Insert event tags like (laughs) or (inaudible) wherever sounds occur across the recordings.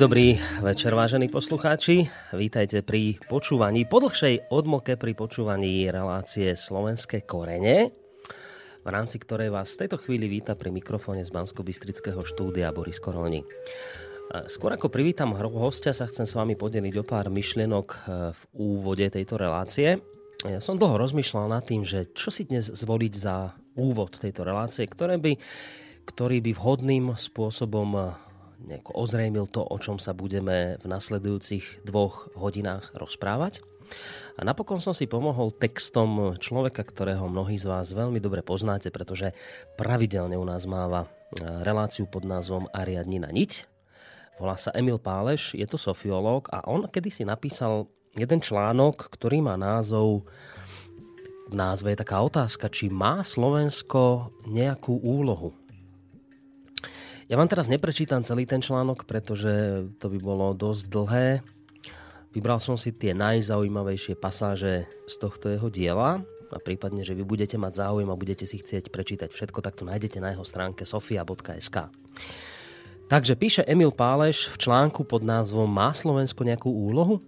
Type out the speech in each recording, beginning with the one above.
Dobrý večer, vážení poslucháči. Vítajte pri počúvaní, po dlhšej odmoke pri počúvaní relácie Slovenské korene, v rámci ktorej vás v tejto chvíli víta pri mikrofóne z bansko štúdia Boris Koroni. Skôr ako privítam hostia, sa chcem s vami podeliť o pár myšlienok e, v úvode tejto relácie. Ja som dlho rozmýšľal nad tým, že čo si dnes zvoliť za úvod tejto relácie, ktoré by, ktorý by vhodným spôsobom nejako ozrejmil to, o čom sa budeme v nasledujúcich dvoch hodinách rozprávať. A napokon som si pomohol textom človeka, ktorého mnohí z vás veľmi dobre poznáte, pretože pravidelne u nás máva e, reláciu pod názvom Ariadnina niť. Volá sa Emil Páleš, je to sofiológ a on kedysi napísal jeden článok, ktorý má názov v názve je taká otázka, či má Slovensko nejakú úlohu ja vám teraz neprečítam celý ten článok, pretože to by bolo dosť dlhé. Vybral som si tie najzaujímavejšie pasáže z tohto jeho diela a prípadne, že vy budete mať záujem a budete si chcieť prečítať všetko, tak to nájdete na jeho stránke sofia.sk. Takže píše Emil Páleš v článku pod názvom Má Slovensko nejakú úlohu?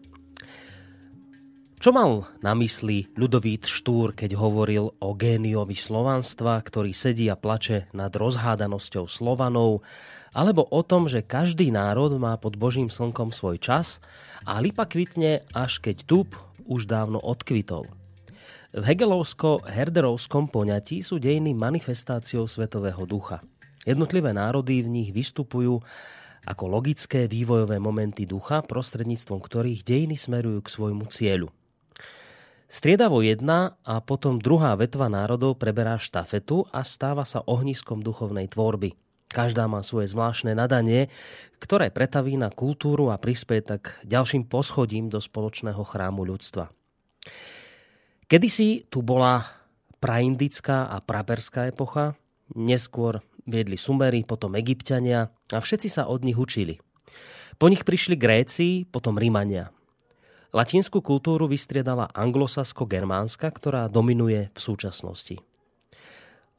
Čo mal na mysli Ľudovít Štúr, keď hovoril o géniovi slovanstva, ktorý sedí a plače nad rozhádanosťou Slovanov, alebo o tom, že každý národ má pod Božím slnkom svoj čas a lipa kvitne, až keď tup už dávno odkvitol. V hegelovsko-herderovskom poňatí sú dejiny manifestáciou svetového ducha. Jednotlivé národy v nich vystupujú ako logické vývojové momenty ducha, prostredníctvom ktorých dejiny smerujú k svojmu cieľu – Striedavo jedna a potom druhá vetva národov preberá štafetu a stáva sa ohniskom duchovnej tvorby. Každá má svoje zvláštne nadanie, ktoré pretaví na kultúru a prispie tak ďalším poschodím do spoločného chrámu ľudstva. Kedysi tu bola praindická a praperská epocha, neskôr viedli Sumery, potom Egyptiania a všetci sa od nich učili. Po nich prišli Gréci, potom Rímania. Latinskú kultúru vystriedala anglosasko-germánska, ktorá dominuje v súčasnosti.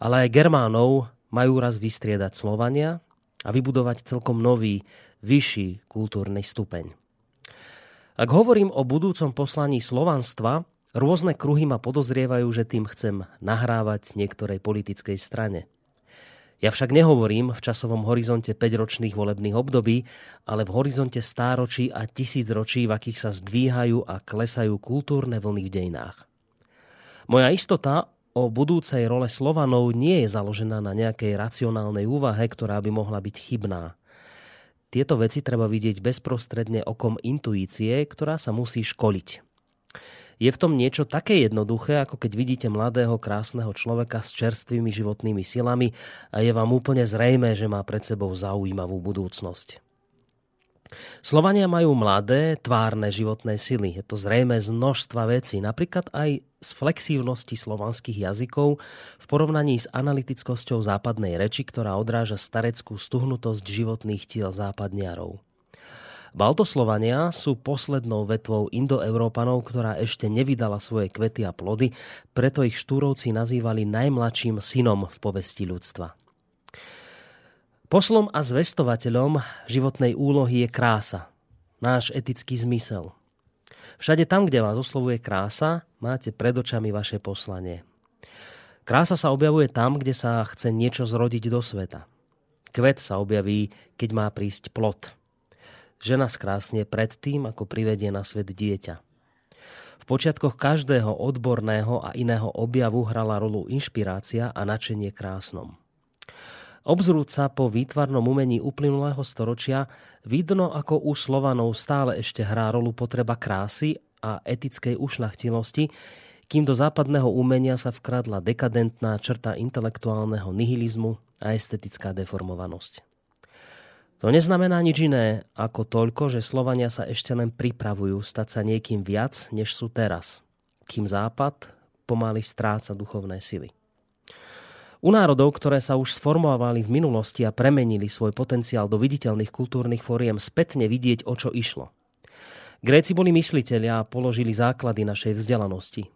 Ale aj Germánov majú raz vystriedať Slovania a vybudovať celkom nový, vyšší kultúrny stupeň. Ak hovorím o budúcom poslaní slovanstva, rôzne kruhy ma podozrievajú, že tým chcem nahrávať niektorej politickej strane. Ja však nehovorím v časovom horizonte 5-ročných volebných období, ale v horizonte stáročí a tisícročí, v akých sa zdvíhajú a klesajú kultúrne vlny v dejinách. Moja istota o budúcej role Slovanov nie je založená na nejakej racionálnej úvahe, ktorá by mohla byť chybná. Tieto veci treba vidieť bezprostredne okom intuície, ktorá sa musí školiť. Je v tom niečo také jednoduché, ako keď vidíte mladého, krásneho človeka s čerstvými životnými silami a je vám úplne zrejme, že má pred sebou zaujímavú budúcnosť. Slovania majú mladé, tvárne životné sily. Je to zrejme z množstva vecí, napríklad aj z flexívnosti slovanských jazykov v porovnaní s analytickosťou západnej reči, ktorá odráža stareckú stuhnutosť životných tiel západniarov. Baltoslovania sú poslednou vetvou indoeurópanov, ktorá ešte nevydala svoje kvety a plody, preto ich štúrovci nazývali najmladším synom v povesti ľudstva. Poslom a zvestovateľom životnej úlohy je krása, náš etický zmysel. Všade tam, kde vás oslovuje krása, máte pred očami vaše poslanie. Krása sa objavuje tam, kde sa chce niečo zrodiť do sveta. Kvet sa objaví, keď má prísť plot. Žena skrásne pred tým, ako privedie na svet dieťa. V počiatkoch každého odborného a iného objavu hrala rolu inšpirácia a načenie krásnom. Obzrúca po výtvarnom umení uplynulého storočia vidno, ako u Slovanov stále ešte hrá rolu potreba krásy a etickej ušlachtilosti, kým do západného umenia sa vkradla dekadentná črta intelektuálneho nihilizmu a estetická deformovanosť. To neznamená nič iné ako toľko, že Slovania sa ešte len pripravujú stať sa niekým viac, než sú teraz, kým Západ pomaly stráca duchovné sily. U národov, ktoré sa už sformovali v minulosti a premenili svoj potenciál do viditeľných kultúrnych fóriem, spätne vidieť, o čo išlo. Gréci boli mysliteľia a položili základy našej vzdelanosti.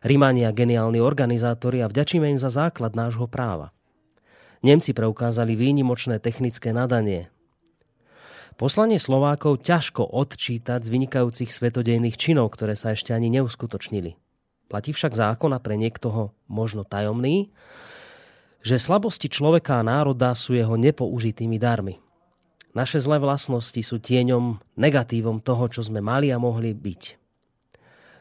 Rimania geniálni organizátori a vďačíme im za základ nášho práva. Nemci preukázali výnimočné technické nadanie, Poslanie Slovákov ťažko odčítať z vynikajúcich svetodejných činov, ktoré sa ešte ani neuskutočnili. Platí však zákon a pre niektoho možno tajomný, že slabosti človeka a národa sú jeho nepoužitými darmi. Naše zlé vlastnosti sú tieňom, negatívom toho, čo sme mali a mohli byť.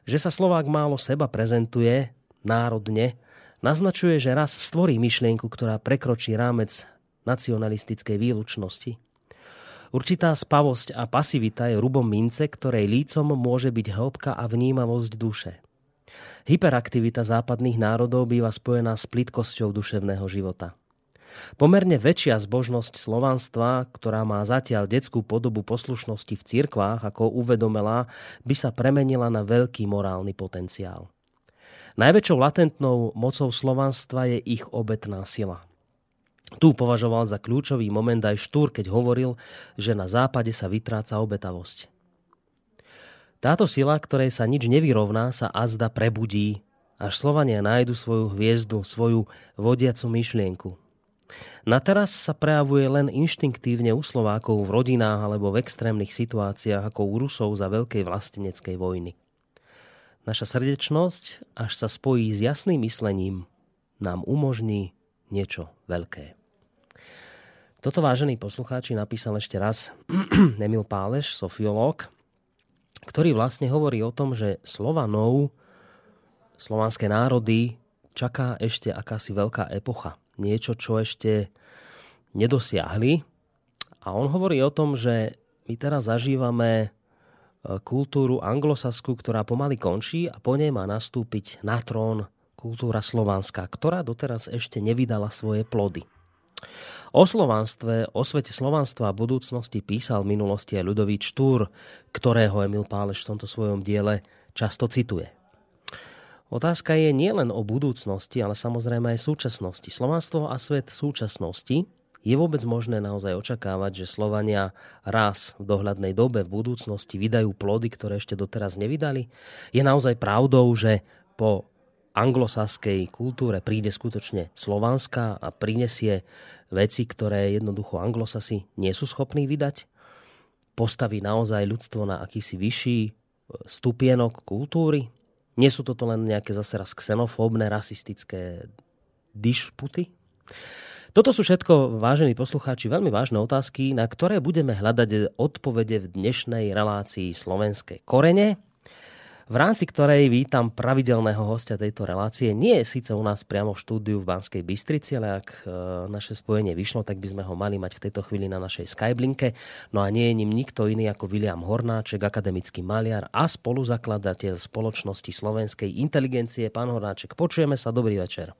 Že sa Slovák málo seba prezentuje, národne, naznačuje, že raz stvorí myšlienku, ktorá prekročí rámec nacionalistickej výlučnosti. Určitá spavosť a pasivita je rubom mince, ktorej lícom môže byť hĺbka a vnímavosť duše. Hyperaktivita západných národov býva spojená s plitkosťou duševného života. Pomerne väčšia zbožnosť slovanstva, ktorá má zatiaľ detskú podobu poslušnosti v cirkvách, ako uvedomela, by sa premenila na veľký morálny potenciál. Najväčšou latentnou mocou slovanstva je ich obetná sila. Tu považoval za kľúčový moment aj Štúr, keď hovoril, že na západe sa vytráca obetavosť. Táto sila, ktorej sa nič nevyrovná, sa azda prebudí, až Slovania nájdu svoju hviezdu, svoju vodiacu myšlienku. Na teraz sa prejavuje len inštinktívne u Slovákov v rodinách alebo v extrémnych situáciách ako u Rusov za veľkej vlasteneckej vojny. Naša srdečnosť, až sa spojí s jasným myslením, nám umožní niečo veľké. Toto, vážení poslucháči, napísal ešte raz (clears throat) Emil Páleš, sofiológ, ktorý vlastne hovorí o tom, že Slovanov, slovanské národy, čaká ešte akási veľká epocha. Niečo, čo ešte nedosiahli. A on hovorí o tom, že my teraz zažívame e, kultúru anglosaskú, ktorá pomaly končí a po nej má nastúpiť na trón kultúra slovanská, ktorá doteraz ešte nevydala svoje plody. O slovanstve, o svete slovanstva a budúcnosti písal v minulosti aj ľudový Štúr, ktorého Emil Páleš v tomto svojom diele často cituje. Otázka je nielen o budúcnosti, ale samozrejme aj súčasnosti. Slovanstvo a svet súčasnosti je vôbec možné naozaj očakávať, že Slovania raz v dohľadnej dobe v budúcnosti vydajú plody, ktoré ešte doteraz nevydali? Je naozaj pravdou, že po anglosaskej kultúre príde skutočne slovanská a prinesie veci, ktoré jednoducho anglosasi nie sú schopní vydať? Postaví naozaj ľudstvo na akýsi vyšší e, stupienok kultúry? Nie sú toto len nejaké zase raz xenofóbne, rasistické dišputy? Toto sú všetko, vážení poslucháči, veľmi vážne otázky, na ktoré budeme hľadať odpovede v dnešnej relácii Slovenské korene v rámci ktorej vítam pravidelného hostia tejto relácie. Nie je síce u nás priamo v štúdiu v Banskej Bystrici, ale ak e, naše spojenie vyšlo, tak by sme ho mali mať v tejto chvíli na našej Skyblinke. No a nie je ním nikto iný ako William Hornáček, akademický maliar a spoluzakladateľ spoločnosti slovenskej inteligencie. Pán Hornáček, počujeme sa, dobrý večer.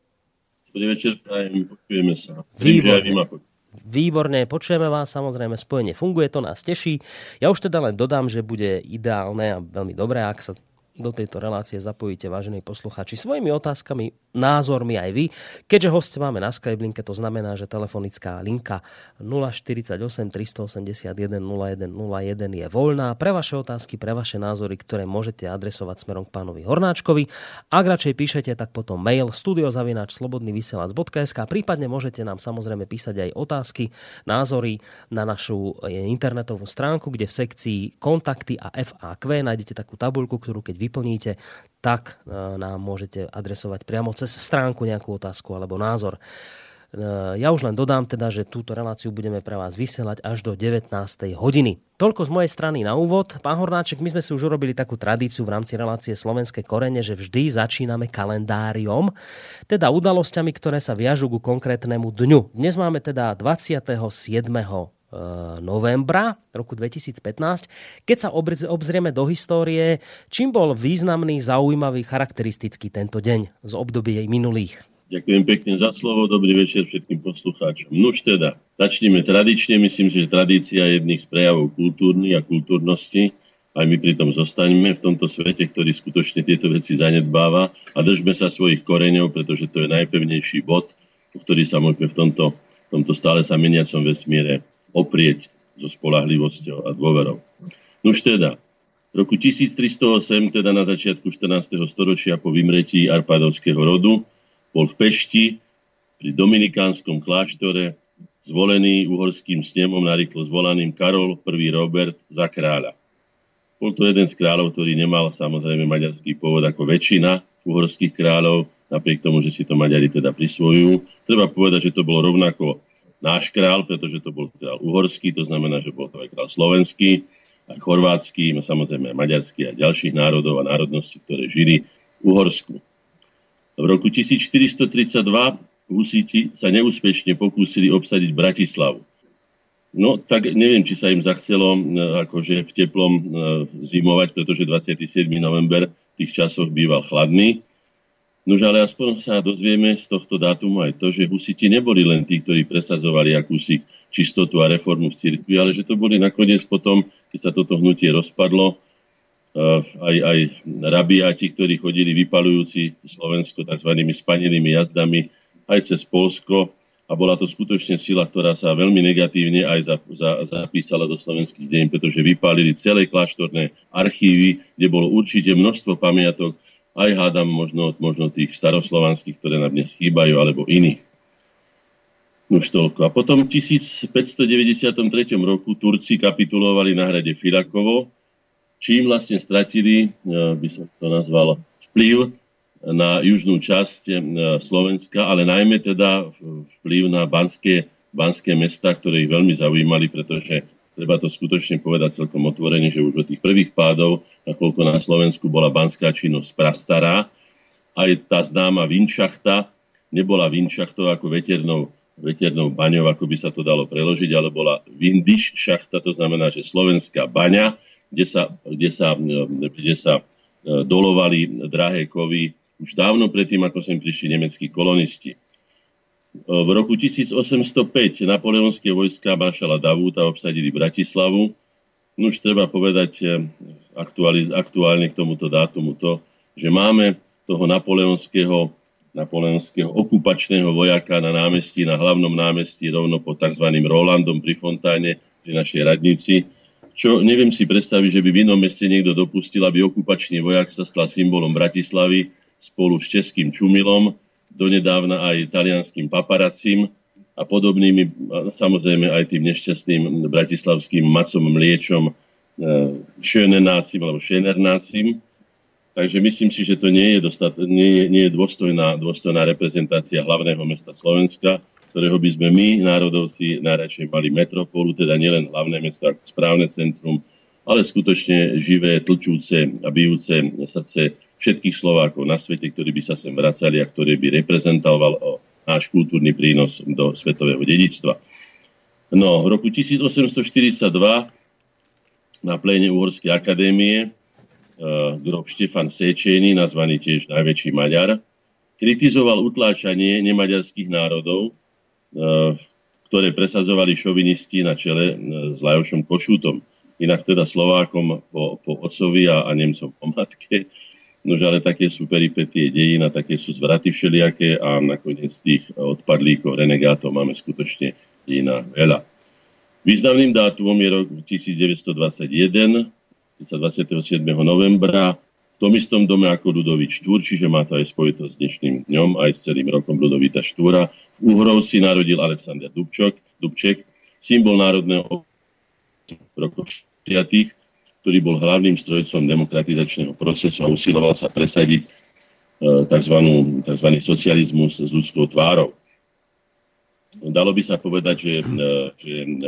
Dobrý večer, prajem, počujeme sa. Výborne. Výborne, počujeme vás, samozrejme spojenie funguje, to nás teší. Ja už teda len dodám, že bude ideálne a veľmi dobré, ak sa do tejto relácie zapojíte, vážení poslucháči, svojimi otázkami, názormi aj vy. Keďže host máme na Skyblinke, to znamená, že telefonická linka 048 381 0101 je voľná pre vaše otázky, pre vaše názory, ktoré môžete adresovať smerom k pánovi Hornáčkovi. Ak radšej píšete, tak potom mail studiozavináč.slobodnyvysielac.sk prípadne môžete nám samozrejme písať aj otázky, názory na našu eh, internetovú stránku, kde v sekcii kontakty a FAQ nájdete takú tabuľku, ktorú keď vyplníte, tak e, nám môžete adresovať priamo cez stránku nejakú otázku alebo názor. E, ja už len dodám teda, že túto reláciu budeme pre vás vysielať až do 19. hodiny. Toľko z mojej strany na úvod. Pán Hornáček, my sme si už urobili takú tradíciu v rámci relácie Slovenské korene, že vždy začíname kalendáriom, teda udalosťami, ktoré sa viažú ku konkrétnemu dňu. Dnes máme teda 27 novembra roku 2015. Keď sa obzrieme do histórie, čím bol významný, zaujímavý, charakteristický tento deň z období jej minulých? Ďakujem pekne za slovo, dobrý večer všetkým poslucháčom. Nuž teda, začneme tradične, myslím, že tradícia je jedných z prejavov kultúrny a kultúrnosti. Aj my pri tom zostaneme v tomto svete, ktorý skutočne tieto veci zanedbáva a držme sa svojich koreňov, pretože to je najpevnejší bod, ktorý sa môžeme v tomto, v tomto stále sa meniacom vesmíre oprieť so spolahlivosťou a dôverou. Nuž teda, v roku 1308, teda na začiatku 14. storočia po vymretí Arpádovského rodu, bol v Pešti pri Dominikánskom kláštore zvolený uhorským snemom narýchlo zvolaným Karol I. Robert za kráľa. Bol to jeden z kráľov, ktorý nemal samozrejme maďarský pôvod ako väčšina uhorských kráľov, napriek tomu, že si to Maďari teda prisvojujú. Treba povedať, že to bol rovnako náš král, pretože to bol král uhorský, to znamená, že bol to aj král slovenský, aj chorvátsky, samozrejme aj maďarský a ďalších národov a národností, ktoré žili v Uhorsku. V roku 1432 husíti sa neúspešne pokúsili obsadiť Bratislavu. No, tak neviem, či sa im zachcelo akože v teplom zimovať, pretože 27. november v tých časoch býval chladný. Nož ale aspoň sa dozvieme z tohto dátumu aj to, že husiti neboli len tí, ktorí presazovali akúsi čistotu a reformu v cirkvi, ale že to boli nakoniec potom, keď sa toto hnutie rozpadlo, eh, aj, aj rabiati, ktorí chodili vypalujúci Slovensko tzv. spanenými jazdami aj cez Polsko a bola to skutočne sila, ktorá sa veľmi negatívne aj za, za, zapísala do slovenských deň, pretože vypálili celé kláštorné archívy, kde bolo určite množstvo pamiatok, aj hádam možno, možno tých staroslovanských, ktoré nám dnes chýbajú, alebo iných. Už toľko. A potom v 1593 roku Turci kapitulovali na hrade Firakovo, čím vlastne stratili, e, by som to nazval, vplyv na južnú časť e, Slovenska, ale najmä teda vplyv na banské, banské mesta, ktoré ich veľmi zaujímali, pretože treba to skutočne povedať celkom otvorene, že už od tých prvých pádov, nakoľko na Slovensku bola banská činnosť prastará, aj tá známa Vinčachta nebola Vinčachtou ako veternou, veternou baňou, ako by sa to dalo preložiť, ale bola Vindiš šachta, to znamená, že slovenská baňa, kde sa, kde sa, kde sa e, dolovali drahé kovy už dávno predtým, ako sem prišli nemeckí kolonisti. V roku 1805 napoleonské vojska maršala Davúta obsadili Bratislavu. No už treba povedať eh, aktuálne k tomuto dátumu to, že máme toho napoleonského, napoleonského okupačného vojaka na námestí, na hlavnom námestí, rovno pod tzv. Rolandom pri Fontáne, pri našej radnici, čo neviem si predstaviť, že by v inom meste niekto dopustil, aby okupačný vojak sa stal symbolom Bratislavy spolu s českým Čumilom, donedávna aj talianským paparacím a podobnými, samozrejme aj tým nešťastným bratislavským macom mliečom e, šenenácim alebo šenernácim. Takže myslím si, že to nie je, dostat, nie, nie je dôstojná, dôstojná reprezentácia hlavného mesta Slovenska, ktorého by sme my, národovci, najradšej mali metropolu, teda nielen hlavné mesto ako správne centrum, ale skutočne živé, tlčúce a bijúce srdce všetkých Slovákov na svete, ktorí by sa sem vracali a ktorý by reprezentoval náš kultúrny prínos do svetového dedictva. No, v roku 1842 na pléne Uhorskej akadémie uh, grof Štefan Sečení, nazvaný tiež najväčší Maďar, kritizoval utláčanie nemaďarských národov, uh, ktoré presadzovali šovinisti na čele uh, s Lajošom Košútom. Inak teda Slovákom po, po otcovi a, a Nemcom po matke Nož ale také sú peripetie dejín a také sú zvraty všelijaké a nakoniec tých odpadlíkov, renegátov máme skutočne dejina veľa. Významným dátumom je rok 1921, 27. novembra, v tom istom dome ako Ludovič Štúr, čiže má to aj spojitosť s dnešným dňom, aj s celým rokom Ludovita Štúra. V Uhrovci narodil Alexander Dubček, symbol národného roku 60 ktorý bol hlavným strojcom demokratizačného procesu a usiloval sa presadiť tzv. E, tzv. socializmus s ľudskou tvárou. Dalo by sa povedať, že, e, že e,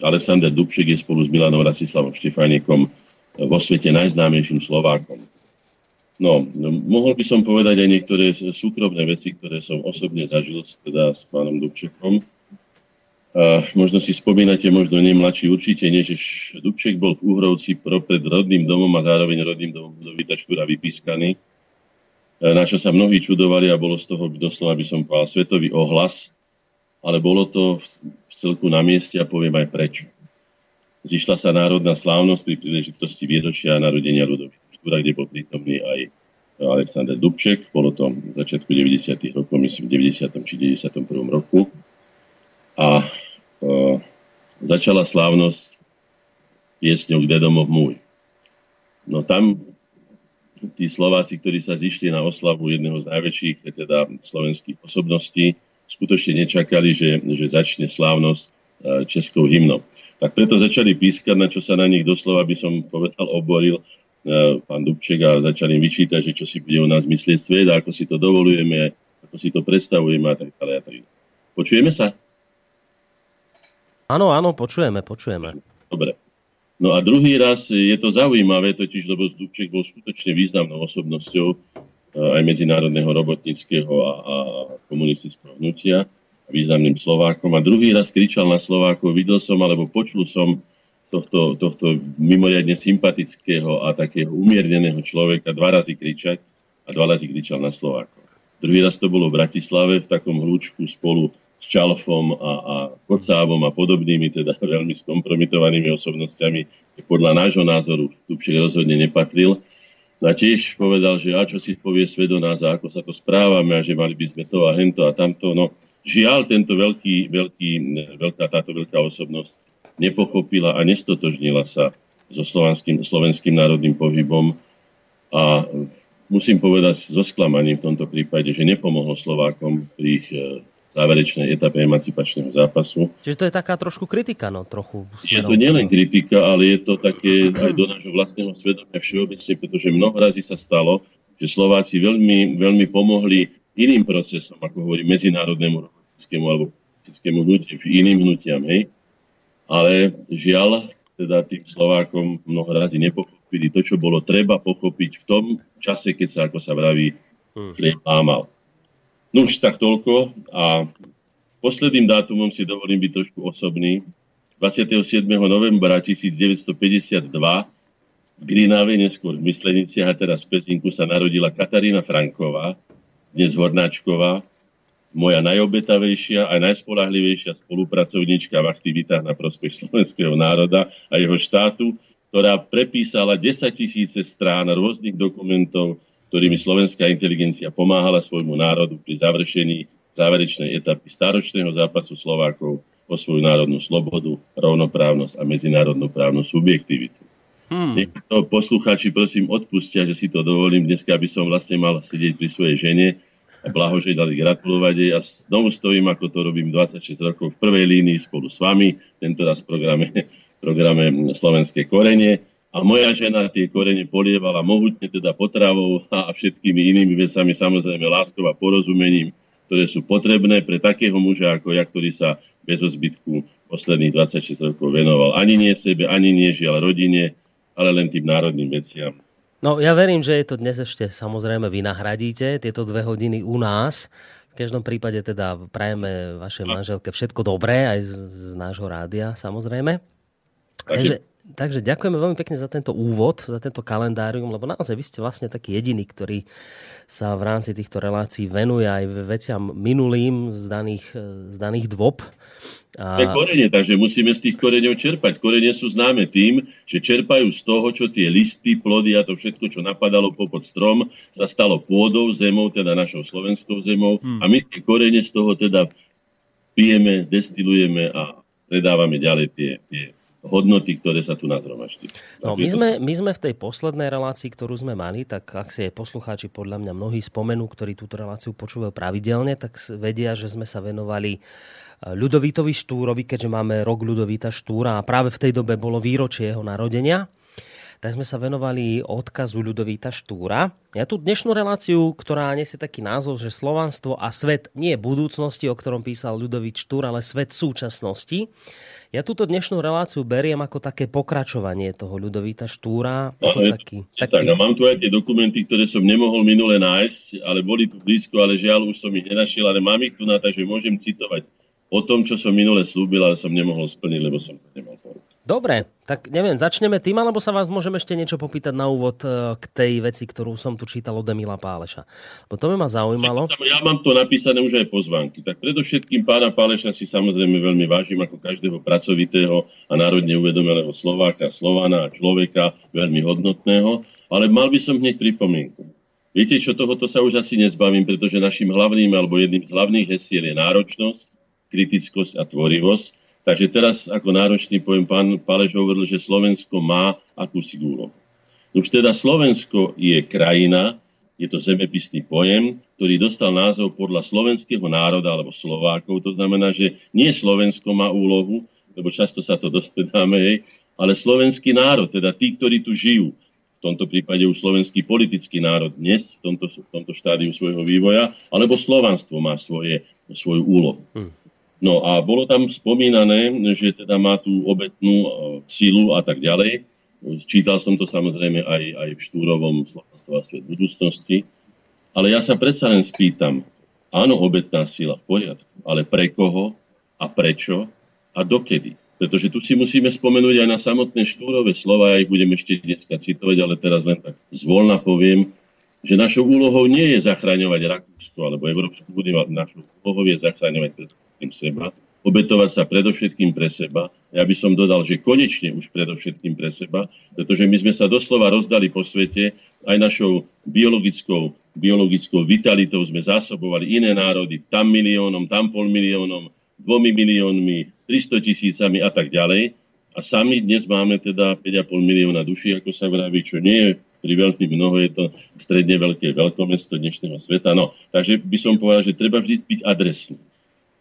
Alexander Dubček je spolu s Milanom Rasislavom Štefánikom vo svete najznámejším Slovákom. No, mohol by som povedať aj niektoré súkromné veci, ktoré som osobne zažil teda s pánom Dubčekom a možno si spomínate, možno nie mladší určite nie, že Dubček bol v Uhrovci pred rodným domom a zároveň rodným domom Budovita Štúra vypískaný, na čo sa mnohí čudovali a bolo z toho doslova, by som povedal, svetový ohlas, ale bolo to v celku na mieste a poviem aj prečo. Zišla sa národná slávnosť pri príležitosti výročia narodenia Ludovita Štúra, kde bol prítomný aj Alexander Dubček. Bolo to v začiatku 90. rokov, myslím v 90. či 91. roku. A začala slávnosť piesňou Kde domov môj. No tam tí Slováci, ktorí sa zišli na oslavu jedného z najväčších teda slovenských osobností, skutočne nečakali, že, že začne slávnosť e, českou hymnou. Tak preto začali pískať, na čo sa na nich doslova, by som povedal, oboril e, pán Dubček a začali vyčítať, že čo si bude u nás myslieť svet a ako si to dovolujeme, ako si to predstavujeme a tak ďalej. Počujeme sa? Áno, áno, počujeme, počujeme. Dobre. No a druhý raz je to zaujímavé, totiž lebo Dubček bol skutočne významnou osobnosťou eh, aj medzinárodného robotníckého a, a komunistického hnutia, významným Slovákom. A druhý raz kričal na Slovákov, videl som alebo počul som tohto, tohto mimoriadne sympatického a takého umierneného človeka dva razy kričať a dva razy kričal na Slovákov. Druhý raz to bolo v Bratislave v takom hľúčku spolu s Čalfom a, a Kocávom a podobnými, teda (laughs) veľmi skompromitovanými osobnostiami, podľa nášho názoru Tupšek rozhodne nepatril. A tiež povedal, že a čo si povie svet nás a ako sa to správame a že mali by sme to a hento a tamto. No žiaľ, tento veľký, veľký, veľká, táto veľká osobnosť nepochopila a nestotožnila sa so slovenským, slovenským národným pohybom a musím povedať so sklamaním v tomto prípade, že nepomohlo Slovákom pri ich eh, záverečnej etape emancipačného zápasu. Čiže to je taká trošku kritika, no trochu. Je to nielen kritika, ale je to také aj do nášho vlastného svedomia všeobecne, pretože mnoho razy sa stalo, že Slováci veľmi, veľmi pomohli iným procesom, ako hovorí medzinárodnému robotickému alebo politickému hnutiu, iným hnutiam, hej. Ale žiaľ, teda tým Slovákom mnoho razy nepochopili to, čo bolo treba pochopiť v tom čase, keď sa, ako sa vraví, hm. chlieb lámal. No už tak toľko a posledným dátumom si dovolím byť trošku osobný. 27. novembra 1952 v Grinave, neskôr v Mysleniciach a teraz v Pezinku sa narodila Katarína Franková, dnes Hornáčková, moja najobetavejšia a najspolahlivejšia spolupracovníčka v aktivitách na prospech slovenského národa a jeho štátu, ktorá prepísala 10 tisíce strán rôznych dokumentov ktorými slovenská inteligencia pomáhala svojmu národu pri završení záverečnej etapy staročného zápasu Slovákov o svoju národnú slobodu, rovnoprávnosť a medzinárodnú právnu subjektivitu. Hmm. Niekto poslucháči prosím odpustia, že si to dovolím dneska, aby som vlastne mal sedieť pri svojej žene a blahoželať, gratulovať jej a znovu stojím, ako to robím 26 rokov v prvej línii spolu s vami, tento raz v programe, programe Slovenské korenie a moja žena tie korene polievala mohutne teda potravou a všetkými inými vecami, samozrejme láskou a porozumením, ktoré sú potrebné pre takého muža ako ja, ktorý sa bez zbytku posledných 26 rokov venoval ani nie sebe, ani nie žiaľ rodine, ale len tým národným veciam. No ja verím, že je to dnes ešte samozrejme vy nahradíte tieto dve hodiny u nás. V každom prípade teda prajeme vašej manželke všetko dobré aj z, z nášho rádia samozrejme. Takže, takže ďakujeme veľmi pekne za tento úvod, za tento kalendárium, lebo naozaj vy ste vlastne taký jediný, ktorý sa v rámci týchto relácií venuje aj veciam minulým z daných, z daných dôb. A... To je korene, takže musíme z tých koreňov čerpať. Korene sú známe tým, že čerpajú z toho, čo tie listy, plody a to všetko, čo napadalo popod strom, sa stalo pôdou, zemou, teda našou slovenskou zemou. Hmm. A my tie korene z toho teda pijeme, destilujeme a predávame ďalej tie, tie hodnoty, ktoré sa tu nazromaštili. No, my, sme, my sme v tej poslednej relácii, ktorú sme mali, tak ak si poslucháči podľa mňa mnohí spomenú, ktorí túto reláciu počúvajú pravidelne, tak vedia, že sme sa venovali e, Ľudovítovi Štúrovi, keďže máme rok Ľudovíta Štúra a práve v tej dobe bolo výročie jeho narodenia tak sme sa venovali odkazu Ľudovíta Štúra. Ja tú dnešnú reláciu, ktorá nesie taký názov, že Slovanstvo a svet nie budúcnosti, o ktorom písal Ľudovít Štúr, ale svet súčasnosti. Ja túto dnešnú reláciu beriem ako také pokračovanie toho Ľudovíta Štúra. Ako no, taký, taký... Tak, a mám tu aj tie dokumenty, ktoré som nemohol minule nájsť, ale boli tu blízko, ale žiaľ už som ich nenašiel, ale mám ich tu na, takže môžem citovať o tom, čo som minule slúbil, ale som nemohol splniť, lebo som to nemal. Dobre, tak neviem, začneme tým, alebo sa vás môžem ešte niečo popýtať na úvod e, k tej veci, ktorú som tu čítal od Emila Páleša. Bo to by ma zaujímalo. Ja mám to napísané už aj pozvánky. Tak predovšetkým pána Páleša si samozrejme veľmi vážim ako každého pracovitého a národne uvedomelého Slováka, Slovana a človeka veľmi hodnotného, ale mal by som hneď pripomienku. Viete čo, tohoto sa už asi nezbavím, pretože našim hlavným alebo jedným z hlavných hesiel je náročnosť, kritickosť a tvorivosť Takže teraz ako náročný pojem pán Paleš hovoril, že Slovensko má akúsi úlohu. Už teda Slovensko je krajina, je to zemepisný pojem, ktorý dostal názov podľa slovenského národa alebo Slovákov. To znamená, že nie Slovensko má úlohu, lebo často sa to (laughs) dospedáme, hej, ale slovenský národ, teda tí, ktorí tu žijú. V tomto prípade už slovenský politický národ dnes, v tomto, v tomto štádiu svojho vývoja, alebo slovanstvo má svoje, svoju úlohu. Hm. No a bolo tam spomínané, že teda má tú obetnú e, silu a tak ďalej. Čítal som to samozrejme aj, aj v Štúrovom Slovenstvo a svet budúcnosti. Ale ja sa predsa len spýtam, áno, obetná sila v poriadku, ale pre koho a prečo a dokedy? Pretože tu si musíme spomenúť aj na samotné štúrové slova, ja ich budem ešte dneska citovať, ale teraz len tak zvolna poviem, že našou úlohou nie je zachraňovať Rakúsko alebo Európsku úniu, našou úlohou je zachraňovať predovšetkým seba, obetovať sa predovšetkým pre seba. Ja by som dodal, že konečne už predovšetkým pre seba, pretože my sme sa doslova rozdali po svete, aj našou biologickou, biologickou vitalitou sme zásobovali iné národy, tam miliónom, tam pol miliónom, dvomi miliónmi, 300 tisícami a tak ďalej. A sami dnes máme teda 5,5 milióna duší, ako sa vraví, čo nie je pri veľmi mnoho, je to stredne veľké veľkomesto dnešného sveta. No, takže by som povedal, že treba vždy byť adresný.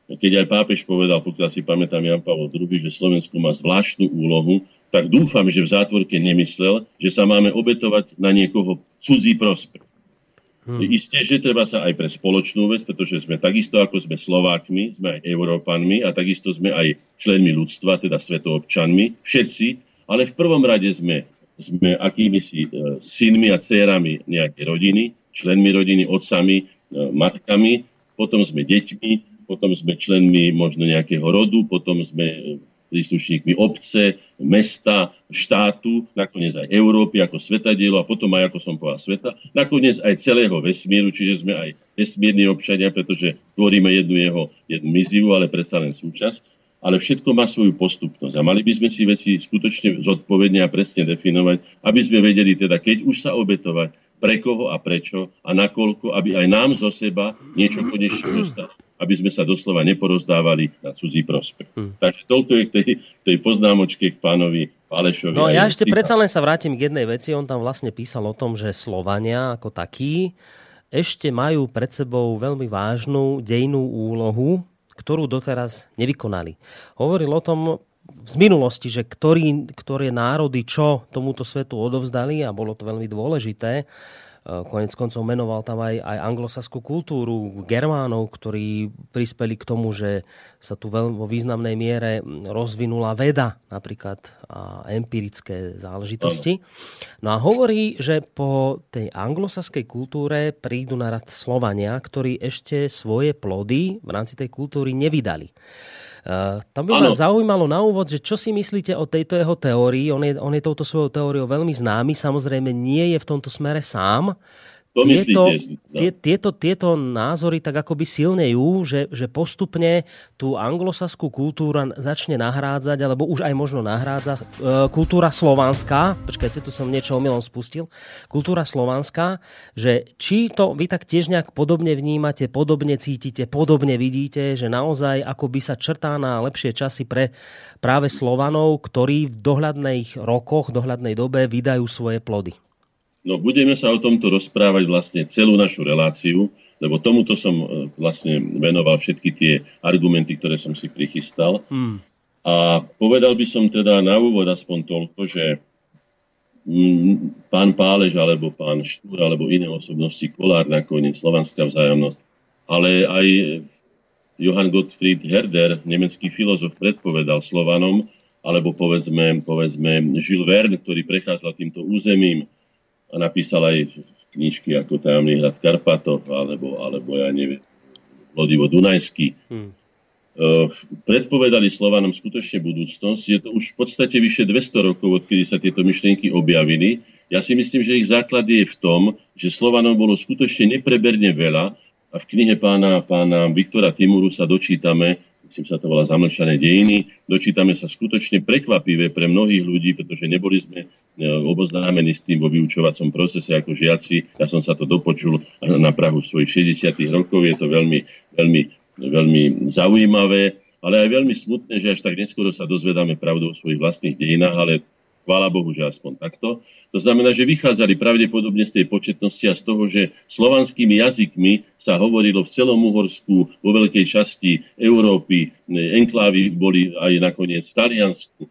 Keď aj pápež povedal, pokiaľ si pamätám Jan Pavel II, že Slovensko má zvláštnu úlohu, tak dúfam, že v zátvorke nemyslel, že sa máme obetovať na niekoho cudzí prospech. Hmm. Isté, že treba sa aj pre spoločnú vec, pretože sme takisto ako sme Slovákmi, sme aj Európanmi a takisto sme aj členmi ľudstva, teda svetoobčanmi, všetci, ale v prvom rade sme, sme akými si e, synmi a dcerami nejaké rodiny, členmi rodiny, otcami, e, matkami, potom sme deťmi, potom sme členmi možno nejakého rodu, potom sme príslušníkmi obce, mesta, štátu, nakoniec aj Európy ako svetadielo a potom aj, ako som povedal, sveta, nakoniec aj celého vesmíru, čiže sme aj vesmírni občania, pretože tvoríme jednu jeho jednu mizivu, ale predsa len súčasť. Ale všetko má svoju postupnosť a mali by sme si veci skutočne zodpovedne a presne definovať, aby sme vedeli teda, keď už sa obetovať, pre koho a prečo a nakoľko, aby aj nám zo seba niečo konečne dostalo aby sme sa doslova neporozdávali na cudzí prospech. Hmm. Takže toľko je k tej, tej poznámočke k pánovi Palešovi. No ja ešte predsa len sa vrátim k jednej veci. On tam vlastne písal o tom, že Slovania ako takí ešte majú pred sebou veľmi vážnu dejnú úlohu, ktorú doteraz nevykonali. Hovoril o tom z minulosti, že ktorý, ktoré národy čo tomuto svetu odovzdali a bolo to veľmi dôležité konec koncov menoval tam aj, aj anglosaskú kultúru Germánov, ktorí prispeli k tomu, že sa tu veľmi vo významnej miere rozvinula veda napríklad a empirické záležitosti. No a hovorí, že po tej anglosaskej kultúre prídu na rad Slovania, ktorí ešte svoje plody v rámci tej kultúry nevydali. Uh, tam by ma zaujímalo na úvod, že čo si myslíte o tejto jeho teórii. On je, on je touto svojou teóriou veľmi známy, samozrejme nie je v tomto smere sám. To tieto, tie, tieto, tieto názory tak akoby silnejú, že, že postupne tú anglosaskú kultúru začne nahrádzať, alebo už aj možno nahrádza e, kultúra slovanská, počkajte, tu som niečo omylom spustil, kultúra slovanská, že či to vy tak tiež nejak podobne vnímate, podobne cítite, podobne vidíte, že naozaj akoby sa črtá na lepšie časy pre práve Slovanov, ktorí v dohľadných rokoch, dohľadnej dobe vydajú svoje plody. No budeme sa o tomto rozprávať vlastne celú našu reláciu, lebo tomuto som e, vlastne venoval všetky tie argumenty, ktoré som si prichystal. Hmm. A povedal by som teda na úvod aspoň toľko, že mm, pán Pálež alebo pán Štúr alebo iné osobnosti, Kolár nakoniec, slovanská vzájomnosť, ale aj Johann Gottfried Herder, nemecký filozof, predpovedal Slovanom, alebo povedzme, povedzme Jules Verne, ktorý prechádzal týmto územím, a napísal aj knižky ako Tajomný hrad Karpatov, alebo, alebo ja neviem, Lodivo Dunajský. Hmm. Uh, predpovedali Slovanom skutočne budúcnosť. Je to už v podstate vyše 200 rokov, odkedy sa tieto myšlienky objavili. Ja si myslím, že ich základ je v tom, že Slovanom bolo skutočne nepreberne veľa a v knihe pána, pána Viktora Timuru sa dočítame, myslím sa to volá Zamlčané dejiny. Dočítame sa skutočne prekvapivé pre mnohých ľudí, pretože neboli sme e, oboznámení s tým vo vyučovacom procese ako žiaci. Ja som sa to dopočul na Prahu svojich 60 rokov. Je to veľmi, veľmi, veľmi zaujímavé, ale aj veľmi smutné, že až tak neskoro sa dozvedáme pravdu o svojich vlastných dejinách, ale Chvála Bohu, že aspoň takto. To znamená, že vychádzali pravdepodobne z tej početnosti a z toho, že slovanskými jazykmi sa hovorilo v celom Uhorsku, vo veľkej časti Európy, enklávy boli aj nakoniec v Taliansku,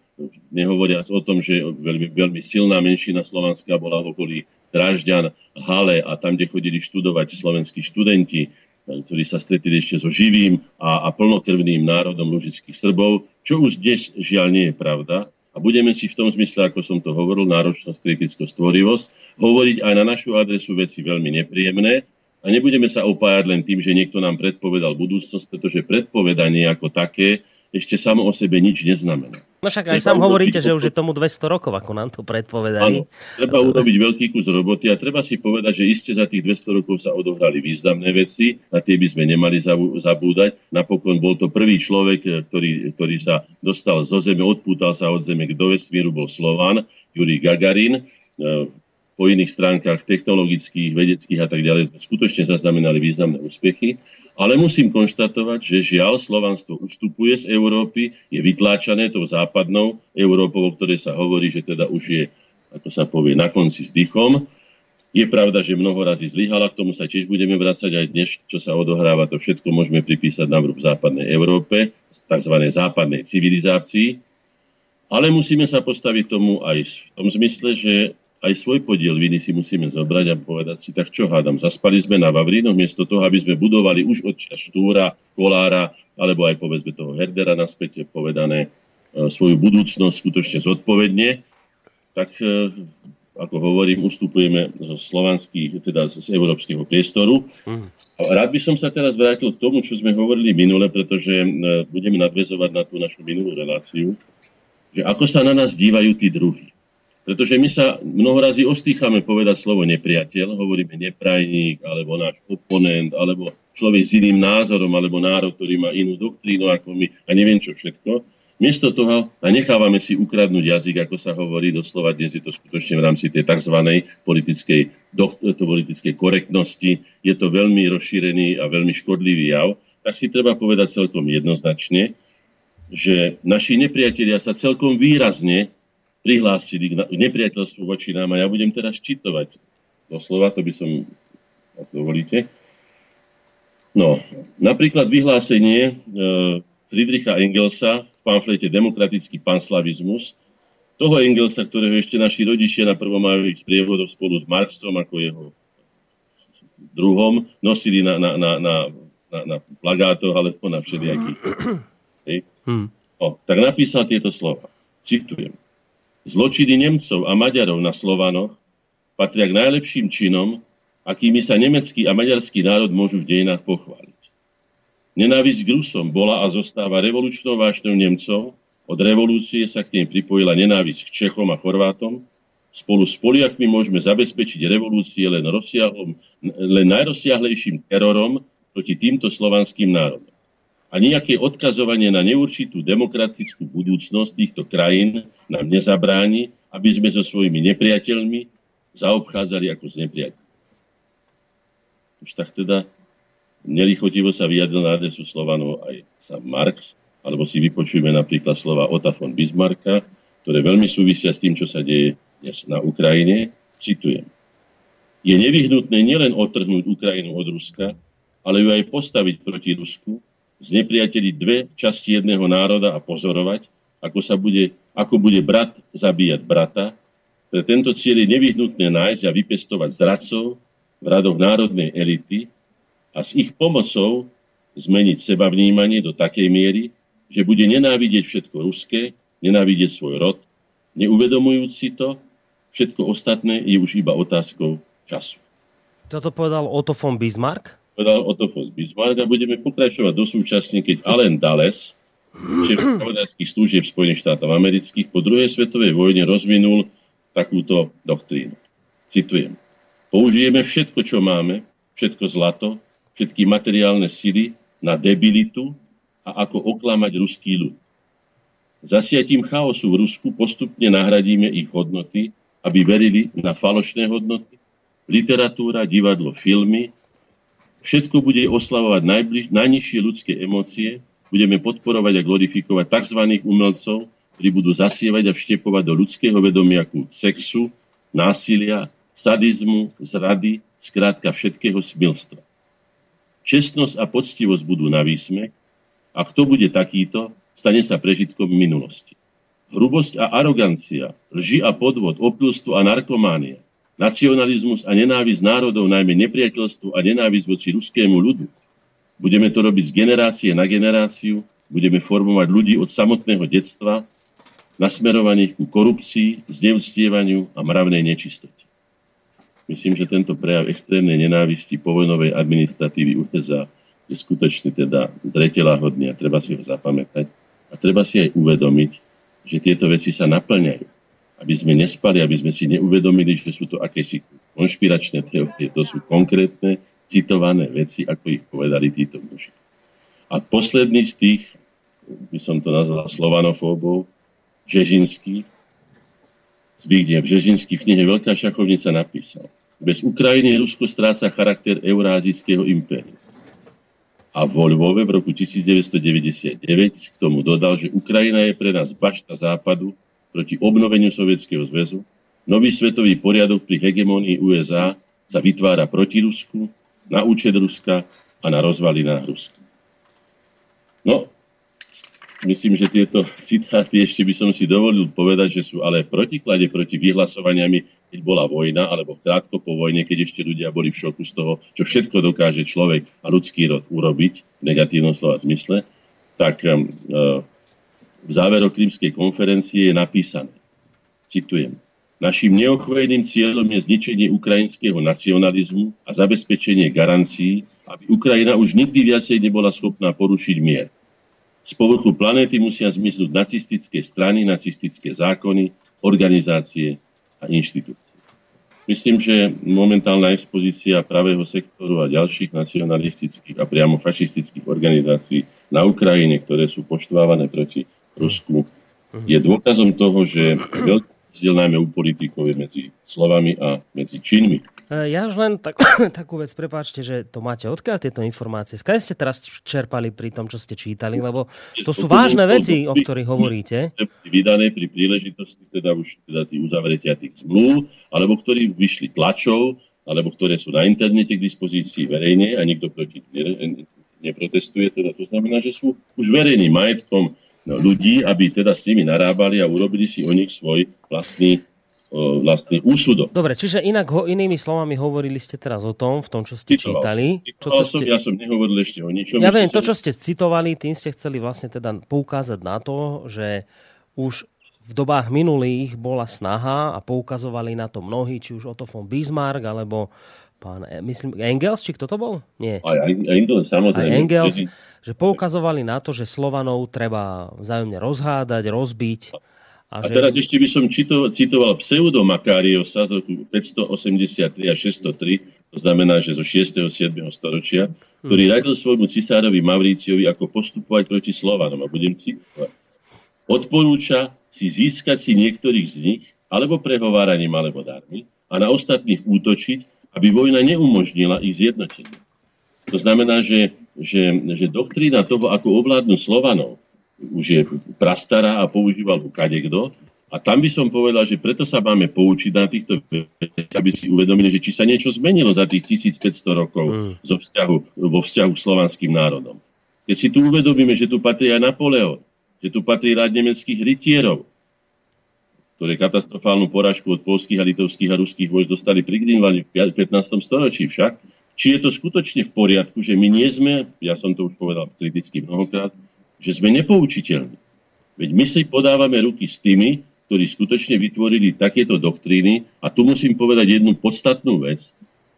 nehovoriac o tom, že veľmi, veľmi silná menšina slovanská bola v okolí Drážďan, Hale a tam, kde chodili študovať slovenskí študenti, ktorí sa stretli ešte so živým a, a plnokrvným národom lužických Srbov, čo už dnes žiaľ nie je pravda a budeme si v tom zmysle, ako som to hovoril, náročnosť, kritickosť, stvorivosť, hovoriť aj na našu adresu veci veľmi nepríjemné a nebudeme sa opájať len tým, že niekto nám predpovedal budúcnosť, pretože predpovedanie ako také ešte samo o sebe nič neznamená. No však aj sám hovoríte, že už je tomu 200 rokov, ako nám to predpovedali. Áno, treba urobiť veľký kus roboty a treba si povedať, že iste za tých 200 rokov sa odohrali významné veci, na tie by sme nemali zabúdať. Napokon bol to prvý človek, ktorý, ktorý sa dostal zo zeme, odpútal sa od zeme k do vesmíru, bol Slován, Jurij Gagarin. E, po iných stránkach technologických, vedeckých a tak ďalej sme skutočne zaznamenali významné úspechy. Ale musím konštatovať, že žiaľ Slovanstvo ustupuje z Európy, je vytláčané tou západnou Európou, o ktorej sa hovorí, že teda už je, ako sa povie, na konci s dychom. Je pravda, že mnoho razy zlyhala, k tomu sa tiež budeme vrácať aj dnes, čo sa odohráva, to všetko môžeme pripísať na vrúb západnej Európe, tzv. západnej civilizácii. Ale musíme sa postaviť tomu aj v tom zmysle, že aj svoj podiel viny si musíme zobrať a povedať si, tak čo hádam, zaspali sme na Vavrínoch, miesto toho, aby sme budovali už od Štúra, Kolára, alebo aj povedzme toho Herdera naspäť povedané e, svoju budúcnosť skutočne zodpovedne, tak e, ako hovorím, ustupujeme zo slovanských, teda z európskeho priestoru. Mm. Rád by som sa teraz vrátil k tomu, čo sme hovorili minule, pretože e, budeme nadvezovať na tú našu minulú reláciu, že ako sa na nás dívajú tí druhí. Pretože my sa mnohorazí ostýchame povedať slovo nepriateľ, hovoríme neprajník, alebo náš oponent, alebo človek s iným názorom, alebo národ, ktorý má inú doktrínu ako my a neviem čo všetko. Miesto toho a nechávame si ukradnúť jazyk, ako sa hovorí doslova, dnes je to skutočne v rámci tej tzv. politickej, do, politickej korektnosti, je to veľmi rozšírený a veľmi škodlivý jav, tak si treba povedať celkom jednoznačne, že naši nepriatelia sa celkom výrazne prihlásili k nepriateľstvu voči nám. A ja budem teraz čitovať doslova, to by som, ak dovolíte. No, napríklad vyhlásenie e, Friedricha Engelsa v pamflete Demokratický panslavizmus, toho Engelsa, ktorého ešte naši rodičia na prvomajových sprievodoch spolu s Marxom ako jeho druhom nosili na, na, na, na, na, na plagátoch alebo na všelijakých. (clears throat) Hmm. No, tak napísal tieto slova. Citujem. Zločiny Nemcov a Maďarov na Slovanoch patria k najlepším činom, akými sa nemecký a maďarský národ môžu v dejinách pochváliť. Nenávisť k Rusom bola a zostáva revolučnou vášňou Nemcov, od revolúcie sa k nej pripojila nenávisť k Čechom a Chorvátom, spolu s Poliakmi môžeme zabezpečiť revolúcie len, len najrozsiahlejším terorom proti týmto slovanským národom a nejaké odkazovanie na neurčitú demokratickú budúcnosť týchto krajín nám nezabráni, aby sme so svojimi nepriateľmi zaobchádzali ako s nepriateľmi. Už tak teda nelichotivo sa vyjadril na adresu Slovanov aj sa Marx, alebo si vypočujeme napríklad slova Ota von Bismarcka, ktoré veľmi súvisia s tým, čo sa deje dnes na Ukrajine. Citujem. Je nevyhnutné nielen odtrhnúť Ukrajinu od Ruska, ale ju aj postaviť proti Rusku znepriateliť dve časti jedného národa a pozorovať, ako, sa bude, ako bude brat zabíjať brata. Pre tento cieľ je nevyhnutné nájsť a vypestovať zradcov v radoch národnej elity a s ich pomocou zmeniť seba vnímanie do takej miery, že bude nenávidieť všetko ruské, nenávidieť svoj rod, neuvedomujúci to, všetko ostatné je už iba otázkou času. Toto povedal Otto von Bismarck? Povedal Otto von Bismarck a budeme pokračovať do súčasne, keď Allen Dulles, šéf spravodajských služieb Spojených štátov amerických, po druhej svetovej vojne rozvinul takúto doktrínu. Citujem. Použijeme všetko, čo máme, všetko zlato, všetky materiálne sily na debilitu a ako oklamať ruský ľud. Zasiatím chaosu v Rusku postupne nahradíme ich hodnoty, aby verili na falošné hodnoty, literatúra, divadlo, filmy, Všetko bude oslavovať najbliž, najnižšie ľudské emócie, budeme podporovať a glorifikovať tzv. umelcov, ktorí budú zasievať a vštepovať do ľudského vedomia kult sexu, násilia, sadizmu, zrady, skrátka všetkého smilstva. Čestnosť a poctivosť budú na výsmech a kto bude takýto, stane sa prežitkom minulosti. Hrubosť a arogancia, lži a podvod, opilstvo a narkománia, nacionalizmus a nenávisť národov, najmä nepriateľstvo a nenávisť voči ruskému ľudu. Budeme to robiť z generácie na generáciu, budeme formovať ľudí od samotného detstva, nasmerovaných ku korupcii, zneúctievaniu a mravnej nečistote. Myslím, že tento prejav extrémnej nenávisti povojnovej administratívy USA je skutočne teda zreteláhodný a treba si ho zapamätať. A treba si aj uvedomiť, že tieto veci sa naplňajú. Aby sme nespali, aby sme si neuvedomili, že sú to akési konšpiračné teórie, to sú konkrétne, citované veci, ako ich povedali títo muži. A posledný z tých, by som to nazval slovanofóbov, Žežinský, Zbigniew Žežinský v knihe Veľká šachovnica napísal. Bez Ukrajiny Rusko stráca charakter eurázijského impéria. A vo Lvove v roku 1999 k tomu dodal, že Ukrajina je pre nás bašta západu proti obnoveniu Sovietskeho zväzu. Nový svetový poriadok pri hegemónii USA sa vytvára proti Rusku, na účet Ruska a na rozvalinách Ruska. No, myslím, že tieto citáty ešte by som si dovolil povedať, že sú ale protiklade proti vyhlasovaniami, keď bola vojna, alebo krátko po vojne, keď ešte ľudia boli v šoku z toho, čo všetko dokáže človek a ľudský rod urobiť v negatívnom slova zmysle, tak uh, v záveroch krímskej konferencie je napísané, citujem, Naším neochvejným cieľom je zničenie ukrajinského nacionalizmu a zabezpečenie garancií, aby Ukrajina už nikdy viacej nebola schopná porušiť mier. Z povrchu planéty musia zmiznúť nacistické strany, nacistické zákony, organizácie a inštitúcie. Myslím, že momentálna expozícia pravého sektoru a ďalších nacionalistických a priamo fašistických organizácií na Ukrajine, ktoré sú poštvávané proti Rusku, je dôkazom toho, že veľký rozdiel najmä u politikov je medzi slovami a medzi činmi. E, ja už len tak, (coughs) takú vec, prepáčte, že to máte odkiaľ tieto informácie. Skade ste teraz čerpali pri tom, čo ste čítali, lebo to sú vážne veci, o ktorých hovoríte. Vydané pri príležitosti teda už teda tých uzavretia tých zmluv, alebo ktorí vyšli tlačov, alebo ktoré sú na internete k dispozícii verejne a nikto proti neprotestuje. Teda to znamená, že sú už verejným majetkom ľudí, aby teda s nimi narábali a urobili si o nich svoj vlastný vlastný úsudok. Dobre, čiže inak ho, inými slovami hovorili ste teraz o tom, v tom, čo ste Citoval čítali. Čo, to som, ste... Ja som nehovoril ešte o ničom. Ja viem, to, čo ste citovali, tým ste chceli vlastne teda poukázať na to, že už v dobách minulých bola snaha a poukazovali na to mnohí, či už Otto von Bismarck, alebo pán, e, myslím, Engels, či kto to bol? Nie. Aj, aj Engels, samozrejme. Aj Engels, že poukazovali na to, že Slovanov treba vzájomne rozhádať, rozbiť. A, a že... teraz ešte by som cito, citoval pseudo Makáriosa z roku 583 a 603, to znamená, že zo 6. a 7. storočia, ktorý hmm. radil svojmu cisárovi Mauríciovi, ako postupovať proti Slovanom. A budem citovať. Odporúča si získať si niektorých z nich, alebo prehováraním, alebo darmi, a na ostatných útočiť, aby vojna neumožnila ich zjednotenie. To znamená, že, že, že doktrína toho, ako ovládnu Slovanov, už je prastará a používal ho kadekto. A tam by som povedal, že preto sa máme poučiť na týchto veciach, aby si uvedomili, že či sa niečo zmenilo za tých 1500 rokov mm. zo vzťahu, vo vzťahu k slovanským národom. Keď si tu uvedomíme, že tu patrí aj Napoleon, že tu patrí rád nemeckých rytierov, ktoré katastrofálnu porážku od polských a litovských a ruských vojsk dostali pri Greenwalde v 15. storočí však, či je to skutočne v poriadku, že my nie sme, ja som to už povedal kriticky mnohokrát, že sme nepoučiteľní. Veď my si podávame ruky s tými, ktorí skutočne vytvorili takéto doktríny a tu musím povedať jednu podstatnú vec,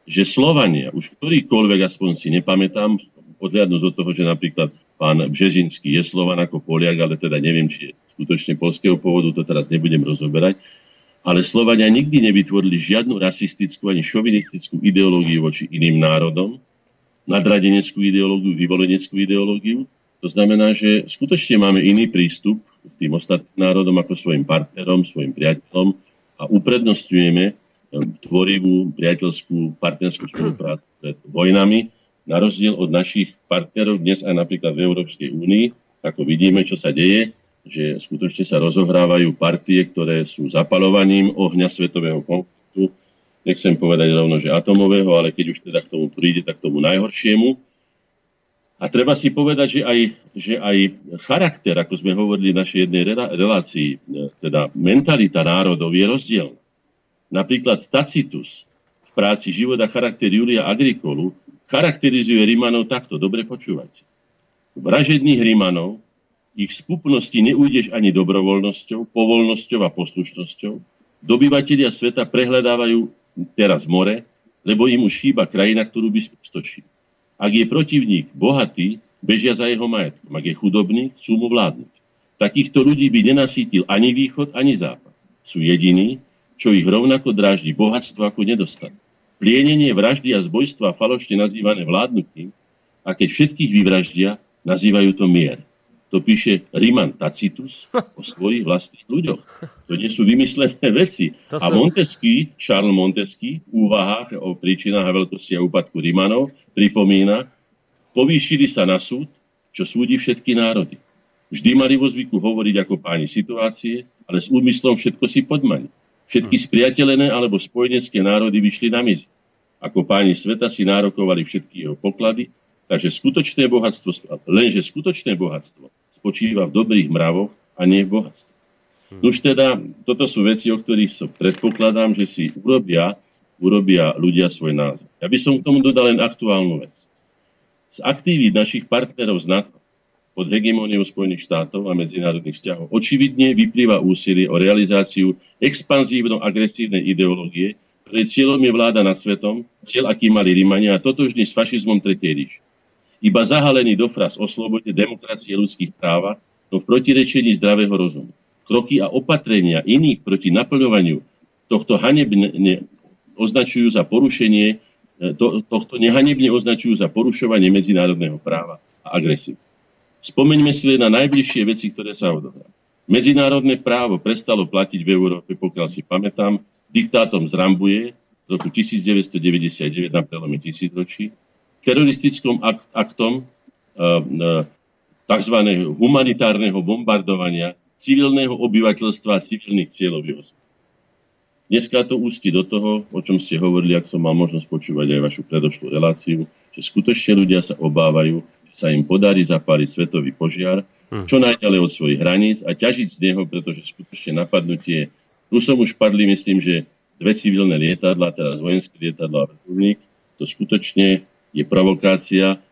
že Slovania, už ktorýkoľvek, aspoň si nepamätám, odhľadnúť od toho, že napríklad pán Bžezinský je Slovan ako Poliak, ale teda neviem, či je skutočne polského pôvodu, to teraz nebudem rozoberať, ale Slovania nikdy nevytvorili žiadnu rasistickú ani šovinistickú ideológiu voči iným národom, nadradeneckú ideológiu, vyvoleneckú ideológiu, to znamená, že skutočne máme iný prístup k tým ostatným národom ako svojim partnerom, svojim priateľom a uprednostňujeme eh, tvorivú priateľskú partnerskú spoluprácu pred vojnami, na rozdiel od našich partnerov dnes aj napríklad v Európskej únii, ako vidíme, čo sa deje, že skutočne sa rozohrávajú partie, ktoré sú zapalovaním ohňa svetového konfliktu. Nechcem povedať rovno, že atomového, ale keď už teda k tomu príde, tak tomu najhoršiemu. A treba si povedať, že aj, že aj charakter, ako sme hovorili v našej jednej relácii, teda mentalita národov je rozdielna. Napríklad Tacitus v práci Život a charakter Julia Agrikolu charakterizuje Rimanov takto, dobre počúvať. Vražedných Rimanov ich skupnosti neújdeš ani dobrovoľnosťou, povolnosťou a poslušnosťou. Dobyvatelia sveta prehľadávajú teraz more, lebo im už chýba krajina, ktorú by spustočili. Ak je protivník bohatý, bežia za jeho majetkom. Ak je chudobný, chcú mu vládnuť. Takýchto ľudí by nenasítil ani východ, ani západ. Sú jediní, čo ich rovnako dráždi bohatstvo ako nedostatok. Plienenie, vraždy a zbojstva falošne nazývané vládnutím a keď všetkých vyvraždia, nazývajú to mier. To píše Riman Tacitus o svojich vlastných ľuďoch. To nie sú vymyslené (laughs) veci. To a Montesquieu, Charles Montesquieu v úvahách o príčinách a veľkosti a úpadku Rimanov pripomína, povýšili sa na súd, čo súdi všetky národy. Vždy mali vo zvyku hovoriť ako páni situácie, ale s úmyslom všetko si podmaniť. Všetky hm. spriateľené alebo spojenecké národy vyšli na mizi. Ako páni sveta si nárokovali všetky jeho poklady Takže skutočné bohatstvo, lenže skutočné bohatstvo spočíva v dobrých mravoch a nie v bohatstve. Hmm. Už teda, toto sú veci, o ktorých som predpokladám, že si urobia, urobia ľudia svoj názor. Ja by som k tomu dodal len aktuálnu vec. Z aktivít našich partnerov z NATO pod hegemóniou Spojených štátov a medzinárodných vzťahov očividne vyplýva úsilie o realizáciu expanzívno-agresívnej ideológie, ktorej cieľom je vláda nad svetom, cieľ, aký mali Rímania a totožný s fašizmom Tretej ríše iba zahalený do fraz o slobode, demokracie ľudských práva, no v protirečení zdravého rozumu. Kroky a opatrenia iných proti naplňovaniu tohto hanebne označujú za porušenie, e, to, tohto nehanebne označujú za porušovanie medzinárodného práva a agresiu. Spomeňme si len na najbližšie veci, ktoré sa odohrali. Medzinárodné právo prestalo platiť v Európe, pokiaľ si pamätám, diktátom z Rambuje z roku 1999 na prelome tisícročí teroristickom aktom eh, eh, tzv. humanitárneho bombardovania civilného obyvateľstva a civilných cieľov. Dneska to ústi do toho, o čom ste hovorili, ak som mal možnosť počúvať aj vašu predošlú reláciu, že skutočne ľudia sa obávajú, že sa im podarí zapáliť svetový požiar, hm. čo najďalej od svojich hraníc a ťažiť z neho, pretože skutočne napadnutie, tu som už padli, myslím, že dve civilné lietadla, teraz vojenské lietadla a vrtulník, to skutočne je provokácia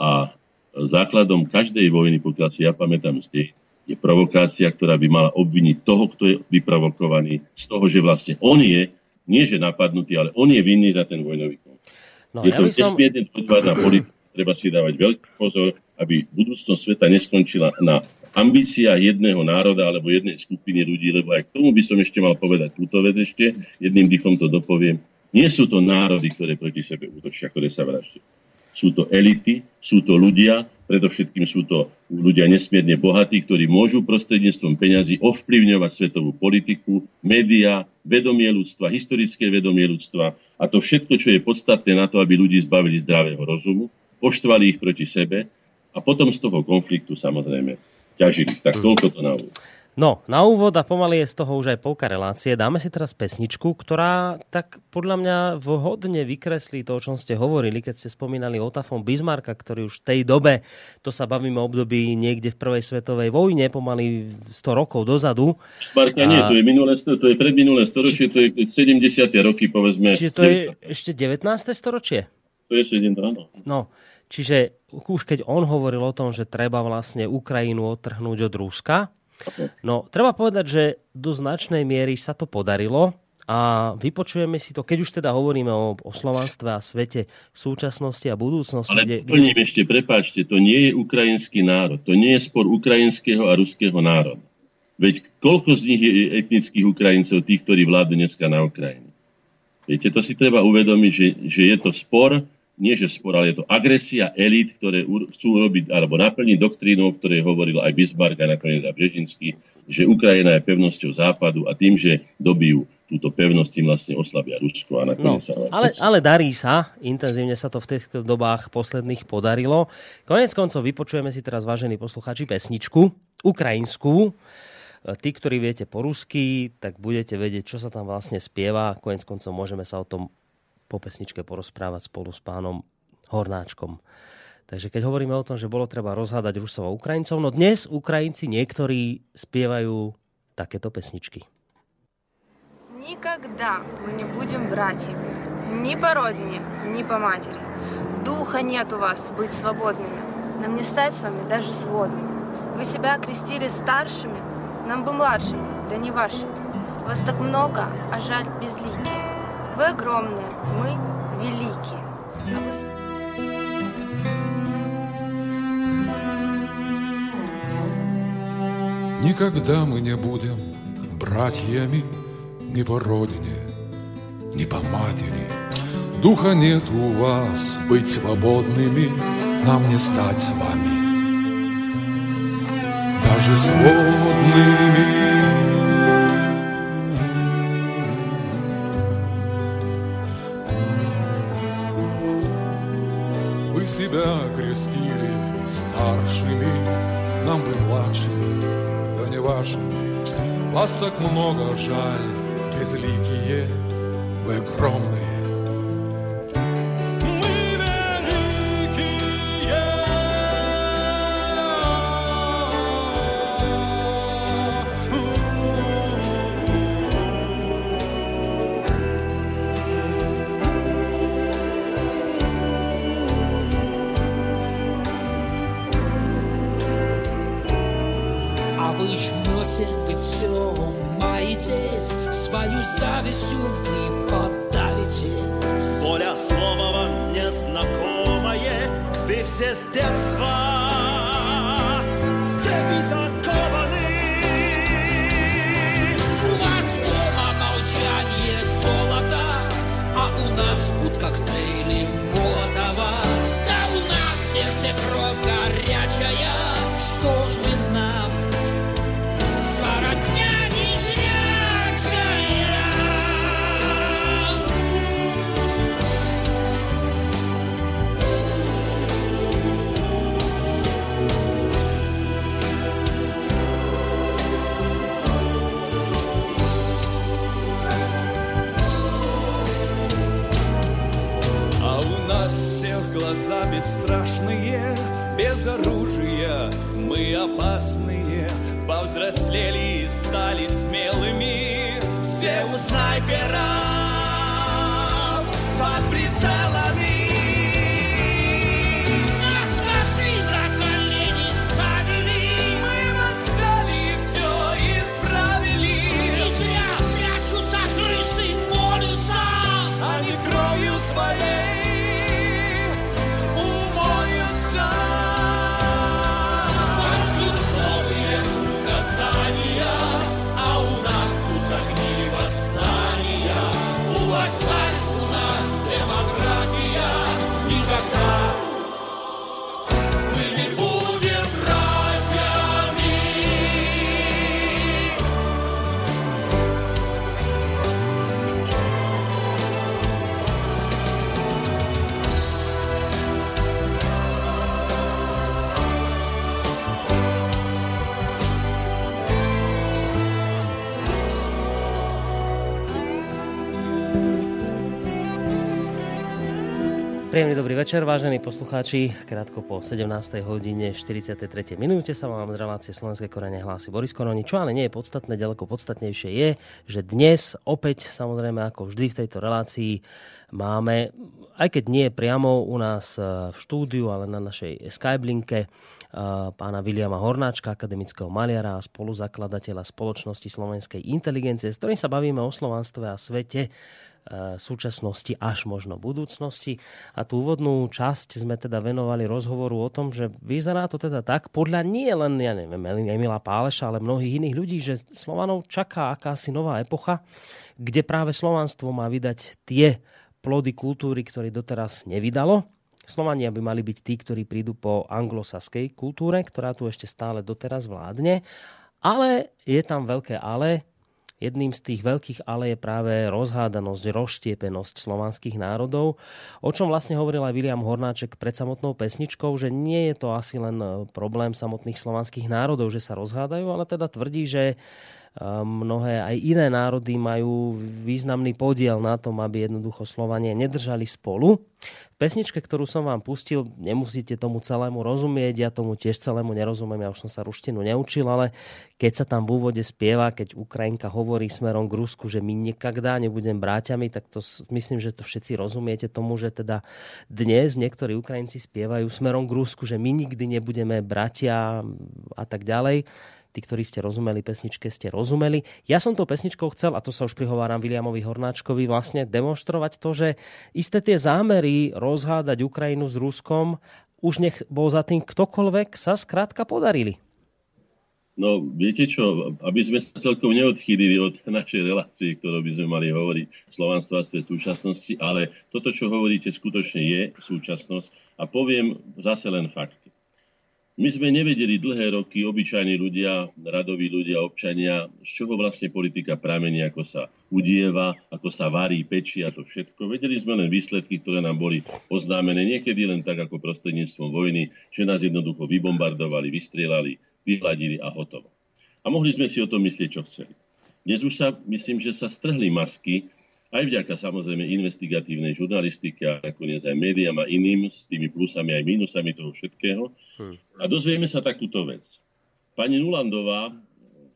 a základom každej vojny, pokiaľ si ja pamätám z je provokácia, ktorá by mala obviniť toho, kto je vyprovokovaný, z toho, že vlastne on je, nie že napadnutý, ale on je vinný za ten vojnový konflikt. No, je ja to som... nesmierne na politika. Treba si dávať veľký pozor, aby budúcnosť sveta neskončila na ambícia jedného národa alebo jednej skupiny ľudí, lebo aj k tomu by som ešte mal povedať túto vec ešte, jedným dýchom to dopoviem. Nie sú to národy, ktoré proti sebe útočia, ktoré sa vraždia. Sú to elity, sú to ľudia, predovšetkým sú to ľudia nesmierne bohatí, ktorí môžu prostredníctvom peňazí ovplyvňovať svetovú politiku, médiá, vedomie ľudstva, historické vedomie ľudstva a to všetko, čo je podstatné na to, aby ľudí zbavili zdravého rozumu, poštvali ich proti sebe a potom z toho konfliktu samozrejme ťažili. Tak toľko to na úvod. No, na úvod a pomaly je z toho už aj polka relácie. Dáme si teraz pesničku, ktorá tak podľa mňa vhodne vykreslí to, o čom ste hovorili, keď ste spomínali Otafom Bismarcka, ktorý už v tej dobe, to sa bavíme o období niekde v prvej svetovej vojne, pomaly 100 rokov dozadu. Bismarcka a... nie, to je, minulé, to je predminulé storočie, to je 70. roky, povedzme. Čiže to je ešte 19. storočie? To je 7, áno. No, čiže už keď on hovoril o tom, že treba vlastne Ukrajinu odtrhnúť od Ruska, No, treba povedať, že do značnej miery sa to podarilo a vypočujeme si to, keď už teda hovoríme o, o slovanstve a svete súčasnosti a budúcnosti. Ale kde, kde... ešte, prepáčte, to nie je ukrajinský národ, to nie je spor ukrajinského a ruského národa. Veď koľko z nich je etnických Ukrajincov, tých, ktorí vládnu dneska na Ukrajine? Viete, to si treba uvedomiť, že, že je to spor nie že spor, ale je to agresia elít, ktoré chcú robiť alebo naplniť doktrínu, o ktorej hovoril aj Bismarck a nakoniec aj Brežinský, že Ukrajina je pevnosťou západu a tým, že dobijú túto pevnosť tým vlastne oslabia Rusko a nakoniec no, sa... Ale, ale darí sa, intenzívne sa to v týchto dobách posledných podarilo. Konec koncov vypočujeme si teraz, vážení poslucháči, pesničku, ukrajinskú. Tí, ktorí viete po rusky, tak budete vedieť, čo sa tam vlastne spieva. Konec koncov môžeme sa o tom po pesničke porozprávať spolu s pánom Hornáčkom. Takže keď hovoríme o tom, že bolo treba rozhádať Rusov a Ukrajincov, no dnes Ukrajinci niektorí spievajú takéto pesničky. Никогда мы не будем братьями. Ни по родине, ни по матери. Духа нет у вас быть свободными. Нам не стать с вами даже сводными. Вы себя окрестили старшими, нам бы младшими, да не вашими. Вас так много, а жаль безликие. Вы огромные, мы великие. Никогда мы не будем братьями ни по родине, ни по матери. Духа нет у вас быть свободными, нам не стать с вами. Даже свободными. Себя крестили старшими, нам бы младшими вашими. Вас так много жаль, безликие, вы огромные хотите вы все маетесь, свою завистью вы подавитесь. Поля слова вам незнакомое, вы все с детства страшные, без оружия мы опасные, повзрослели Príjemný dobrý večer, vážení poslucháči. Krátko po 17. hodine 43. minúte sa vám z relácie Slovenské korene hlási Boris Koroni. Čo ale nie je podstatné, ďaleko podstatnejšie je, že dnes opäť, samozrejme ako vždy v tejto relácii, máme, aj keď nie priamo u nás e, v štúdiu, ale na našej Skyblinke, e, pána Viliama Hornáčka, akademického maliara a spoluzakladateľa spoločnosti slovenskej inteligencie, s ktorým sa bavíme o slovanstve a svete súčasnosti až možno budúcnosti. A tú úvodnú časť sme teda venovali rozhovoru o tom, že vyzerá to teda tak, podľa nie len, ja neviem, Emila Páleša, ale mnohých iných ľudí, že Slovanov čaká akási nová epocha, kde práve slovanstvo má vydať tie plody kultúry, ktoré doteraz nevydalo. Slovania by mali byť tí, ktorí prídu po anglosaskej kultúre, ktorá tu ešte stále doteraz vládne. Ale je tam veľké ale, Jedným z tých veľkých ale je práve rozhádanosť, rozštiepenosť slovanských národov, o čom vlastne hovoril aj William Hornáček pred samotnou pesničkou, že nie je to asi len problém samotných slovanských národov, že sa rozhádajú, ale teda tvrdí, že mnohé aj iné národy majú významný podiel na tom, aby jednoducho Slovanie nedržali spolu. V pesničke, ktorú som vám pustil, nemusíte tomu celému rozumieť, ja tomu tiež celému nerozumiem, ja už som sa ruštinu neučil, ale keď sa tam v úvode spieva, keď Ukrajinka hovorí smerom k Rusku, že my nikada nebudem bráťami, tak to myslím, že to všetci rozumiete tomu, že teda dnes niektorí Ukrajinci spievajú smerom k Rusku, že my nikdy nebudeme bratia a tak ďalej tí, ktorí ste rozumeli pesničke, ste rozumeli. Ja som tou pesničkou chcel, a to sa už prihováram Williamovi Hornáčkovi, vlastne demonstrovať to, že isté tie zámery rozhádať Ukrajinu s Ruskom, už nech bol za tým ktokoľvek, sa skrátka podarili. No, viete čo, aby sme sa celkom neodchýlili od našej relácie, ktorú by sme mali hovoriť v slovanstve súčasnosti, ale toto, čo hovoríte, skutočne je súčasnosť a poviem zase len fakty. My sme nevedeli dlhé roky, obyčajní ľudia, radoví ľudia, občania, z čoho vlastne politika pramení, ako sa udieva, ako sa varí, pečí a to všetko. Vedeli sme len výsledky, ktoré nám boli oznámené niekedy len tak ako prostredníctvom vojny, že nás jednoducho vybombardovali, vystrielali, vyhladili a hotovo. A mohli sme si o tom myslieť, čo chceli. Dnes už sa, myslím, že sa strhli masky aj vďaka samozrejme investigatívnej žurnalistike a nakoniec aj médiám a iným s tými plusami aj mínusami toho všetkého. Hmm. A dozvieme sa takúto vec. Pani Nulandová,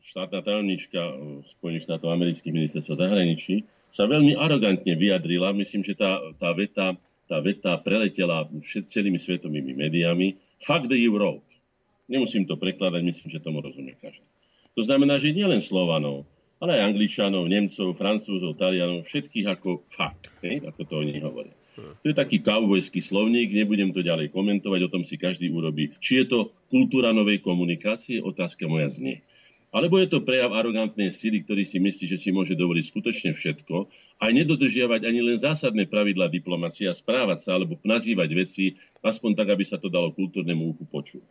štátna tajomnička Spojených štátov amerických ministerstva zahraničí, sa veľmi arogantne vyjadrila. Myslím, že tá, tá, veta, tá veta preletela všet, celými svetovými médiami. Fuck the Europe. Nemusím to prekladať, myslím, že tomu rozumie každý. To znamená, že nielen Slovanov, ale aj Angličanov, Nemcov, Francúzov, Talianov, všetkých ako fakt, hej, ako to oni hovoria. To je taký kaubojský slovník, nebudem to ďalej komentovať, o tom si každý urobí. Či je to kultúra novej komunikácie, otázka moja znie. Alebo je to prejav arogantnej sily, ktorý si myslí, že si môže dovoliť skutočne všetko, aj nedodržiavať ani len zásadné pravidla diplomacie a správať sa alebo nazývať veci, aspoň tak, aby sa to dalo kultúrnemu uchu počuť.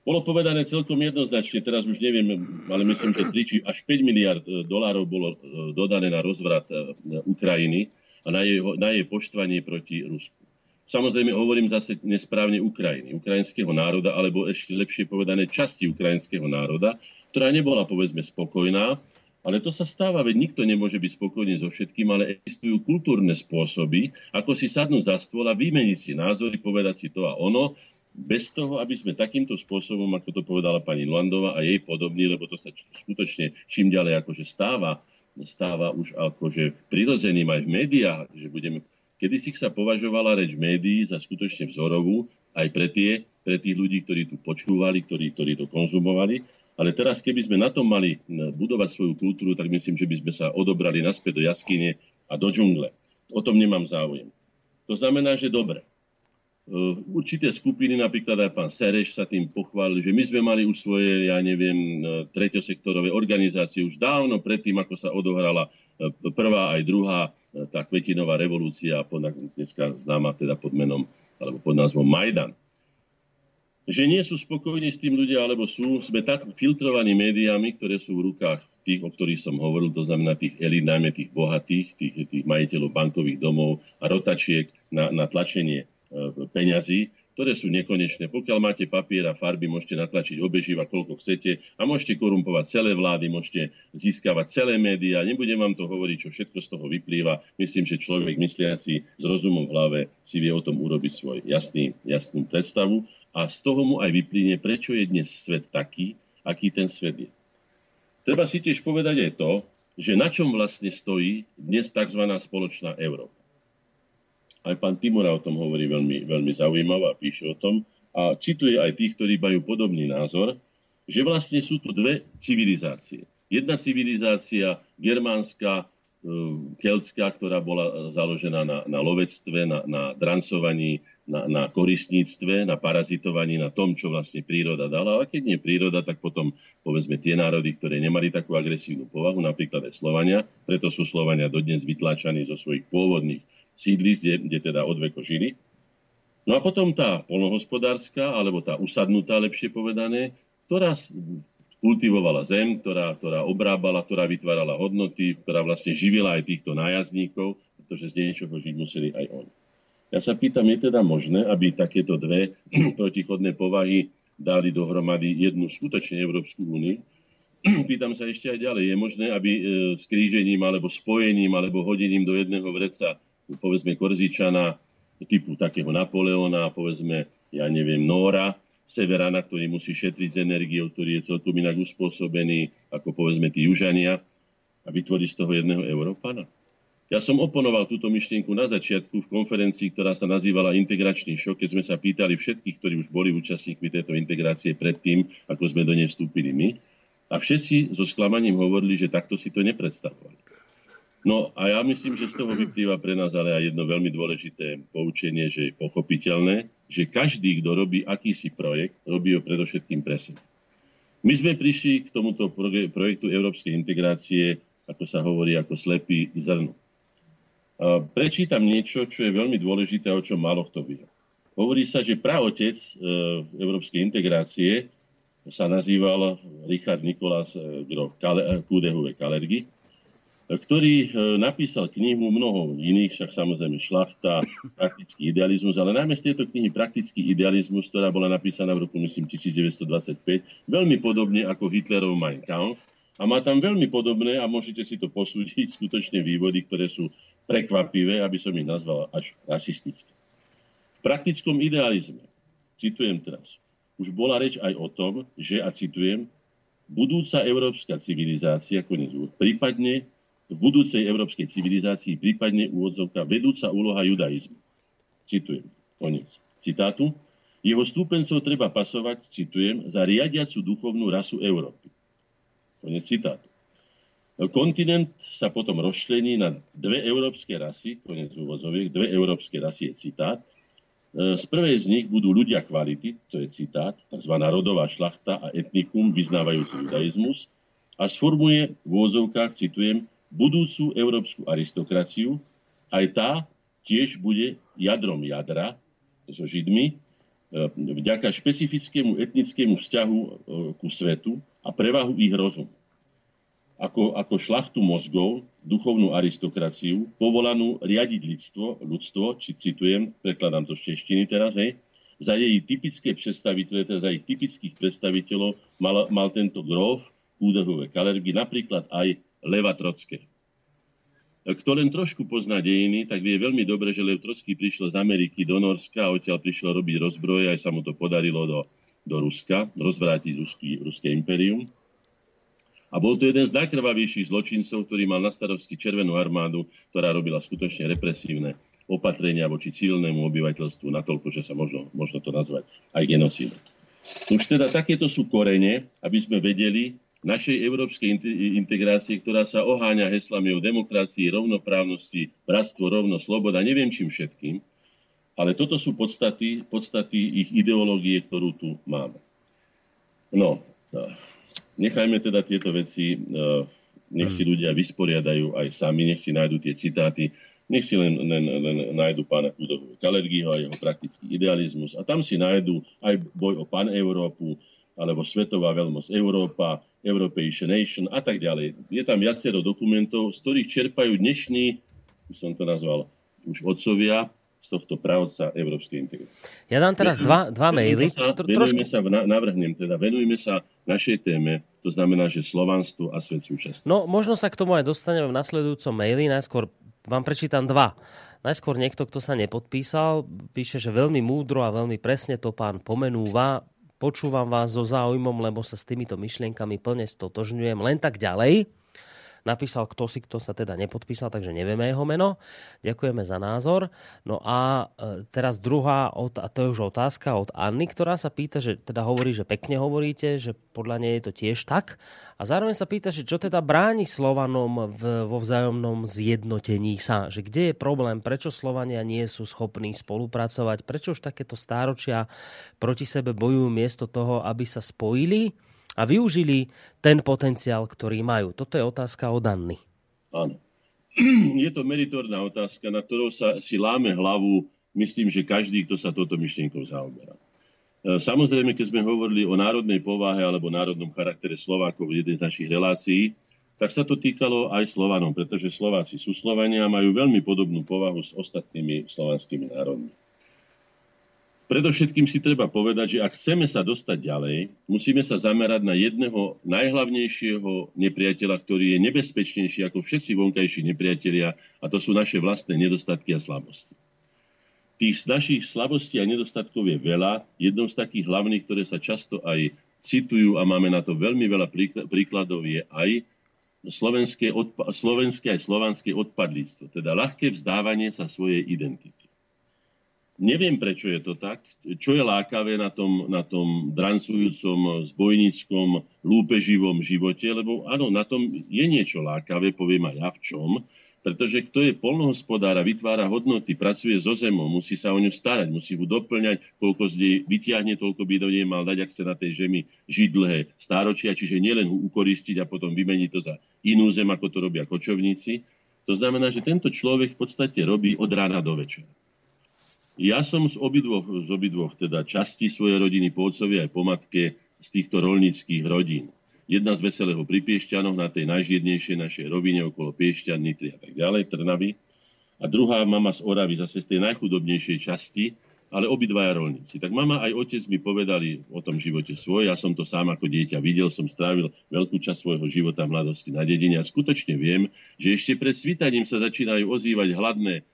Bolo povedané celkom jednoznačne, teraz už neviem, ale myslím, že 3 či až 5 miliard e, dolárov bolo e, dodané na rozvrat e, Ukrajiny a na jej, na jej poštvanie proti Rusku. Samozrejme hovorím zase nesprávne Ukrajiny, ukrajinského národa, alebo ešte lepšie povedané časti ukrajinského národa, ktorá nebola povedzme spokojná, ale to sa stáva, veď nikto nemôže byť spokojný so všetkým, ale existujú kultúrne spôsoby, ako si sadnúť za stôl a vymeniť si názory, povedať si to a ono, bez toho, aby sme takýmto spôsobom, ako to povedala pani Landová a jej podobní, lebo to sa skutočne čím ďalej akože stáva, stáva už akože prirodzeným aj v médiách, že budeme... Kedy si sa považovala reč médií za skutočne vzorovú aj pre, tie, pre tých ľudí, ktorí tu počúvali, ktorí, ktorí to konzumovali. Ale teraz, keby sme na tom mali budovať svoju kultúru, tak myslím, že by sme sa odobrali naspäť do jaskyne a do džungle. O tom nemám záujem. To znamená, že dobre, určité skupiny, napríklad aj pán Sereš sa tým pochválil, že my sme mali už svoje, ja neviem, eh, treťosektorové organizácie už dávno predtým, ako sa odohrala eh, prvá aj druhá tá kvetinová revolúcia, dneska známa teda pod menom alebo pod názvom Majdan. Že nie sú spokojní s tým ľudia, alebo sú, sme tak filtrovaní médiami, ktoré sú v rukách tých, o ktorých som hovoril, to znamená tých elít, najmä tých bohatých, tých, tých majiteľov bankových domov a rotačiek na, na tlačenie peňazí, ktoré sú nekonečné. Pokiaľ máte papier a farby, môžete natlačiť obeživa, koľko chcete a môžete korumpovať celé vlády, môžete získavať celé médiá. Nebudem vám to hovoriť, čo všetko z toho vyplýva. Myslím, že človek mysliaci s rozumom v hlave si vie o tom urobiť svoj jasný, jasnú predstavu a z toho mu aj vyplynie, prečo je dnes svet taký, aký ten svet je. Treba si tiež povedať aj to, že na čom vlastne stojí dnes tzv. spoločná Európa. Aj pán Timura o tom hovorí veľmi, veľmi zaujímaво a píše o tom. A cituje aj tých, ktorí majú podobný názor, že vlastne sú tu dve civilizácie. Jedna civilizácia germánska, e, keltská, ktorá bola založená na, na lovectve, na, na drancovaní, na, na koristníctve, na parazitovaní, na tom, čo vlastne príroda dala. A keď nie príroda, tak potom povedzme tie národy, ktoré nemali takú agresívnu povahu, napríklad aj Slovania, preto sú Slovania dodnes vytláčaní zo svojich pôvodných sídlisk, kde, kde teda odveko žili. No a potom tá polnohospodárska, alebo tá usadnutá, lepšie povedané, ktorá kultivovala zem, ktorá, ktorá obrábala, ktorá vytvárala hodnoty, ktorá vlastne živila aj týchto nájazdníkov, pretože z niečoho žiť museli aj oni. Ja sa pýtam, je teda možné, aby takéto dve (clears throat) protichodné povahy dali dohromady jednu skutočne Európsku úniu? (clears throat) Pýtam sa ešte aj ďalej, je možné, aby e, skrížením alebo spojením alebo hodením do jedného vreca povedzme Korzičana typu takého Napoleona, povedzme, ja neviem, Nóra, Severana, ktorý musí šetriť z energiou, ktorý je celkom inak uspôsobený, ako povedzme tí južania, a vytvorí z toho jedného Európana. Ja som oponoval túto myšlienku na začiatku v konferencii, ktorá sa nazývala Integračný šok, keď sme sa pýtali všetkých, ktorí už boli účastníkmi tejto integrácie predtým, ako sme do nej vstúpili my. A všetci so sklamaním hovorili, že takto si to nepredstavovali. No a ja myslím, že z toho vyplýva pre nás ale aj jedno veľmi dôležité poučenie, že je pochopiteľné, že každý, kto robí akýsi projekt, robí ho predovšetkým pre seba. My sme prišli k tomuto projektu európskej integrácie, ako sa hovorí, ako slepý zrno. Prečítam niečo, čo je veľmi dôležité, o čom málo kto vie. Hovorí sa, že praotec e, európskej integrácie sa nazýval Richard Nikolás e, Kudehuve Kalergi ktorý e, napísal knihu mnoho iných, však samozrejme šlachta, (laughs) praktický idealizmus, ale najmä z tejto knihy praktický idealizmus, ktorá bola napísaná v roku, myslím, 1925, veľmi podobne ako Hitlerov Mein Kampf. A má tam veľmi podobné, a môžete si to posúdiť, (laughs) skutočne vývody, ktoré sú prekvapivé, aby som ich nazval až rasistické. V praktickom idealizme, citujem teraz, už bola reč aj o tom, že, a citujem, budúca európska civilizácia, konec prípadne v budúcej európskej civilizácii prípadne úvodzovka vedúca úloha judaizmu. Citujem, koniec citátu. Jeho stúpencov treba pasovať, citujem, za riadiacu duchovnú rasu Európy. Konec citátu. Kontinent sa potom rozšlení na dve európske rasy, konec úvozoviek, dve európske rasy je citát. E, z prvej z nich budú ľudia kvality, to je citát, tzv. rodová šlachta a etnikum vyznávajúci judaizmus a sformuje v úvozovkách, citujem, budúcu európsku aristokraciu, aj tá tiež bude jadrom jadra so Židmi, e, vďaka špecifickému etnickému vzťahu e, ku svetu a prevahu ich rozumu. Ako, ako šlachtu mozgov, duchovnú aristokraciu, povolanú riadiť ľudstvo, ľudstvo či citujem, prekladám to z češtiny teraz, hej, za jej typické predstaviteľe, teda za jej typických predstaviteľov mal, mal tento gróf Údehové kalergy, napríklad aj Leva Trockého. Kto len trošku pozná dejiny, tak vie veľmi dobre, že Lev Trocký prišiel z Ameriky do Norska a odtiaľ prišiel robiť rozbroje, aj sa mu to podarilo do, do Ruska, rozvrátiť ruský, ruské impérium. A bol to jeden z najkrvavejších zločincov, ktorý mal na starosti Červenú armádu, ktorá robila skutočne represívne opatrenia voči civilnému obyvateľstvu, natoľko, že sa možno, možno to nazvať aj genocídom. Už teda takéto sú korene, aby sme vedeli, našej európskej integrácie, ktorá sa oháňa heslami o demokracii, rovnoprávnosti, bratstvo, rovno, sloboda, neviem čím všetkým, ale toto sú podstaty, podstaty ich ideológie, ktorú tu máme. No, nechajme teda tieto veci, nech si hmm. ľudia vysporiadajú aj sami, nech si nájdu tie citáty, nech si len, len, len nájdu pána Kudovu Kalergiho a jeho praktický idealizmus a tam si nájdu aj boj o pan Európu, alebo Svetová veľmoc Európa, European Nation a tak ďalej. Je tam viacero dokumentov, z ktorých čerpajú dnešní, by som to nazval, už odcovia z tohto pravca Európskej integrácie. Ja dám teraz dva, dva maily. Sa, venujme sa, navrhnem teda, venujme sa našej téme, to znamená, že slovanstvo a svet súčasnosti. No, možno sa k tomu aj dostaneme v nasledujúcom maili. Najskôr vám prečítam dva. Najskôr niekto, kto sa nepodpísal, píše, že veľmi múdro a veľmi presne to pán pomenúva. Počúvam vás so záujmom, lebo sa s týmito myšlienkami plne stotožňujem. Len tak ďalej. Napísal kto si, kto sa teda nepodpísal, takže nevieme jeho meno. Ďakujeme za názor. No a e, teraz druhá, a to je už otázka od Anny, ktorá sa pýta, že teda hovorí, že pekne hovoríte, že podľa nej je to tiež tak. A zároveň sa pýta, že čo teda bráni Slovanom v, vo vzájomnom zjednotení sa, že kde je problém, prečo Slovania nie sú schopní spolupracovať, prečo už takéto stáročia proti sebe bojujú miesto toho, aby sa spojili a využili ten potenciál, ktorý majú. Toto je otázka od Anny. Áno. (clears throat) Je to meritorná otázka, na ktorou sa si láme hlavu, myslím, že každý, kto sa toto myšlienkou zaoberá. Samozrejme, keď sme hovorili o národnej povahe alebo národnom charaktere Slovákov v jednej z našich relácií, tak sa to týkalo aj Slovanom, pretože Slováci sú Slovania a majú veľmi podobnú povahu s ostatnými slovanskými národmi. Predovšetkým si treba povedať, že ak chceme sa dostať ďalej, musíme sa zamerať na jedného najhlavnejšieho nepriateľa, ktorý je nebezpečnejší ako všetci vonkajší nepriatelia, a to sú naše vlastné nedostatky a slabosti. Tých našich slabostí a nedostatkov je veľa. Jednou z takých hlavných, ktoré sa často aj citujú a máme na to veľmi veľa príkladov, je aj slovenské, odpa- slovenské aj slovanské odpadlíctvo, teda ľahké vzdávanie sa svojej identity. Neviem, prečo je to tak. Čo je lákavé na tom, na tom drancujúcom, zbojníckom, lúpeživom živote, lebo áno, na tom je niečo lákavé, poviem aj ja v čom, pretože kto je polnohospodár a vytvára hodnoty, pracuje so zemou, musí sa o ňu starať, musí ju doplňať, koľko z nej vyťahne, toľko by do nej mal dať, ak chce na tej žemi žiť dlhé stáročia, čiže nielen ho ukoristiť a potom vymeniť to za inú zem, ako to robia kočovníci. To znamená, že tento človek v podstate robí od rána do večera. Ja som z obidvoch, z obidvoch teda častí svojej rodiny, po otcovi aj po matke, z týchto rolnických rodín. Jedna z Veselého pri Piešťanoch na tej najžiednejšej našej rovine okolo Piešťan, Nitry a tak ďalej, Trnavy. A druhá mama z Oravy zase z tej najchudobnejšej časti, ale obidvaja rolníci. Tak mama aj otec mi povedali o tom živote svoj. Ja som to sám ako dieťa videl, som strávil veľkú časť svojho života v mladosti na dedine a skutočne viem, že ešte pred svitaním sa začínajú ozývať hladné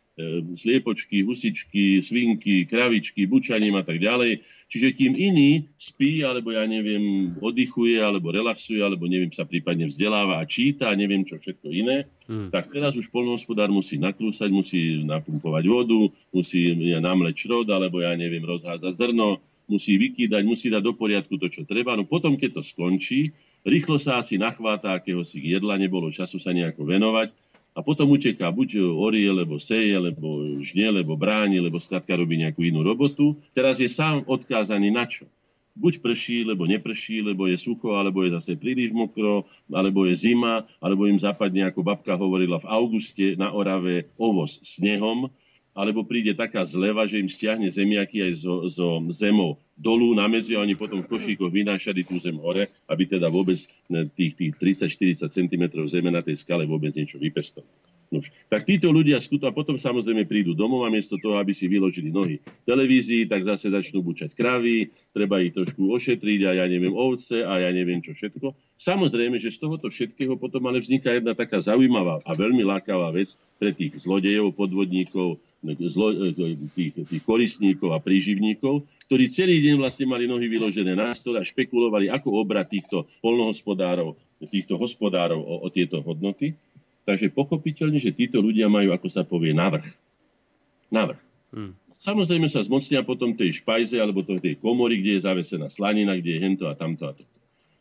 sliepočky, husičky, svinky, kravičky, bučaním a tak ďalej. Čiže kým iný spí, alebo ja neviem, oddychuje, alebo relaxuje, alebo neviem, sa prípadne vzdeláva a číta, a neviem čo všetko iné, hmm. tak teraz už polnohospodár musí naklúsať, musí napumpovať vodu, musí namleť šrod, alebo ja neviem, rozházať zrno, musí vykýdať, musí dať do poriadku to, čo treba. No potom, keď to skončí, rýchlo sa asi nachváta akéhosi jedla, nebolo času sa nejako venovať a potom uteká buď orie, lebo seje, lebo žne, lebo bráni, lebo skladka robí nejakú inú robotu. Teraz je sám odkázaný na čo? Buď prší, lebo neprší, lebo je sucho, alebo je zase príliš mokro, alebo je zima, alebo im zapadne, ako babka hovorila v auguste na Orave, ovoz snehom, alebo príde taká zleva, že im stiahne zemiaky aj zo, zo zemou dolu na medzi a oni potom v košíkoch vynášali tú zem hore, aby teda vôbec tých, tých 30-40 cm zeme na tej skale vôbec niečo vypestovali. Tak títo ľudia skuto potom samozrejme prídu domov a miesto toho, aby si vyložili nohy v televízii, tak zase začnú bučať kravy, treba ich trošku ošetriť a ja neviem ovce a ja neviem čo všetko. Samozrejme, že z tohoto všetkého potom ale vzniká jedna taká zaujímavá a veľmi lákavá vec pre tých zlodejov, podvodníkov, zlo, tých, tých koristníkov a príživníkov, ktorí celý deň vlastne mali nohy vyložené na stole a špekulovali, ako obrať týchto polnohospodárov, týchto hospodárov o, o tieto hodnoty. Takže pochopiteľne, že títo ľudia majú, ako sa povie, navrh. Navrh. Hmm. Samozrejme sa zmocnia potom tej špajze alebo tej komory, kde je zavesená slanina, kde je hento a tamto a toto.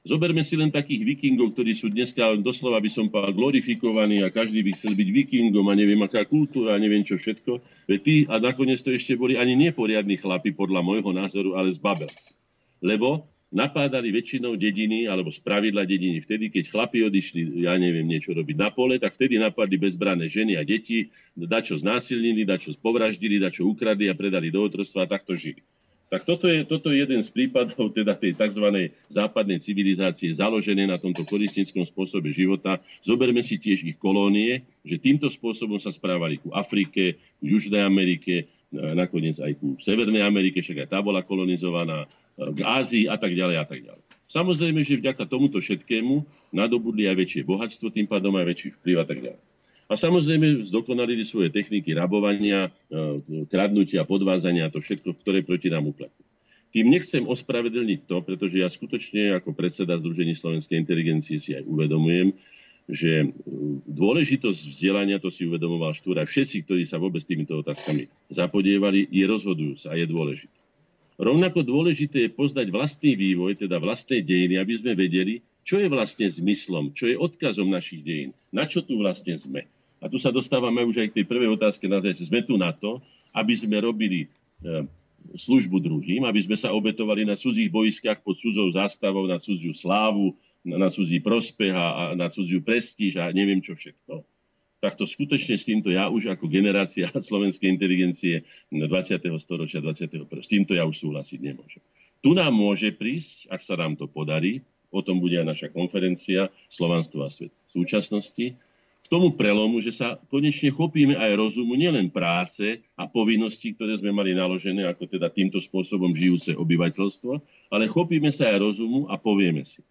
Zoberme si len takých vikingov, ktorí sú dneska doslova by som povedal glorifikovaní a každý by chcel byť vikingom a neviem aká kultúra a neviem čo všetko. Veď tí, a nakoniec to ešte boli ani neporiadni chlapi podľa môjho názoru, ale z babelci. Lebo napádali väčšinou dediny, alebo z pravidla dediny vtedy, keď chlapi odišli, ja neviem, niečo robiť na pole, tak vtedy napadli bezbrané ženy a deti, dačo znásilnili, dačo povraždili, dačo ukradli a predali do otrostva a takto žili. Tak toto je, toto je jeden z prípadov teda tej tzv. západnej civilizácie založené na tomto koristnickom spôsobe života. Zoberme si tiež ich kolónie, že týmto spôsobom sa správali ku Afrike, ku Južnej Amerike, nakoniec aj ku Severnej Amerike, však aj tá bola kolonizovaná, k Ázii a tak ďalej a tak ďalej. Samozrejme, že vďaka tomuto všetkému nadobudli aj väčšie bohatstvo, tým pádom aj väčší vplyv a tak ďalej. A samozrejme zdokonalili svoje techniky rabovania, e, kradnutia, podvázania, to všetko, ktoré proti nám uplatňujú. Tým nechcem ospravedlniť to, pretože ja skutočne ako predseda Združení slovenskej inteligencie si aj uvedomujem, že e, dôležitosť vzdelania, to si uvedomoval Štúra, všetci, ktorí sa vôbec týmito otázkami zapodievali, je rozhodujúca a je dôležitý. Rovnako dôležité je poznať vlastný vývoj, teda vlastné dejiny, aby sme vedeli, čo je vlastne zmyslom, čo je odkazom našich dejín, na čo tu vlastne sme. A tu sa dostávame už aj k tej prvej otázke na že sme tu na to, aby sme robili e, službu druhým, aby sme sa obetovali na cudzích boiskách pod cudzou zástavou, na cudziu slávu, na, cudzí prospech a, na cudziu prestíž a neviem čo všetko tak to skutočne s týmto ja už ako generácia (laughs) slovenskej inteligencie 20. storočia, 21. S týmto ja už súhlasiť nemôžem. tu nám môže prísť, ak sa nám to podarí, o tom bude aj naša konferencia Slovanstvo a svet v súčasnosti, k tomu prelomu, že sa konečne chopíme aj rozumu nielen práce a povinností, ktoré sme mali naložené ako teda týmto spôsobom žijúce obyvateľstvo, ale chopíme sa aj rozumu a povieme si.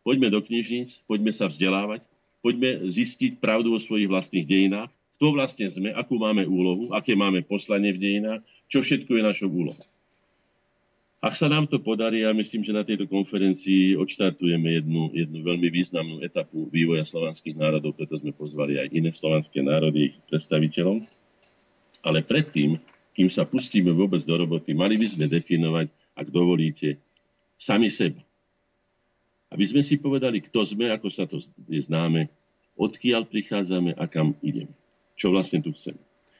Poďme do knižníc, poďme sa vzdelávať, poďme zistiť pravdu o svojich vlastných dejinách, kto vlastne sme, akú máme úlohu, aké máme poslanie v dejinách, čo všetko je našou úlohou. Ak sa nám to podarí, ja myslím, že na tejto konferencii odštartujeme jednu, jednu veľmi významnú etapu vývoja slovanských národov, preto sme pozvali aj iné slovanské národy, ich predstaviteľom. Ale predtým, kým sa pustíme vôbec do roboty, mali by sme definovať, ak dovolíte, sami seba. Aby sme si povedali, kto sme, ako sa to je známe, odkiaľ prichádzame a kam ideme. Čo vlastne tu chceme.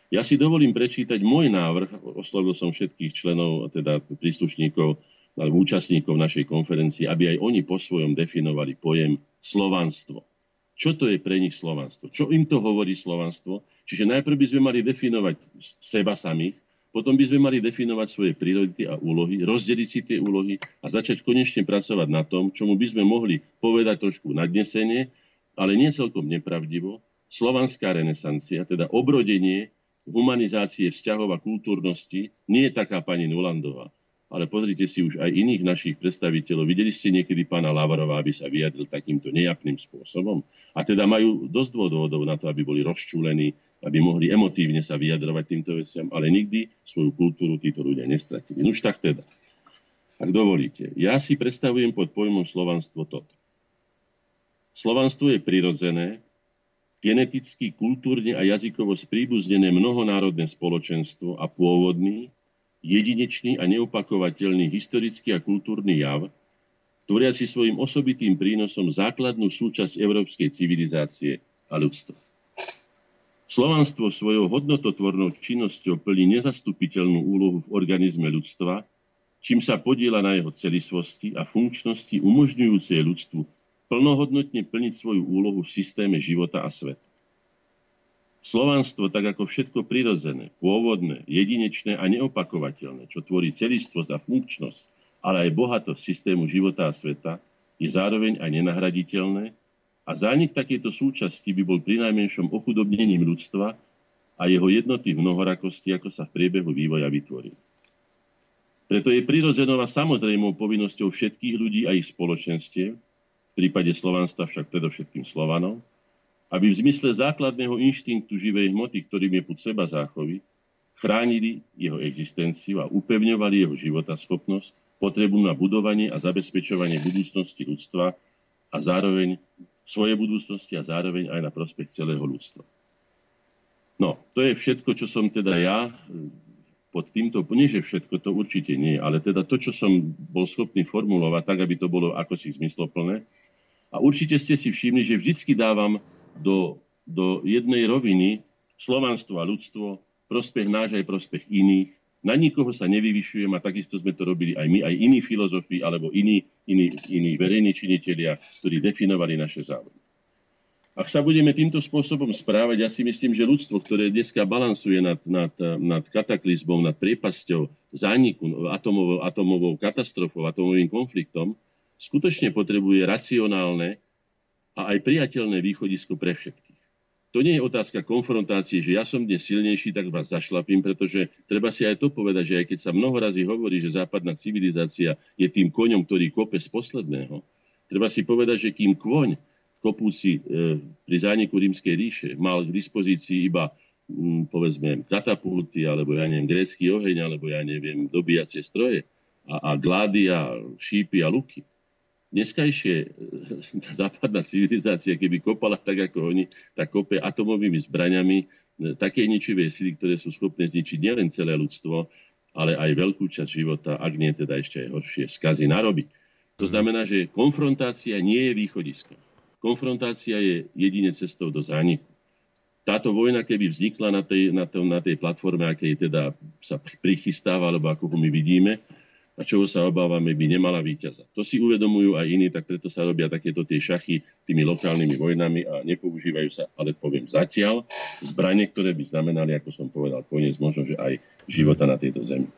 Ja si dovolím prečítať môj návrh, oslovil som všetkých členov, teda príslušníkov alebo účastníkov našej konferencie, aby aj oni po svojom definovali pojem slovanstvo. Čo to je pre nich slovanstvo? Čo im to hovorí slovanstvo? Čiže najprv by sme mali definovať seba samých, potom by sme mali definovať svoje priority a úlohy, rozdeliť si tie úlohy a začať konečne pracovať na tom, čomu by sme mohli povedať trošku nadnesenie, ale nie celkom nepravdivo, slovanská renesancia, teda obrodenie humanizácie vzťahov a kultúrnosti nie je taká pani Nulandová. Ale pozrite si už aj iných našich predstaviteľov. Videli ste niekedy pána Lavarova, aby sa vyjadril takýmto nejapným spôsobom? A teda majú dosť dôvodov na to, aby boli rozčúlení, aby mohli emotívne sa vyjadrovať týmto veciam, ale nikdy svoju kultúru títo ľudia nestratili. Už tak teda. Ak dovolíte, ja si predstavujem pod pojmom slovanstvo toto. Slovanstvo je prirodzené, geneticky, kultúrne a jazykovo spríbuznené mnohonárodné spoločenstvo a pôvodný, jedinečný a neopakovateľný historický a kultúrny jav, tvoriaci svojim osobitým prínosom základnú súčasť európskej civilizácie a ľudstva. Slovanstvo svojou hodnototvornou činnosťou plní nezastupiteľnú úlohu v organizme ľudstva, čím sa podiela na jeho celistvosti a funkčnosti umožňujúcej ľudstvu plnohodnotne plniť svoju úlohu v systéme života a sveta. Slovanstvo, tak ako všetko prirodzené, pôvodné, jedinečné a neopakovateľné, čo tvorí celistvosť a funkčnosť, ale aj bohatosť systému života a sveta, je zároveň aj nenahraditeľné a zánik takejto súčasti by bol prinajmenšom ochudobnením ľudstva a jeho jednoty v mnohorakosti, ako sa v priebehu vývoja vytvorí. Preto je prirodzenou a samozrejmou povinnosťou všetkých ľudí a ich spoločenstiev, prípade slovanstva však predovšetkým Slovanov, aby v zmysle základného inštinktu živej hmoty, ktorým je put seba záchovy, chránili jeho existenciu a upevňovali jeho schopnosť, potrebu na budovanie a zabezpečovanie budúcnosti ľudstva a zároveň svoje budúcnosti a zároveň aj na prospech celého ľudstva. No, to je všetko, čo som teda ja pod týmto, nie že všetko, to určite nie, ale teda to, čo som bol schopný formulovať tak, aby to bolo ako si zmysloplné, a určite ste si všimli, že vždycky dávam do, do jednej roviny slovanstvo a ľudstvo, prospech náš aj prospech iných. Na nikoho sa nevyvyšujem a takisto sme to robili aj my, aj iní filozofi alebo iní, iní, iní verejní činitelia, ktorí definovali naše záujmy. Ak sa budeme týmto spôsobom správať, ja si myslím, že ľudstvo, ktoré dneska balansuje nad, nad, nad kataklizmom, nad priepasťou zániku, atomovou, atomovou katastrofou, atomovým konfliktom, skutočne potrebuje racionálne a aj priateľné východisko pre všetkých. To nie je otázka konfrontácie, že ja som dnes silnejší, tak vás zašlapím, pretože treba si aj to povedať, že aj keď sa mnoho razy hovorí, že západná civilizácia je tým koňom, ktorý kope z posledného, treba si povedať, že kým kôň kopúci e, pri zániku rímskej ríše mal k dispozícii iba m, povedzme katapulty, alebo ja neviem, grécky oheň, alebo ja neviem, dobíjacie stroje a, a glády a šípy a luky, dneskajšie e, západná civilizácia, keby kopala tak ako oni, tak kope atomovými zbraňami e, také ničivé sily, ktoré sú schopné zničiť nielen celé ľudstvo, ale aj veľkú časť života, ak nie teda ešte aj horšie, skazy narobiť. To mhm. znamená, že konfrontácia nie je východisko. Konfrontácia je jedine cestou do zániku. Táto vojna, keby vznikla na tej, na, tom, na tej platforme, akej teda sa prichystáva, alebo ako ho my vidíme, a čoho sa obávame, by nemala víťaza. To si uvedomujú aj iní, tak preto sa robia takéto tie šachy tými lokálnymi vojnami a nepoužívajú sa, ale poviem zatiaľ, zbranie, ktoré by znamenali, ako som povedal, koniec možno, že aj života na tejto zemi.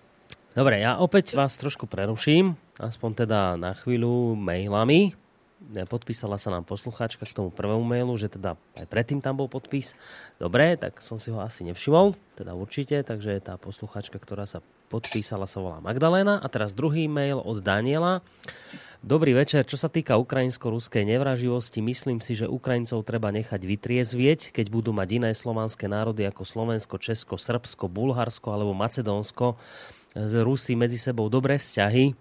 Dobre, ja opäť vás trošku preruším, aspoň teda na chvíľu mailami. Podpísala sa nám poslucháčka k tomu prvému mailu, že teda aj predtým tam bol podpis. Dobre, tak som si ho asi nevšimol, teda určite, takže tá poslucháčka, ktorá sa podpísala, sa volá Magdalena. A teraz druhý mail od Daniela. Dobrý večer. Čo sa týka ukrajinsko-ruskej nevraživosti, myslím si, že Ukrajincov treba nechať vytriezvieť, keď budú mať iné slovanské národy ako Slovensko, Česko, Srbsko, Bulharsko alebo Macedónsko z Rusy medzi sebou dobré vzťahy,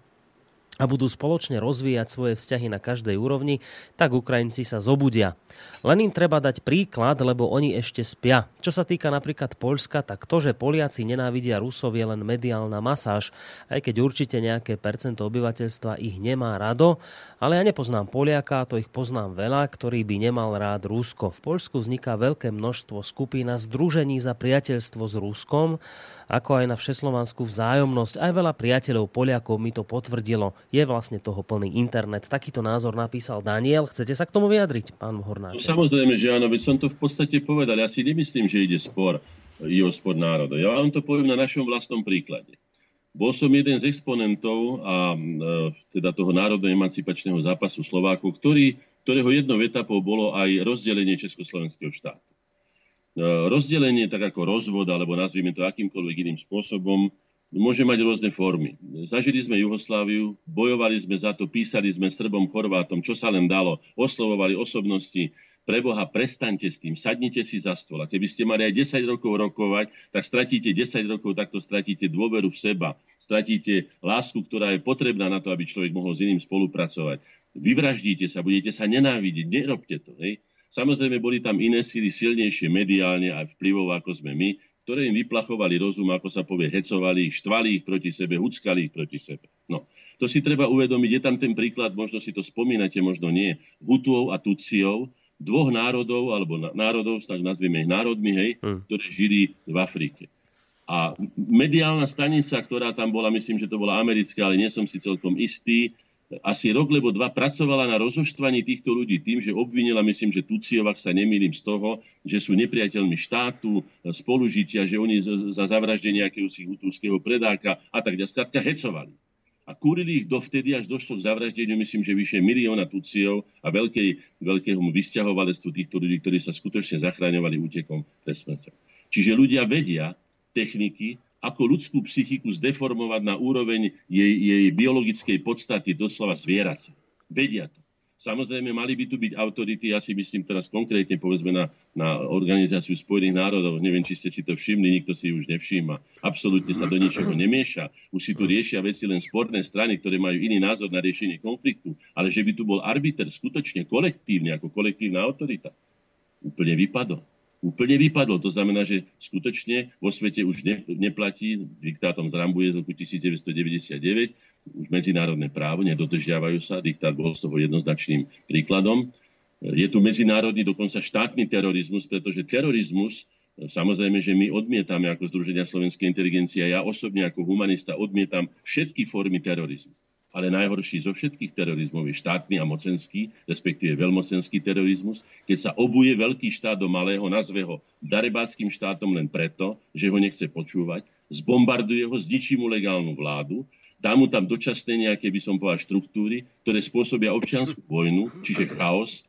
a budú spoločne rozvíjať svoje vzťahy na každej úrovni, tak Ukrajinci sa zobudia. Len im treba dať príklad, lebo oni ešte spia. Čo sa týka napríklad Poľska, tak to, že Poliaci nenávidia Rusov je len mediálna masáž, aj keď určite nejaké percento obyvateľstva ich nemá rado, ale ja nepoznám Poliaka, to ich poznám veľa, ktorý by nemal rád Rusko. V Poľsku vzniká veľké množstvo skupín a združení za priateľstvo s Ruskom, ako aj na všeslovanskú vzájomnosť. Aj veľa priateľov Poliakov mi to potvrdilo. Je vlastne toho plný internet. Takýto názor napísal Daniel. Chcete sa k tomu vyjadriť, pán Hornáč? No, samozrejme, že áno, veď som to v podstate povedal. Ja si nemyslím, že ide spor, i o spor národa. Ja vám to poviem na našom vlastnom príklade. Bol som jeden z exponentov a e, teda toho národno-emancipačného zápasu Slovákov, ktorý, ktorého jednou etapou bolo aj rozdelenie Československého štátu. E, rozdelenie, tak ako rozvod, alebo nazvime to akýmkoľvek iným spôsobom, môže mať rôzne formy. Zažili sme Jugosláviu, bojovali sme za to, písali sme Srbom, Chorvátom, čo sa len dalo, oslovovali osobnosti, Preboha, prestaňte s tým, sadnite si za stôl. A keby ste mali aj 10 rokov rokovať, tak stratíte 10 rokov, takto stratíte dôveru v seba. Stratíte lásku, ktorá je potrebná na to, aby človek mohol s iným spolupracovať. Vyvraždíte sa, budete sa nenávidieť, nerobte to. Hej? Samozrejme, boli tam iné síly silnejšie mediálne aj vplyvov, ako sme my, ktoré im vyplachovali rozum, ako sa povie, hecovali ich, štvali ich proti sebe, huckali ich proti sebe. No, to si treba uvedomiť. Je tam ten príklad, možno si to spomínate, možno nie, Hutuov a Tuciov, dvoch národov, alebo národov, tak nazvieme ich národmi, hej, hmm. ktoré žili v Afrike. A mediálna stanica, ktorá tam bola, myslím, že to bola americká, ale nie som si celkom istý, asi rok, lebo dva pracovala na rozoštvaní týchto ľudí tým, že obvinila, myslím, že Tuciov, ak sa nemýlim z toho, že sú nepriateľmi štátu, spolužitia, že oni za zavraždenie akéhosi hutúského predáka a tak ďalej. Skladka hecovali. A kúrili ich dovtedy, až došlo k zavraždeniu, myslím, že vyše milióna Tuciov a veľkej, veľkého vysťahovalectvu týchto ľudí, ktorí sa skutočne zachráňovali útekom pre smrťou. Čiže ľudia vedia techniky, ako ľudskú psychiku zdeformovať na úroveň jej, jej biologickej podstaty, doslova zvierace. Vedia to. Samozrejme, mali by tu byť autority, ja si myslím teraz konkrétne, povedzme, na, na Organizáciu Spojených národov, neviem, či ste si to všimli, nikto si už nevšíma. Absolútne sa do ničoho nemieša. Už si tu riešia veci len sporné strany, ktoré majú iný názor na riešenie konfliktu. Ale že by tu bol arbiter skutočne kolektívny, ako kolektívna autorita, úplne vypadol úplne vypadlo. To znamená, že skutočne vo svete už ne, neplatí, diktátom z Rambuje z roku 1999, už medzinárodné právo, nedodržiavajú sa, diktát bol z toho jednoznačným príkladom. Je tu medzinárodný, dokonca štátny terorizmus, pretože terorizmus, samozrejme, že my odmietame ako Združenia slovenskej inteligencie, ja osobne ako humanista odmietam všetky formy terorizmu ale najhorší zo všetkých terorizmov je štátny a mocenský, respektíve veľmocenský terorizmus, keď sa obuje veľký štát do malého, nazve ho darebáckým štátom len preto, že ho nechce počúvať, zbombarduje ho, zničí mu legálnu vládu, dá mu tam dočasné nejaké, by som povedal, štruktúry, ktoré spôsobia občianskú vojnu, čiže chaos.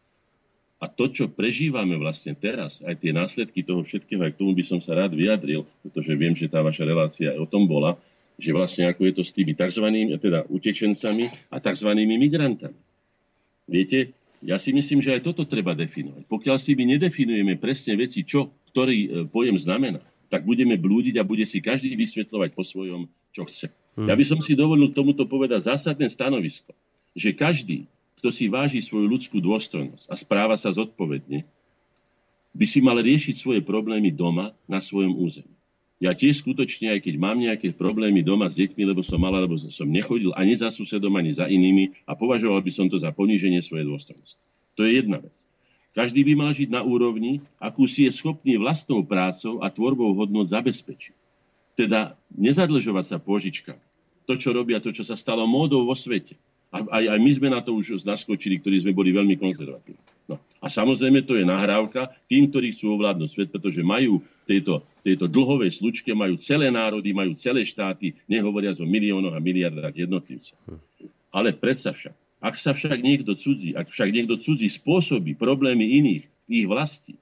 A to, čo prežívame vlastne teraz, aj tie následky toho všetkého, aj k tomu by som sa rád vyjadril, pretože viem, že tá vaša relácia o tom bola, že vlastne ako je to s tými tzv. teda utečencami a tzv. migrantami. Viete, ja si myslím, že aj toto treba definovať. Pokiaľ si my nedefinujeme presne veci, čo ktorý e, pojem znamená, tak budeme blúdiť a bude si každý vysvetľovať po svojom, čo chce. Hmm. Ja by som si dovolil tomuto povedať zásadné stanovisko, že každý, kto si váži svoju ľudskú dôstojnosť a správa sa zodpovedne, by si mal riešiť svoje problémy doma na svojom území. Ja tiež skutočne, aj keď mám nejaké problémy doma s deťmi, lebo som mal, alebo som nechodil ani za susedom, ani za inými a považoval by som to za poníženie svojej dôstojnosti. To je jedna vec. Každý by mal žiť na úrovni, akú si je schopný vlastnou prácou a tvorbou hodnot zabezpečiť. Teda nezadlžovať sa požička. To, čo robia, to, čo sa stalo módou vo svete. A aj, aj my sme na to už naskočili, ktorí sme boli veľmi konzervatívni. No. A samozrejme to je nahrávka tým, ktorí chcú ovládnuť svet, pretože majú tejto, tejto dlhovej slučke, majú celé národy, majú celé štáty, nehovoriac o miliónoch a miliardách jednotlivcov. Ale predsa však, ak sa však niekto cudzí, ak však niekto cudzí spôsobí problémy iných ich vlasti,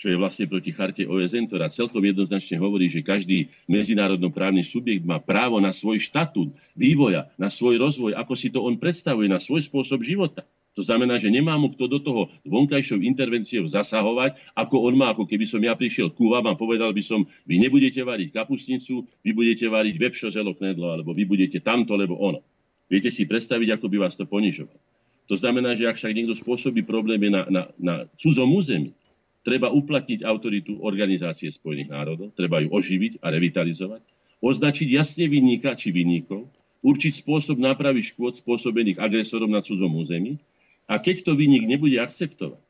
čo je vlastne proti charte OSN, ktorá celkom jednoznačne hovorí, že každý medzinárodnoprávny subjekt má právo na svoj štatút vývoja, na svoj rozvoj, ako si to on predstavuje, na svoj spôsob života. To znamená, že nemá mu kto do toho vonkajšou intervenciou zasahovať, ako on má, ako keby som ja prišiel ku vám a povedal by som, vy nebudete variť kapustnicu, vy budete variť vepšo želoknedlo, alebo vy budete tamto, lebo ono. Viete si predstaviť, ako by vás to ponižovalo. To znamená, že ak však niekto spôsobí problémy na, na, na cudzom území, treba uplatniť autoritu Organizácie spojených národov, treba ju oživiť a revitalizovať, označiť jasne vinníka či vinníkov, určiť spôsob nápravy škôd spôsobených agresorom na cudzom území a keď to vinník nebude akceptovať,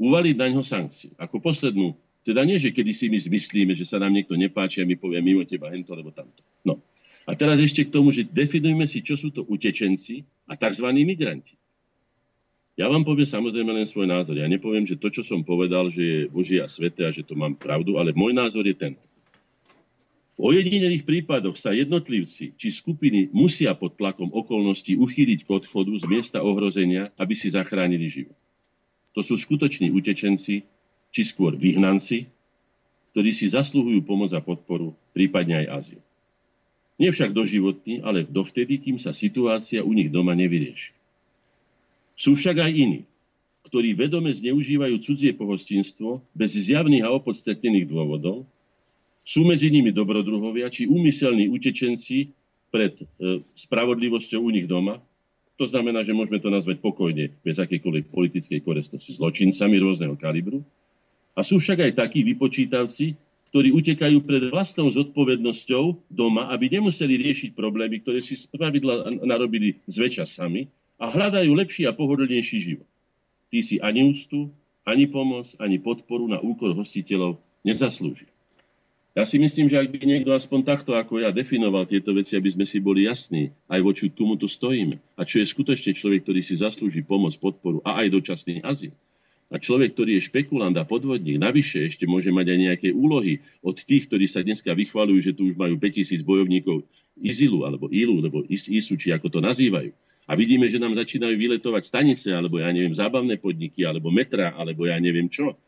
uvaliť na ňo sankciu. Ako poslednú, teda nie, že kedy si my zmyslíme, že sa nám niekto nepáči a my povieme mimo teba hento, alebo tamto. No. A teraz ešte k tomu, že definujme si, čo sú to utečenci a tzv. migranti. Ja vám poviem samozrejme len svoj názor. Ja nepoviem, že to, čo som povedal, že je Božie a sveté a že to mám pravdu, ale môj názor je ten. V ojedinelých prípadoch sa jednotlivci či skupiny musia pod tlakom okolností uchýliť k odchodu z miesta ohrozenia, aby si zachránili život. To sú skutoční utečenci, či skôr vyhnanci, ktorí si zasluhujú pomoc a podporu, prípadne aj azyl. Nie však doživotní, ale dovtedy, kým sa situácia u nich doma nevyrieši. Sú však aj iní, ktorí vedome zneužívajú cudzie pohostinstvo bez zjavných a opodstatnených dôvodov. Sú medzi nimi dobrodruhovia či úmyselní utečenci pred e, spravodlivosťou u nich doma. To znamená, že môžeme to nazvať pokojne, bez akékoľvek politickej korestnosti, zločincami rôzneho kalibru. A sú však aj takí vypočítavci, ktorí utekajú pred vlastnou zodpovednosťou doma, aby nemuseli riešiť problémy, ktoré si spravidla narobili zväčša sami, a hľadajú lepší a pohodlnejší život. Tí si ani úctu, ani pomoc, ani podporu na úkor hostiteľov nezaslúžia. Ja si myslím, že ak by niekto aspoň takto ako ja definoval tieto veci, aby sme si boli jasní, aj voči komu tu stojíme a čo je skutočne človek, ktorý si zaslúži pomoc, podporu a aj dočasný azyl. A človek, ktorý je špekulant a podvodník, navyše ešte môže mať aj nejaké úlohy od tých, ktorí sa dneska vychvalujú, že tu už majú 5000 bojovníkov Izilu, alebo Ilu, alebo ISU, či ako to nazývajú a vidíme, že nám začínajú vyletovať stanice, alebo ja neviem, zábavné podniky, alebo metra, alebo ja neviem čo,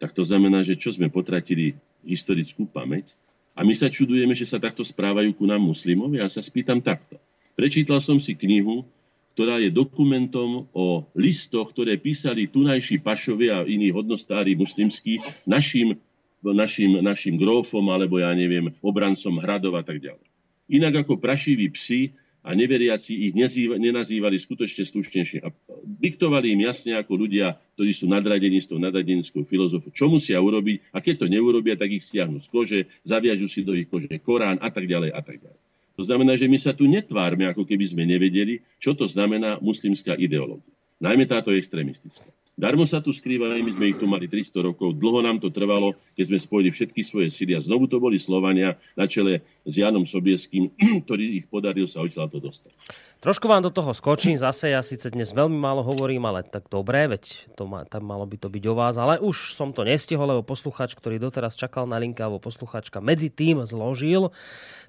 tak to znamená, že čo sme potratili historickú pamäť a my sa čudujeme, že sa takto správajú ku nám muslimov. Ja sa spýtam takto. Prečítal som si knihu, ktorá je dokumentom o listoch, ktoré písali tunajší pašovia a iní hodnostári muslimskí našim, našim, našim grófom, alebo ja neviem, obrancom hradov a tak ďalej. Inak ako prašiví psi a neveriaci ich nenazývali skutočne slušnejšie. A diktovali im jasne ako ľudia, ktorí sú nadradení s tou nadradenickou filozofiou, čo musia urobiť a keď to neurobia, tak ich stiahnu z kože, zaviažu si do ich kože Korán a tak ďalej a tak ďalej. To znamená, že my sa tu netvárme, ako keby sme nevedeli, čo to znamená muslimská ideológia. Najmä táto extrémistická. Darmo sa tu skrývajú, my sme ich tu mali 300 rokov, dlho nám to trvalo, keď sme spojili všetky svoje síly a znovu to boli Slovania na čele s Janom Sobieským, (clears throat) ktorý ich podaril sa odtiaľ to dostať. Trošku vám do toho skočím, zase ja síce dnes veľmi málo hovorím, ale tak dobre, veď to ma, tam malo by to byť o vás, ale už som to nestihol, lebo posluchač, ktorý doteraz čakal na linka, alebo posluchačka medzi tým zložil,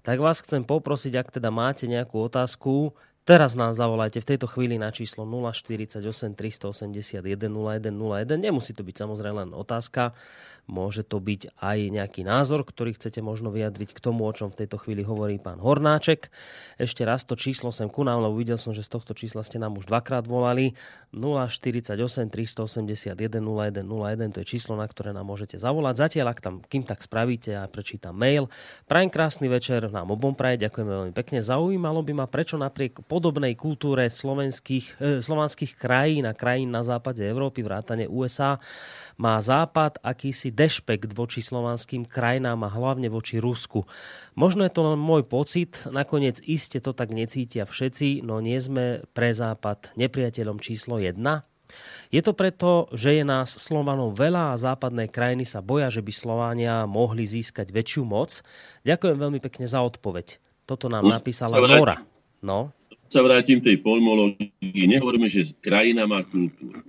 tak vás chcem poprosiť, ak teda máte nejakú otázku, Teraz nám zavolajte v tejto chvíli na číslo 048 381 0101. Nemusí to byť samozrejme len otázka. Môže to byť aj nejaký názor, ktorý chcete možno vyjadriť k tomu, o čom v tejto chvíli hovorí pán Hornáček. Ešte raz to číslo sem ku nám, lebo videl som, že z tohto čísla ste nám už dvakrát volali. 048 381 0101, to je číslo, na ktoré nám môžete zavolať. Zatiaľ, ak tam, kým tak spravíte, ja prečítam mail. Prajem krásny večer, nám obom praje, ďakujeme veľmi pekne. Zaujímalo by ma, prečo napriek podobnej kultúre slovenských, eh, slovanských krajín a krajín na západe Európy, vrátane USA, má Západ akýsi dešpekt voči slovanským krajinám a hlavne voči Rusku. Možno je to len môj pocit, nakoniec iste to tak necítia všetci, no nie sme pre Západ nepriateľom číslo 1. Je to preto, že je nás Slovanov veľa a západné krajiny sa boja, že by Slovánia mohli získať väčšiu moc. Ďakujem veľmi pekne za odpoveď. Toto nám napísala Nora. No. Sa vrátim tej pojmológii. Nehovoríme, že krajina má kultúru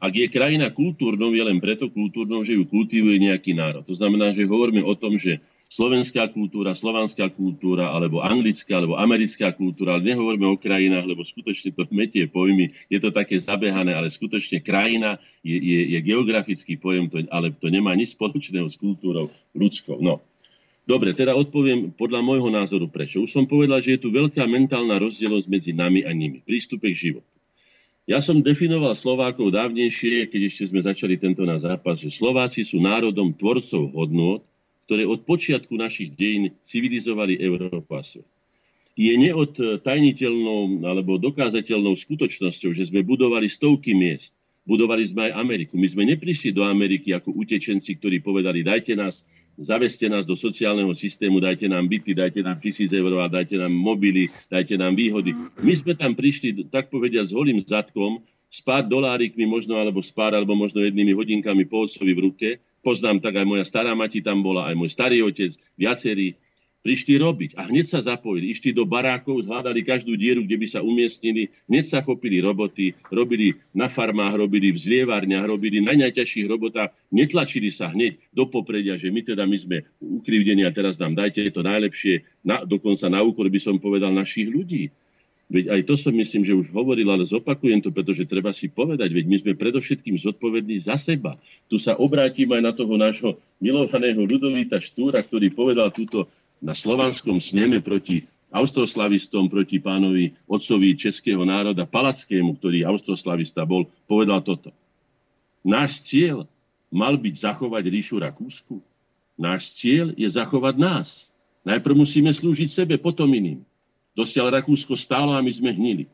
Ak je krajina kultúrnou, je len preto kultúrnou, že ju kultivuje nejaký národ. To znamená, že hovoríme o tom, že slovenská kultúra, slovanská kultúra, alebo anglická, alebo americká kultúra, ale nehovoríme o krajinách, lebo skutočne to metie pojmy, je to také zabehané, ale skutočne krajina je, je, je geografický pojem, to, ale to nemá nič spoločného s kultúrou ľudskou. No. Dobre, teda odpoviem podľa môjho názoru prečo. Už som povedal, že je tu veľká mentálna rozdielnosť medzi nami a nimi. Prístupe k životu. Ja som definoval Slovákov dávnejšie, keď ešte sme začali tento náš zápas, že Slováci sú národom tvorcov hodnot, ktoré od počiatku našich dejín civilizovali Európu a svet. Je neodtajniteľnou alebo dokázateľnou skutočnosťou, že sme budovali stovky miest. Budovali sme aj Ameriku. My sme neprišli do Ameriky ako utečenci, ktorí povedali, dajte nás, zaveste nás do sociálneho systému, dajte nám byty, dajte nám tisíc eur a dajte nám mobily, dajte nám výhody. My sme tam prišli, tak povedia, s holým zadkom, s pár dolárikmi možno, alebo s pár, alebo možno jednými hodinkami po otcovi v ruke poznám tak aj moja stará mati tam bola, aj môj starý otec, viacerí, prišli robiť a hneď sa zapojili. Išli do barákov, hľadali každú dieru, kde by sa umiestnili, hneď sa chopili roboty, robili na farmách, robili v zlievárniach, robili na najťažších robotách, netlačili sa hneď do popredia, že my teda my sme ukrivdení a teraz nám dajte to najlepšie, na, dokonca na úkor by som povedal našich ľudí. Veď aj to som myslím, že už hovoril, ale zopakujem to, pretože treba si povedať, veď my sme predovšetkým zodpovední za seba. Tu sa obrátim aj na toho nášho milovaného Ludovita Štúra, ktorý povedal túto na slovanskom sneme proti austroslavistom, proti pánovi otcovi českého národa Palackému, ktorý austroslavista bol, povedal toto. Náš cieľ mal byť zachovať ríšu Rakúsku. Náš cieľ je zachovať nás. Najprv musíme slúžiť sebe, potom iným. Dosiaľ Rakúsko stálo a my sme hnili.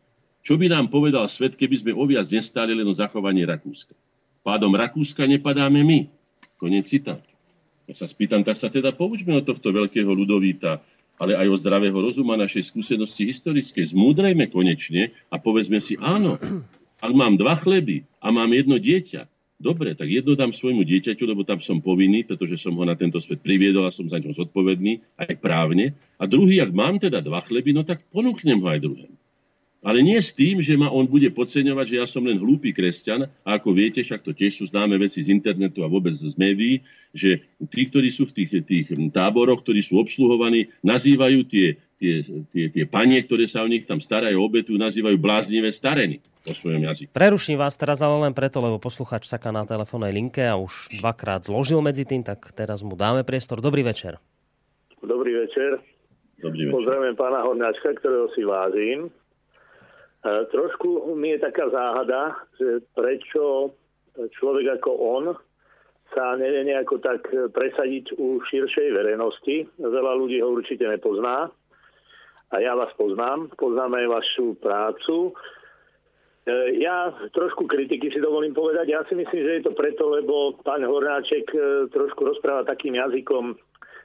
Čo by nám povedal svet, keby sme oviac nestáli len o zachovanie Rakúska? Pádom Rakúska nepadáme my. Konec citátu. Ja sa spýtam, tak sa teda poučme od tohto veľkého ľudovíta, ale aj o zdravého rozuma našej skúsenosti historické. Zmúdrejme konečne a povedzme si, áno, ak mám dva chleby a mám jedno dieťa, Dobre, tak jedno dám svojmu dieťaťu, lebo tam som povinný, pretože som ho na tento svet priviedol a som za ňo zodpovedný, aj právne. A druhý, ak mám teda dva chleby, no tak ponúknem ho aj druhému. Ale nie s tým, že ma on bude podceňovať, že ja som len hlúpy kresťan. A ako viete, však to tiež sú známe veci z internetu a vôbec z médií, že tí, ktorí sú v tých, tých táboroch, ktorí sú obsluhovaní, nazývajú tie tie, tie, tie panie, ktoré sa o nich tam starajú, obetu, nazývajú bláznivé stareny po svojom jazyku. Preruším vás teraz ale len preto, lebo posluchač saká na telefónnej linke a už dvakrát zložil medzi tým, tak teraz mu dáme priestor. Dobrý večer. Dobrý večer. Dobrý večer. Pozdravujem pána Hornáčka, ktorého si vážim. E, trošku mi je taká záhada, že prečo človek ako on sa nevie nejako tak presadiť u širšej verejnosti. Veľa ľudí ho určite nepozná a ja vás poznám, poznám aj vašu prácu. E, ja trošku kritiky si dovolím povedať. Ja si myslím, že je to preto, lebo pán Hornáček e, trošku rozpráva takým jazykom,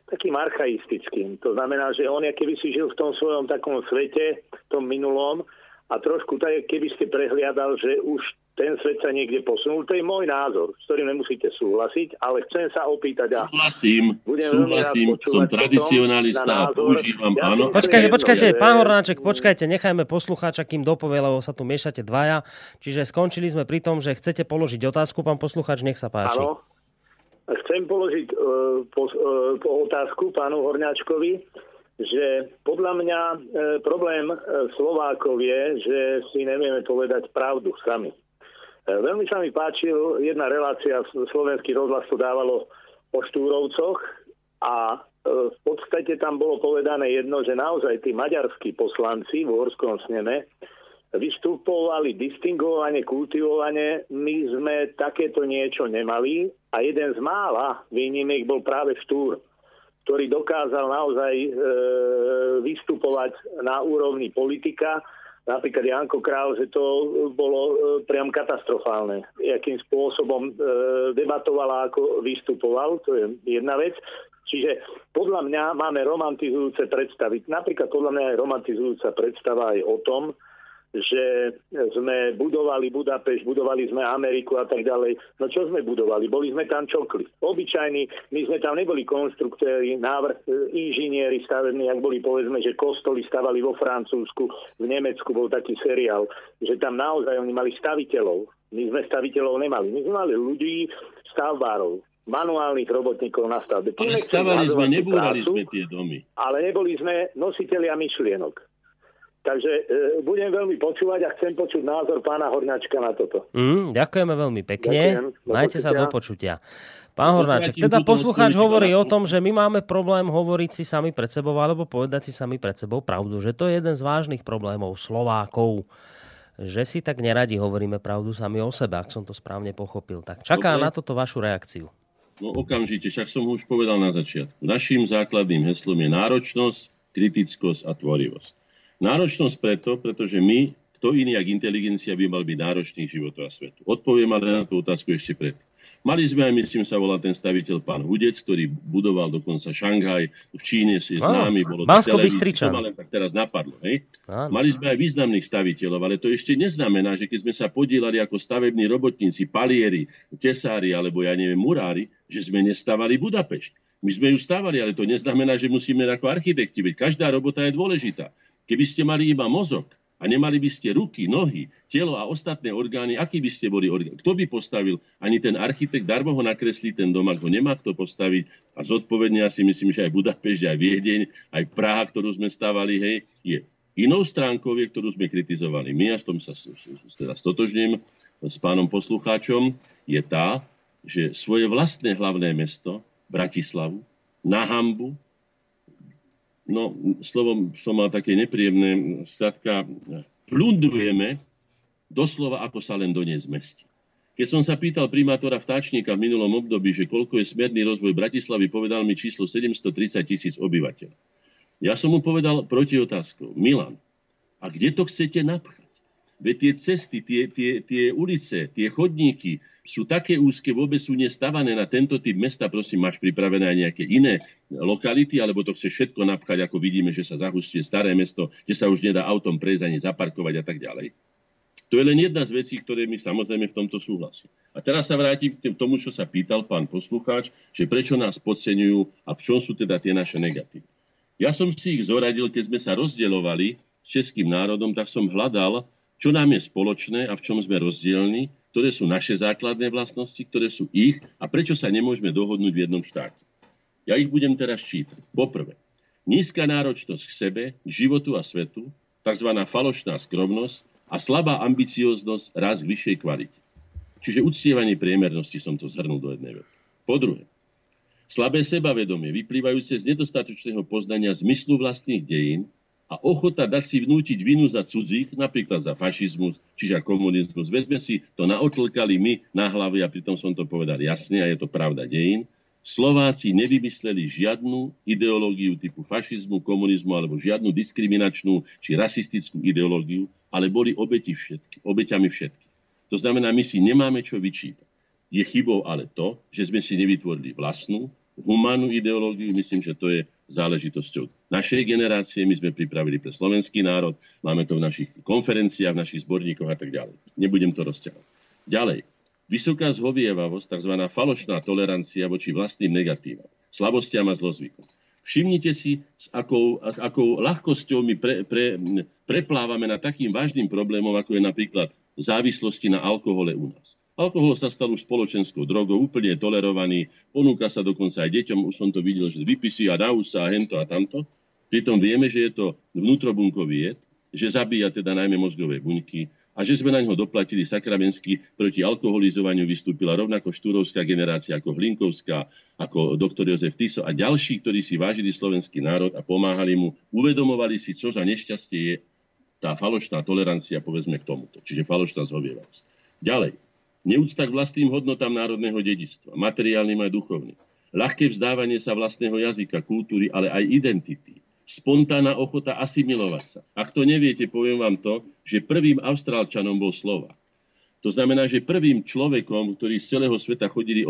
takým archaistickým. To znamená, že on keby si žil v tom svojom takom svete, v tom minulom, a trošku tak, keby ste prehliadal, že už ten svet sa niekde posunul. To je môj názor, s ktorým nemusíte súhlasiť, ale chcem sa opýtať. A súhlasím, súhlasím, som tradicionalista a používam, ja áno. Počkajte, počkajte, pán Hornáček, počkajte, nechajme poslucháča, kým dopovie, lebo sa tu miešate dvaja. Čiže skončili sme pri tom, že chcete položiť otázku, pán poslucháč, nech sa páči. Áno. Chcem položiť uh, po, uh, po otázku pánu Horňáčkovi, že podľa mňa e, problém Slovákov je, že si nevieme povedať pravdu sami. E, veľmi sa mi páčil, jedna relácia, slovenský rozhlas to dávalo o Štúrovcoch a e, v podstate tam bolo povedané jedno, že naozaj tí maďarskí poslanci v Horskom sneme vystupovali distingovane, kultivovane. My sme takéto niečo nemali a jeden z mála výnimiek bol práve Štúr, ktorý dokázal naozaj e, vystupovať na úrovni politika napríklad Janko Král, že to bolo e, priam katastrofálne. Jakým spôsobom e, debatovala, ako vystupoval, to je jedna vec. Čiže podľa mňa máme romantizujúce predstavy. Napríklad podľa mňa je romantizujúca predstava aj o tom, že sme budovali Budapešť, budovali sme Ameriku a tak ďalej. No čo sme budovali? Boli sme tam čokli. Obyčajní, my sme tam neboli konstruktéri, návrh, e, inžinieri stavební, ak boli povedzme, že kostoly stavali vo Francúzsku, v Nemecku bol taký seriál, že tam naozaj oni mali staviteľov. My sme staviteľov nemali. My sme mali ľudí, stavbárov, manuálnych robotníkov na stavbe. Ale stavali sme, nebúrali prácu, sme tie domy. Ale neboli sme nositeľia myšlienok. Takže e, budem veľmi počúvať a chcem počuť názor pána Horňačka na toto. Mm, ďakujeme veľmi pekne. Ďakujem, Majte sa do počutia. Pán Hornáček, teda poslucháč hovorí o tom, že my máme problém hovoriť si sami pred sebou alebo povedať si sami pred sebou pravdu, že to je jeden z vážnych problémov Slovákov že si tak neradi hovoríme pravdu sami o sebe, ak som to správne pochopil. Tak čaká Dobre. na toto vašu reakciu. No okamžite, však som už povedal na začiatku. Naším základným heslom je náročnosť, kritickosť a tvorivosť. Náročnosť preto, pretože my, kto iný ako inteligencia by mal byť náročný životu a svetu. Odpoviem ale na tú otázku ešte predtým. Mali sme aj, myslím sa, volá ten staviteľ pán Hudec, ktorý budoval dokonca Šanghaj. V Číne si je známy. Bolo Bansko Bystričan. len tak teraz napadlo. Hej? Mali sme aj významných staviteľov, ale to ešte neznamená, že keď sme sa podielali ako stavební robotníci, palieri, tesári alebo ja neviem, murári, že sme nestavali Budapešť. My sme ju stavali, ale to neznamená, že musíme ako architekti, veď každá robota je dôležitá. Keby ste mali iba mozog, a nemali by ste ruky, nohy, telo a ostatné orgány, aký by ste boli orgán? Kto by postavil? Ani ten architekt darmo ho nakreslí ten dom, ak ho nemá kto postaviť. A zodpovedne ja si myslím, že aj Budapešť, aj Viedeň, aj Praha, ktorú sme stavali, hej, je inou stránkou, je, ktorú sme kritizovali my, a s tom sa teda stotožním s pánom poslucháčom, je tá, že svoje vlastné hlavné mesto, Bratislavu, na hambu no slovom som mal také nepríjemné, skratka, plundrujeme doslova ako sa len do nej zmestí. Keď som sa pýtal primátora Vtáčnika v minulom období, že koľko je smerný rozvoj Bratislavy, povedal mi číslo 730 tisíc obyvateľov. Ja som mu povedal proti otázkou, Milan, a kde to chcete napchať? Veď tie cesty, tie, tie, tie ulice, tie chodníky, sú také úzke, vôbec sú nestavané na tento typ mesta. Prosím, máš pripravené aj nejaké iné lokality, alebo to chce všetko napchať, ako vidíme, že sa zahustie staré mesto, že sa už nedá autom prejsť ani zaparkovať a tak ďalej. To je len jedna z vecí, ktoré my samozrejme v tomto súhlasíme. A teraz sa vrátim k tomu, čo sa pýtal pán poslucháč, že prečo nás podceňujú a v čom sú teda tie naše negatívy. Ja som si ich zoradil, keď sme sa rozdielovali s českým národom, tak som hľadal, čo nám je spoločné a v čom sme rozdielni ktoré sú naše základné vlastnosti, ktoré sú ich a prečo sa nemôžeme dohodnúť v jednom štáte. Ja ich budem teraz čítať. Poprvé, nízka náročnosť k sebe, k životu a svetu, tzv. falošná skromnosť a slabá ambicioznosť raz k vyššej kvalite. Čiže uctievanie priemernosti som to zhrnul do jednej vety. Po druhé, slabé sebavedomie, vyplývajúce z nedostatočného poznania zmyslu vlastných dejín a ochota dať si vnútiť vinu za cudzích, napríklad za fašizmus, čiže komunizmus. Veď sme si to naotlkali my na hlavy a pritom som to povedal jasne a je to pravda dejín. Slováci nevymysleli žiadnu ideológiu typu fašizmu, komunizmu alebo žiadnu diskriminačnú či rasistickú ideológiu, ale boli obeti všetky, obeťami všetky. To znamená, my si nemáme čo vyčítať. Je chybou ale to, že sme si nevytvorili vlastnú, humánnu ideológiu. Myslím, že to je záležitosťou našej generácie. My sme pripravili pre slovenský národ, máme to v našich konferenciách, v našich zborníkoch a tak ďalej. Nebudem to rozťahovať. Ďalej. Vysoká zhovievavosť, tzv. falošná tolerancia voči vlastným negatívam, slabostiam a zlozvykom. Všimnite si, s akou, akou ľahkosťou my pre, pre, preplávame na takým vážnym problémom, ako je napríklad závislosti na alkohole u nás. Alkohol sa stal už spoločenskou drogou, úplne tolerovaný, ponúka sa dokonca aj deťom, už som to videl, že vypisí a dá sa a hento a tamto. Pritom vieme, že je to vnútrobunkový jed, že zabíja teda najmä mozgové buňky a že sme na ňo doplatili sakramensky proti alkoholizovaniu vystúpila rovnako štúrovská generácia ako Hlinkovská, ako doktor Jozef Tiso a ďalší, ktorí si vážili slovenský národ a pomáhali mu, uvedomovali si, čo za nešťastie je tá falošná tolerancia, povedzme k tomuto. Čiže falošná zhovievavosť. Ďalej, Neúcta k vlastným hodnotám národného dedistva, materiálnym aj duchovným. Ľahké vzdávanie sa vlastného jazyka, kultúry, ale aj identity. Spontánna ochota asimilovať sa. Ak to neviete, poviem vám to, že prvým Austrálčanom bol Slovák. To znamená, že prvým človekom, ktorý z celého sveta chodili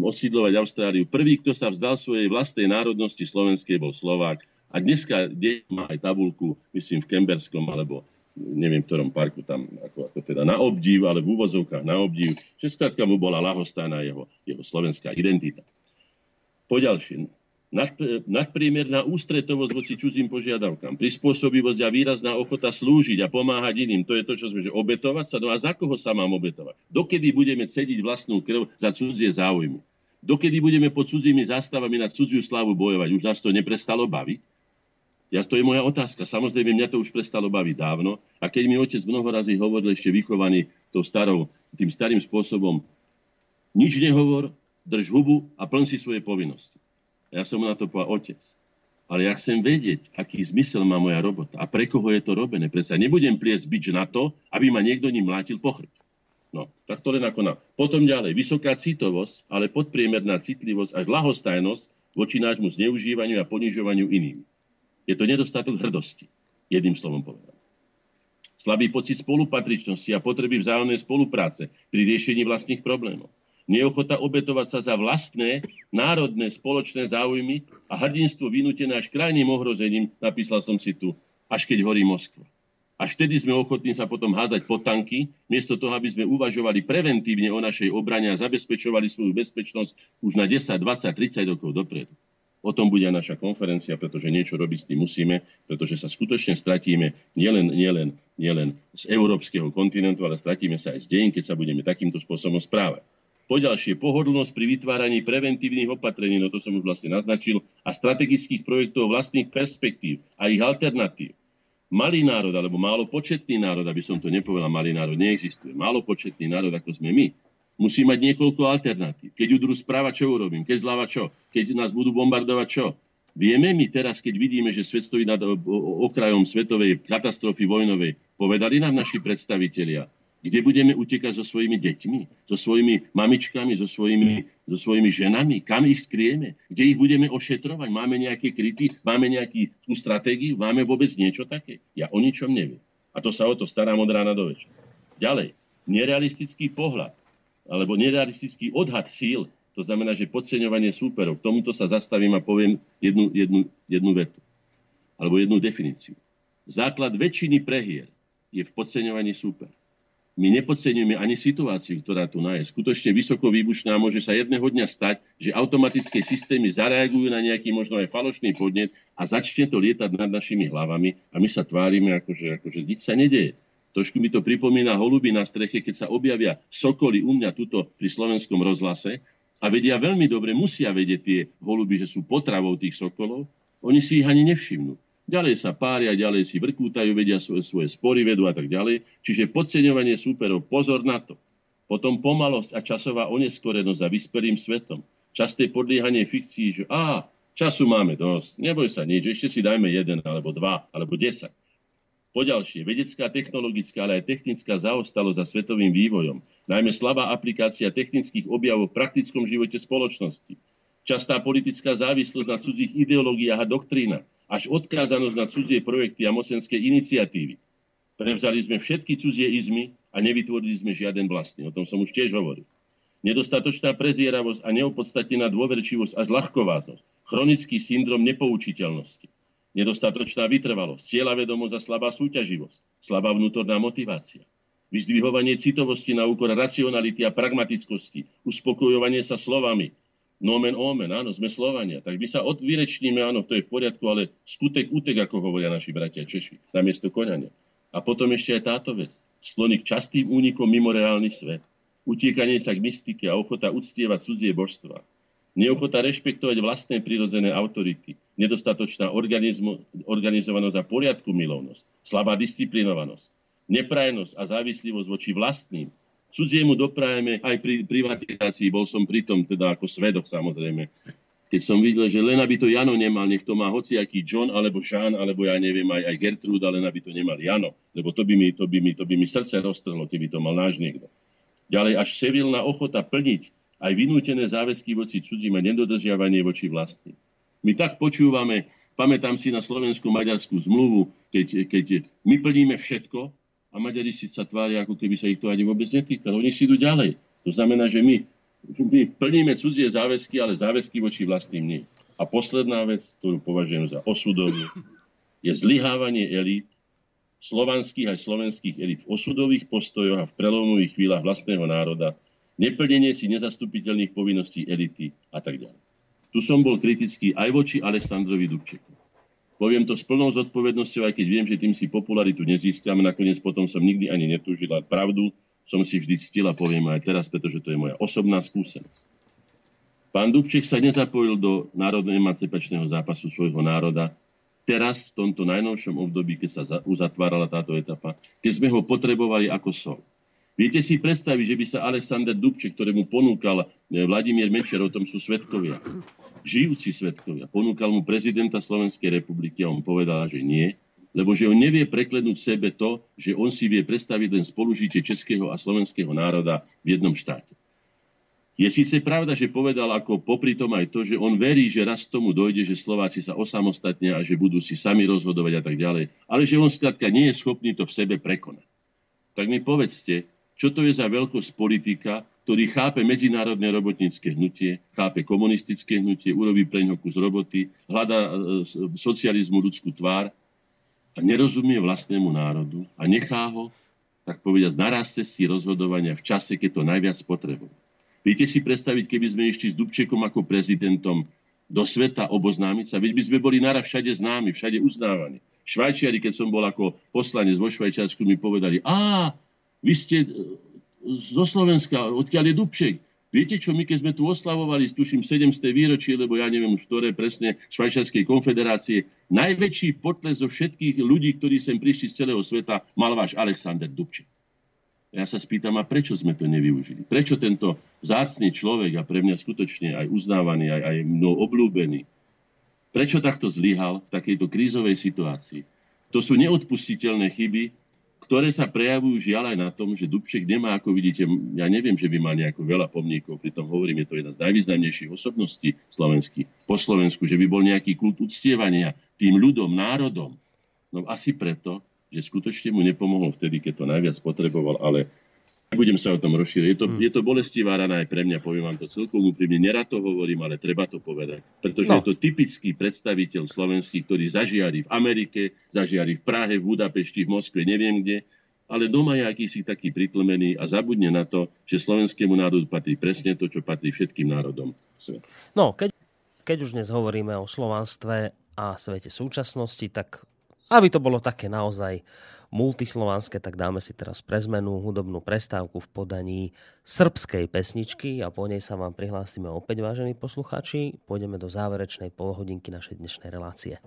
osídlovať Austráliu, prvý, kto sa vzdal svojej vlastnej národnosti slovenskej, bol Slovák. A dneska má aj tabulku, myslím, v Kemberskom alebo neviem, ktorom parku tam, ako, ako teda na obdiv, ale v úvodzovkách na obdiv, že skrátka mu bola lahostána jeho, jeho slovenská identita. Poďalšie, nad, nadpriemerná ústretovosť voči cudzím požiadavkám, prispôsobivosť a výrazná ochota slúžiť a pomáhať iným. To je to, čo sme, že obetovať sa. No a za koho sa mám obetovať? Dokedy budeme cediť vlastnú krv za cudzie záujmy? Dokedy budeme pod cudzími zástavami na cudziu slavu bojovať? Už nás to neprestalo baviť? Ja, to je moja otázka. Samozrejme, mňa to už prestalo baviť dávno. A keď mi otec mnoho razy hovoril, ešte vychovaný tou starou, tým starým spôsobom, nič nehovor, drž hubu a plň si svoje povinnosti. Ja som na to povedal, otec, ale ja chcem vedieť, aký zmysel má moja robota a pre koho je to robené. Prečo nebudem pliesť bič na to, aby ma niekto ním mlátil po chrbte. No, tak to len ako na. Potom ďalej, vysoká citovosť, ale podpriemerná citlivosť až lahostajnosť voči nášmu zneužívaniu a ponižovaniu iným. Je to nedostatok hrdosti, jedným slovom povedané. Slabý pocit spolupatričnosti a potreby vzájomnej spolupráce pri riešení vlastných problémov neochota obetovať sa za vlastné, národné, spoločné záujmy a hrdinstvo vynútené až krajným ohrozením, napísal som si tu, až keď horí Moskva. Až vtedy sme ochotní sa potom házať po tanky, miesto toho, aby sme uvažovali preventívne o našej obrane a zabezpečovali svoju bezpečnosť už na 10, 20, 30 rokov dopredu. O tom bude naša konferencia, pretože niečo robiť s tým musíme, pretože sa skutočne stratíme nielen, nielen, nielen z európskeho kontinentu, ale stratíme sa aj z dejín, keď sa budeme takýmto spôsobom správať. Poďalšie, pohodlnosť pri vytváraní preventívnych opatrení, no to som už vlastne naznačil, a strategických projektov vlastných perspektív a ich alternatív. Malý národ, alebo málo početný národ, aby som to nepovedal, malý národ neexistuje. Málo početný národ, ako sme my, musí mať niekoľko alternatív. Keď udru správa, čo urobím? Keď zľava, čo? Keď nás budú bombardovať, čo? Vieme my teraz, keď vidíme, že svet stojí nad okrajom svetovej katastrofy vojnovej, povedali nám naši predstavitelia, kde budeme utekať so svojimi deťmi, so svojimi mamičkami, so svojimi, so svojimi ženami? Kam ich skrieme? Kde ich budeme ošetrovať? Máme nejaké kryty? Máme nejakú stratégiu? Máme vôbec niečo také? Ja o ničom neviem. A to sa o to starám od rána do večera. Ďalej, nerealistický pohľad alebo nerealistický odhad síl, to znamená, že podceňovanie súperov. K tomuto sa zastavím a poviem jednu, jednu, jednu vetu alebo jednu definíciu. Základ väčšiny prehier je v podceňovaní súper my nepodceňujeme ani situáciu, ktorá tu je. Skutočne vysoko výbušná môže sa jedného dňa stať, že automatické systémy zareagujú na nejaký možno aj falošný podnet a začne to lietať nad našimi hlavami a my sa tvárime, akože, akože nič sa nedeje. Trošku mi to pripomína holuby na streche, keď sa objavia sokoly u mňa tuto pri slovenskom rozhlase a vedia veľmi dobre, musia vedieť tie holuby, že sú potravou tých sokolov, oni si ich ani nevšimnú. Ďalej sa pária, ďalej si vrkútajú, vedia svoje, svoje spory, vedú a tak ďalej. Čiže podceňovanie súperov, pozor na to. Potom pomalosť a časová oneskorenosť za vyspelým svetom. Časté podliehanie fikcií, že á, času máme dosť, neboj sa nič, ešte si dajme jeden, alebo dva, alebo desať. Poďalšie, vedecká, technologická, ale aj technická zaostalosť za svetovým vývojom, najmä slabá aplikácia technických objavov v praktickom živote spoločnosti, častá politická závislosť na cudzích ideológiách a doktrínach, až odkázanosť na cudzie projekty a mocenské iniciatívy. Prevzali sme všetky cudzie izmy a nevytvorili sme žiaden vlastný. O tom som už tiež hovoril. Nedostatočná prezieravosť a neopodstatnená dôverčivosť až ľahkovázosť. Chronický syndrom nepoučiteľnosti. Nedostatočná vytrvalosť, vedomosť a slabá súťaživosť. Slabá vnútorná motivácia. Vyzdvihovanie citovosti na úkor racionality a pragmatickosti. Uspokojovanie sa slovami, nomen omen, áno, sme Slovania. Tak my sa odvyrečníme, áno, to je v poriadku, ale skutek útek, ako hovoria naši bratia Češi, namiesto koňania. A potom ešte aj táto vec. Sklony k častým únikom mimo reálny svet. Utiekanie sa k mystike a ochota uctievať cudzie božstva. Neochota rešpektovať vlastné prirodzené autority. Nedostatočná organizovanosť a poriadku milovnosť. Slabá disciplinovanosť. Neprajnosť a závislivosť voči vlastným cudziemu doprajeme aj pri privatizácii, bol som pritom teda ako svedok samozrejme. Keď som videl, že len aby to Jano nemal, nech to má hociaký John alebo Sean, alebo ja neviem, aj, aj Gertruda, len aby to nemal Jano. Lebo to by mi, to by mi, to by mi srdce roztrhlo, keby to mal náš niekto. Ďalej až sevilná ochota plniť aj vynútené záväzky voči cudzím a nedodržiavanie voči vlastným. My tak počúvame, pamätám si na slovenskú-maďarskú zmluvu, keď, keď my plníme všetko, a Maďari si sa tvária, ako keby sa ich to ani vôbec netýkalo. Oni si idú ďalej. To znamená, že my, my plníme cudzie záväzky, ale záväzky voči vlastným nie. A posledná vec, ktorú považujem za osudovú, je zlyhávanie elít, slovanských aj slovenských elít v osudových postojoch a v prelomových chvíľach vlastného národa, neplnenie si nezastupiteľných povinností elity a tak ďalej. Tu som bol kritický aj voči Aleksandrovi Dubčeku. Poviem to s plnou zodpovednosťou, aj keď viem, že tým si popularitu nezískam. Nakoniec potom som nikdy ani netúžil, ale pravdu som si vždy ctil a poviem aj teraz, pretože to je moja osobná skúsenosť. Pán Dubček sa nezapojil do národného emancipačného zápasu svojho národa teraz, v tomto najnovšom období, keď sa uzatvárala táto etapa, keď sme ho potrebovali ako sol. Viete si predstaviť, že by sa Alexander Dubček, ktorému ponúkal eh, Vladimír Mečer, o tom sú svetkovia, žijúci svetkovia, ponúkal mu prezidenta Slovenskej republiky a on povedal, že nie, lebo že on nevie preklenúť sebe to, že on si vie predstaviť len spolužitie českého a slovenského národa v jednom štáte. Je síce pravda, že povedal ako popri tom aj to, že on verí, že raz tomu dojde, že Slováci sa osamostatnia a že budú si sami rozhodovať a tak ďalej, ale že on skladka nie je schopný to v sebe prekonať. Tak mi povedzte, čo to je za veľkosť politika, ktorý chápe medzinárodné robotnícke hnutie, chápe komunistické hnutie, urobí pre ňo kus roboty, hľadá e, socializmu ľudskú tvár a nerozumie vlastnému národu a nechá ho, tak povediať, naraz cesty rozhodovania v čase, keď to najviac potrebuje. Viete si predstaviť, keby sme išli s Dubčekom ako prezidentom do sveta oboznámiť sa, veď by sme boli naraz všade známi, všade uznávaní. Švajčiari, keď som bol ako poslanec vo Švajčiarsku, mi povedali, a vy ste e, zo Slovenska, odkiaľ je Dubček. Viete čo, my keď sme tu oslavovali, tuším 700. výročie, lebo ja neviem už ktoré presne, Švajčiarskej konfederácie, najväčší potles zo všetkých ľudí, ktorí sem prišli z celého sveta, mal váš Alexander Dubček. Ja sa spýtam, a prečo sme to nevyužili? Prečo tento vzácný človek a pre mňa skutočne aj uznávaný, aj, aj mnou obľúbený, prečo takto zlyhal v takejto krízovej situácii? To sú neodpustiteľné chyby, ktoré sa prejavujú žiaľ aj na tom, že Dubček nemá, ako vidíte, ja neviem, že by mal nejako veľa pomníkov, pritom hovorím, je to jedna z najvýznamnejších osobností slovenských, po Slovensku, že by bol nejaký kult uctievania tým ľudom, národom. No asi preto, že skutočne mu nepomohol vtedy, keď to najviac potreboval, ale Nebudem sa o tom rozšíriť. Je to, hmm. je to bolestivá rana aj pre mňa, poviem vám to celkom úprimne. Nerad to hovorím, ale treba to povedať. Pretože no. je to typický predstaviteľ slovenský, ktorý zažiari v Amerike, zažiari v Prahe, v Budapešti, v Moskve, neviem kde, ale doma je akýsi taký pritlmený a zabudne na to, že slovenskému národu patrí presne to, čo patrí všetkým národom sveta. No, keď, keď už dnes hovoríme o slovanstve a svete súčasnosti, tak aby to bolo také naozaj multislovanské, tak dáme si teraz pre zmenu hudobnú prestávku v podaní srbskej pesničky a po nej sa vám prihlásime opäť, vážení poslucháči. Pôjdeme do záverečnej polhodinky našej dnešnej relácie.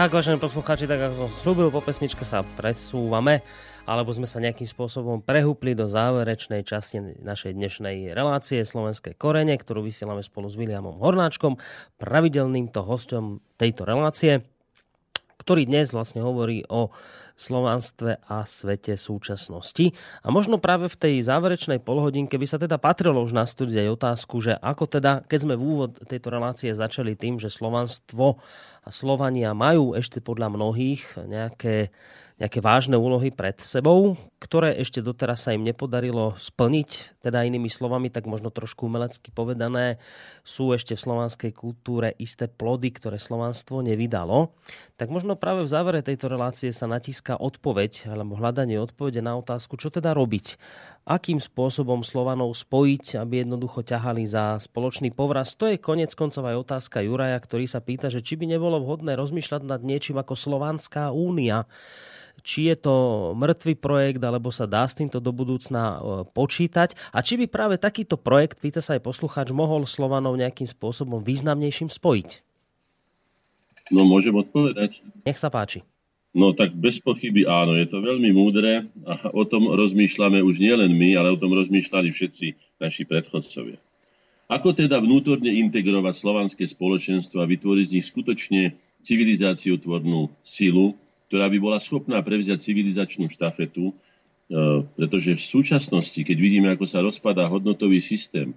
Tak, vážení poslucháči, tak ako som slúbil, po pesničke sa presúvame, alebo sme sa nejakým spôsobom prehúpli do záverečnej časti našej dnešnej relácie Slovenské korene, ktorú vysielame spolu s Williamom Hornáčkom, pravidelným to hostom tejto relácie, ktorý dnes vlastne hovorí o slovanstve a svete súčasnosti. A možno práve v tej záverečnej polhodinke by sa teda patrilo už nastúdiť aj otázku, že ako teda, keď sme v úvod tejto relácie začali tým, že slovanstvo Slovania majú ešte podľa mnohých nejaké nejaké vážne úlohy pred sebou, ktoré ešte doteraz sa im nepodarilo splniť, teda inými slovami, tak možno trošku umelecky povedané, sú ešte v slovanskej kultúre isté plody, ktoré slovanstvo nevydalo. Tak možno práve v závere tejto relácie sa natíska odpoveď, alebo hľadanie odpovede na otázku, čo teda robiť. Akým spôsobom Slovanov spojiť, aby jednoducho ťahali za spoločný povraz. To je konec koncov aj otázka Juraja, ktorý sa pýta, že či by nebolo vhodné rozmýšľať nad niečím ako Slovanská únia, či je to mŕtvý projekt, alebo sa dá s týmto do budúcna e, počítať a či by práve takýto projekt, pýta sa aj poslucháč, mohol Slovanov nejakým spôsobom významnejším spojiť? No môžem odpovedať. Nech sa páči. No tak bez pochyby áno, je to veľmi múdre a o tom rozmýšľame už nielen my, ale o tom rozmýšľali všetci naši predchodcovia. Ako teda vnútorne integrovať slovanské spoločenstvo a vytvoriť z nich skutočne civilizáciu tvornú silu, ktorá by bola schopná prevziať civilizačnú štafetu, e, pretože v súčasnosti, keď vidíme, ako sa rozpadá hodnotový systém e,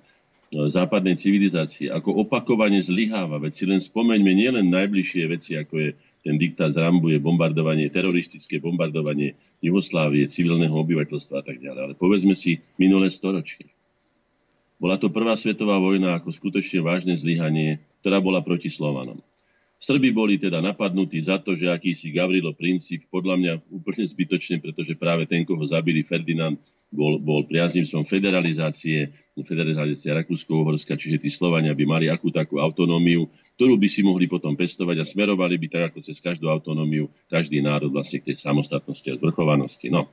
západnej civilizácie, ako opakovane zlyháva, veď si len spomeňme nielen najbližšie veci, ako je ten diktát z bombardovanie, teroristické bombardovanie Jugoslávie, civilného obyvateľstva a tak ďalej. Ale povedzme si minulé storočie. Bola to prvá svetová vojna ako skutočne vážne zlyhanie, ktorá bola proti Slovanom. Srbi boli teda napadnutí za to, že akýsi Gavrilo princíp, podľa mňa úplne zbytočne, pretože práve ten, koho zabili Ferdinand, bol, bol priaznivcom federalizácie, federalizácia Rakúsko-Uhorska, čiže tí Slovania by mali akú takú autonómiu, ktorú by si mohli potom pestovať a smerovali by tak ako cez každú autonómiu každý národ vlastne k tej samostatnosti a zvrchovanosti. No.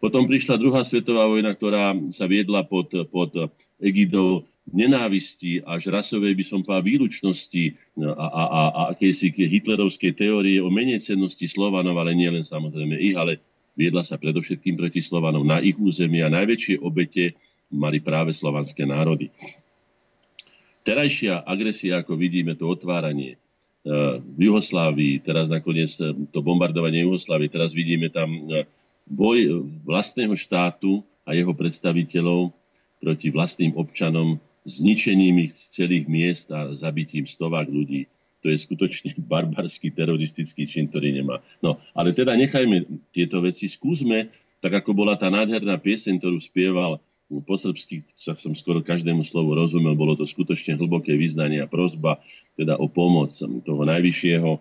Potom prišla druhá svetová vojna, ktorá sa viedla pod, pod egidou nenávisti až rasovej, by som povedal, výlučnosti a, a, a, a akejsi hitlerovskej teórie o menej cennosti Slovanov, ale nie len samozrejme ich, ale viedla sa predovšetkým proti Slovanov na ich území a najväčšie obete mali práve slovanské národy. Terajšia agresia, ako vidíme, to otváranie e, v Juhoslávii, teraz nakoniec e, to bombardovanie Juhoslávii, teraz vidíme tam e, boj vlastného štátu a jeho predstaviteľov proti vlastným občanom zničením ich celých miest a zabitím stovák ľudí. To je skutočne (laughs) barbarský teroristický čin, ktorý nemá. No, ale teda nechajme tieto veci, skúsme, tak ako bola tá nádherná pieseň, ktorú spieval po srbsky, sa som skoro každému slovu rozumel, bolo to skutočne hlboké vyznanie a prozba teda o pomoc toho najvyššieho.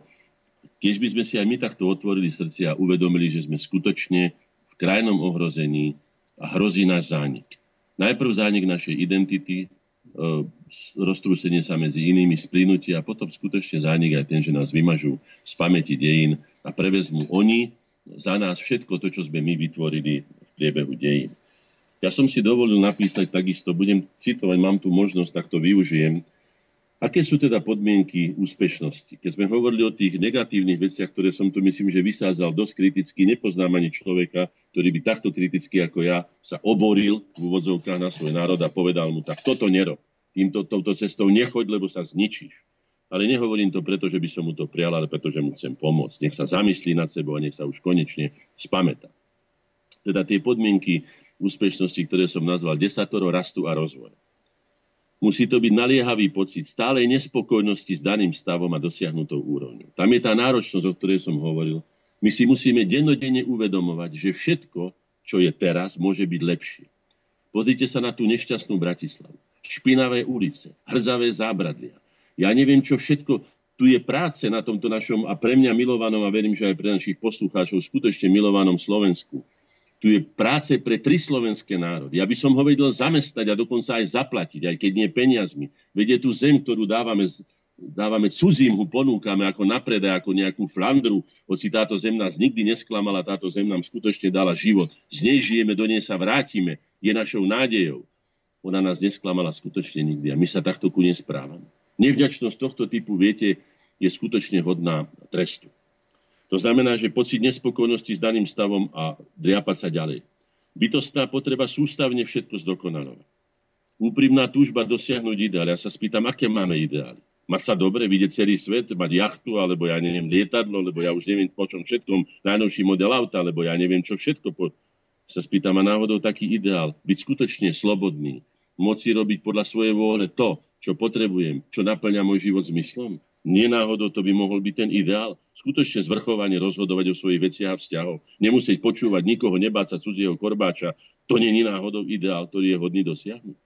Keď by sme si aj my takto otvorili srdcia a uvedomili, že sme skutočne v krajnom ohrození a hrozí náš zánik. Najprv zánik našej identity, roztrúsenie sa medzi inými, splínutie a potom skutočne zánik aj ten, že nás vymažú z pamäti dejín a prevezmú oni za nás všetko to, čo sme my vytvorili v priebehu dejín. Ja som si dovolil napísať takisto, budem citovať, mám tu možnosť, tak to využijem. Aké sú teda podmienky úspešnosti? Keď sme hovorili o tých negatívnych veciach, ktoré som tu myslím, že vysádzal dosť kriticky, nepoznám ani človeka, ktorý by takto kriticky ako ja sa oboril v úvodzovkách na svoj národ a povedal mu, tak toto nerob. Týmto, touto cestou nechoď, lebo sa zničíš. Ale nehovorím to preto, že by som mu to prial, ale preto, že mu chcem pomôcť. Nech sa zamyslí nad sebou a nech sa už konečne spameta. Teda tie podmienky úspešnosti, ktoré som nazval desatoro rastu a rozvoja. Musí to byť naliehavý pocit stálej nespokojnosti s daným stavom a dosiahnutou úrovňou. Tam je tá náročnosť, o ktorej som hovoril. My si musíme dennodenne uvedomovať, že všetko, čo je teraz, môže byť lepšie. Pozrite sa na tú nešťastnú Bratislavu. Špinavé ulice, hrzavé zábradlia. Ja neviem, čo všetko. Tu je práce na tomto našom a pre mňa milovanom a verím, že aj pre našich poslucháčov skutočne milovanom Slovensku tu je práce pre tri slovenské národy. Ja by som ho vedel zamestnať a dokonca aj zaplatiť, aj keď nie peniazmi. Veď je tu zem, ktorú dávame, dávame cudzím, ho ponúkame ako napredaj, ako nejakú flandru, hoci táto zem nás nikdy nesklamala, táto zem nám skutočne dala život. Z nej žijeme, do nej sa vrátime, je našou nádejou. Ona nás nesklamala skutočne nikdy a my sa takto ku nesprávame. Nevďačnosť tohto typu, viete, je skutočne hodná trestu. To znamená, že pocit nespokojnosti s daným stavom a driapať sa ďalej. Bytostná potreba sústavne všetko zdokonalovať. Úprimná túžba dosiahnuť ideál. Ja sa spýtam, aké máme ideály. Mať sa dobre, vidieť celý svet, mať jachtu, alebo ja neviem, lietadlo, lebo ja už neviem po čom všetkom, najnovší model auta, alebo ja neviem čo všetko. Po... Sa spýtam, a náhodou taký ideál, byť skutočne slobodný, moci robiť podľa svojej vôle to, čo potrebujem, čo naplňa môj život zmyslom. Nie náhodou to by mohol byť ten ideál. Skutočne zvrchovane rozhodovať o svojich veciach a vzťahoch. Nemusieť počúvať nikoho, nebáť sa cudzieho korbáča. To nie je náhodou ideál, ktorý je hodný dosiahnuť.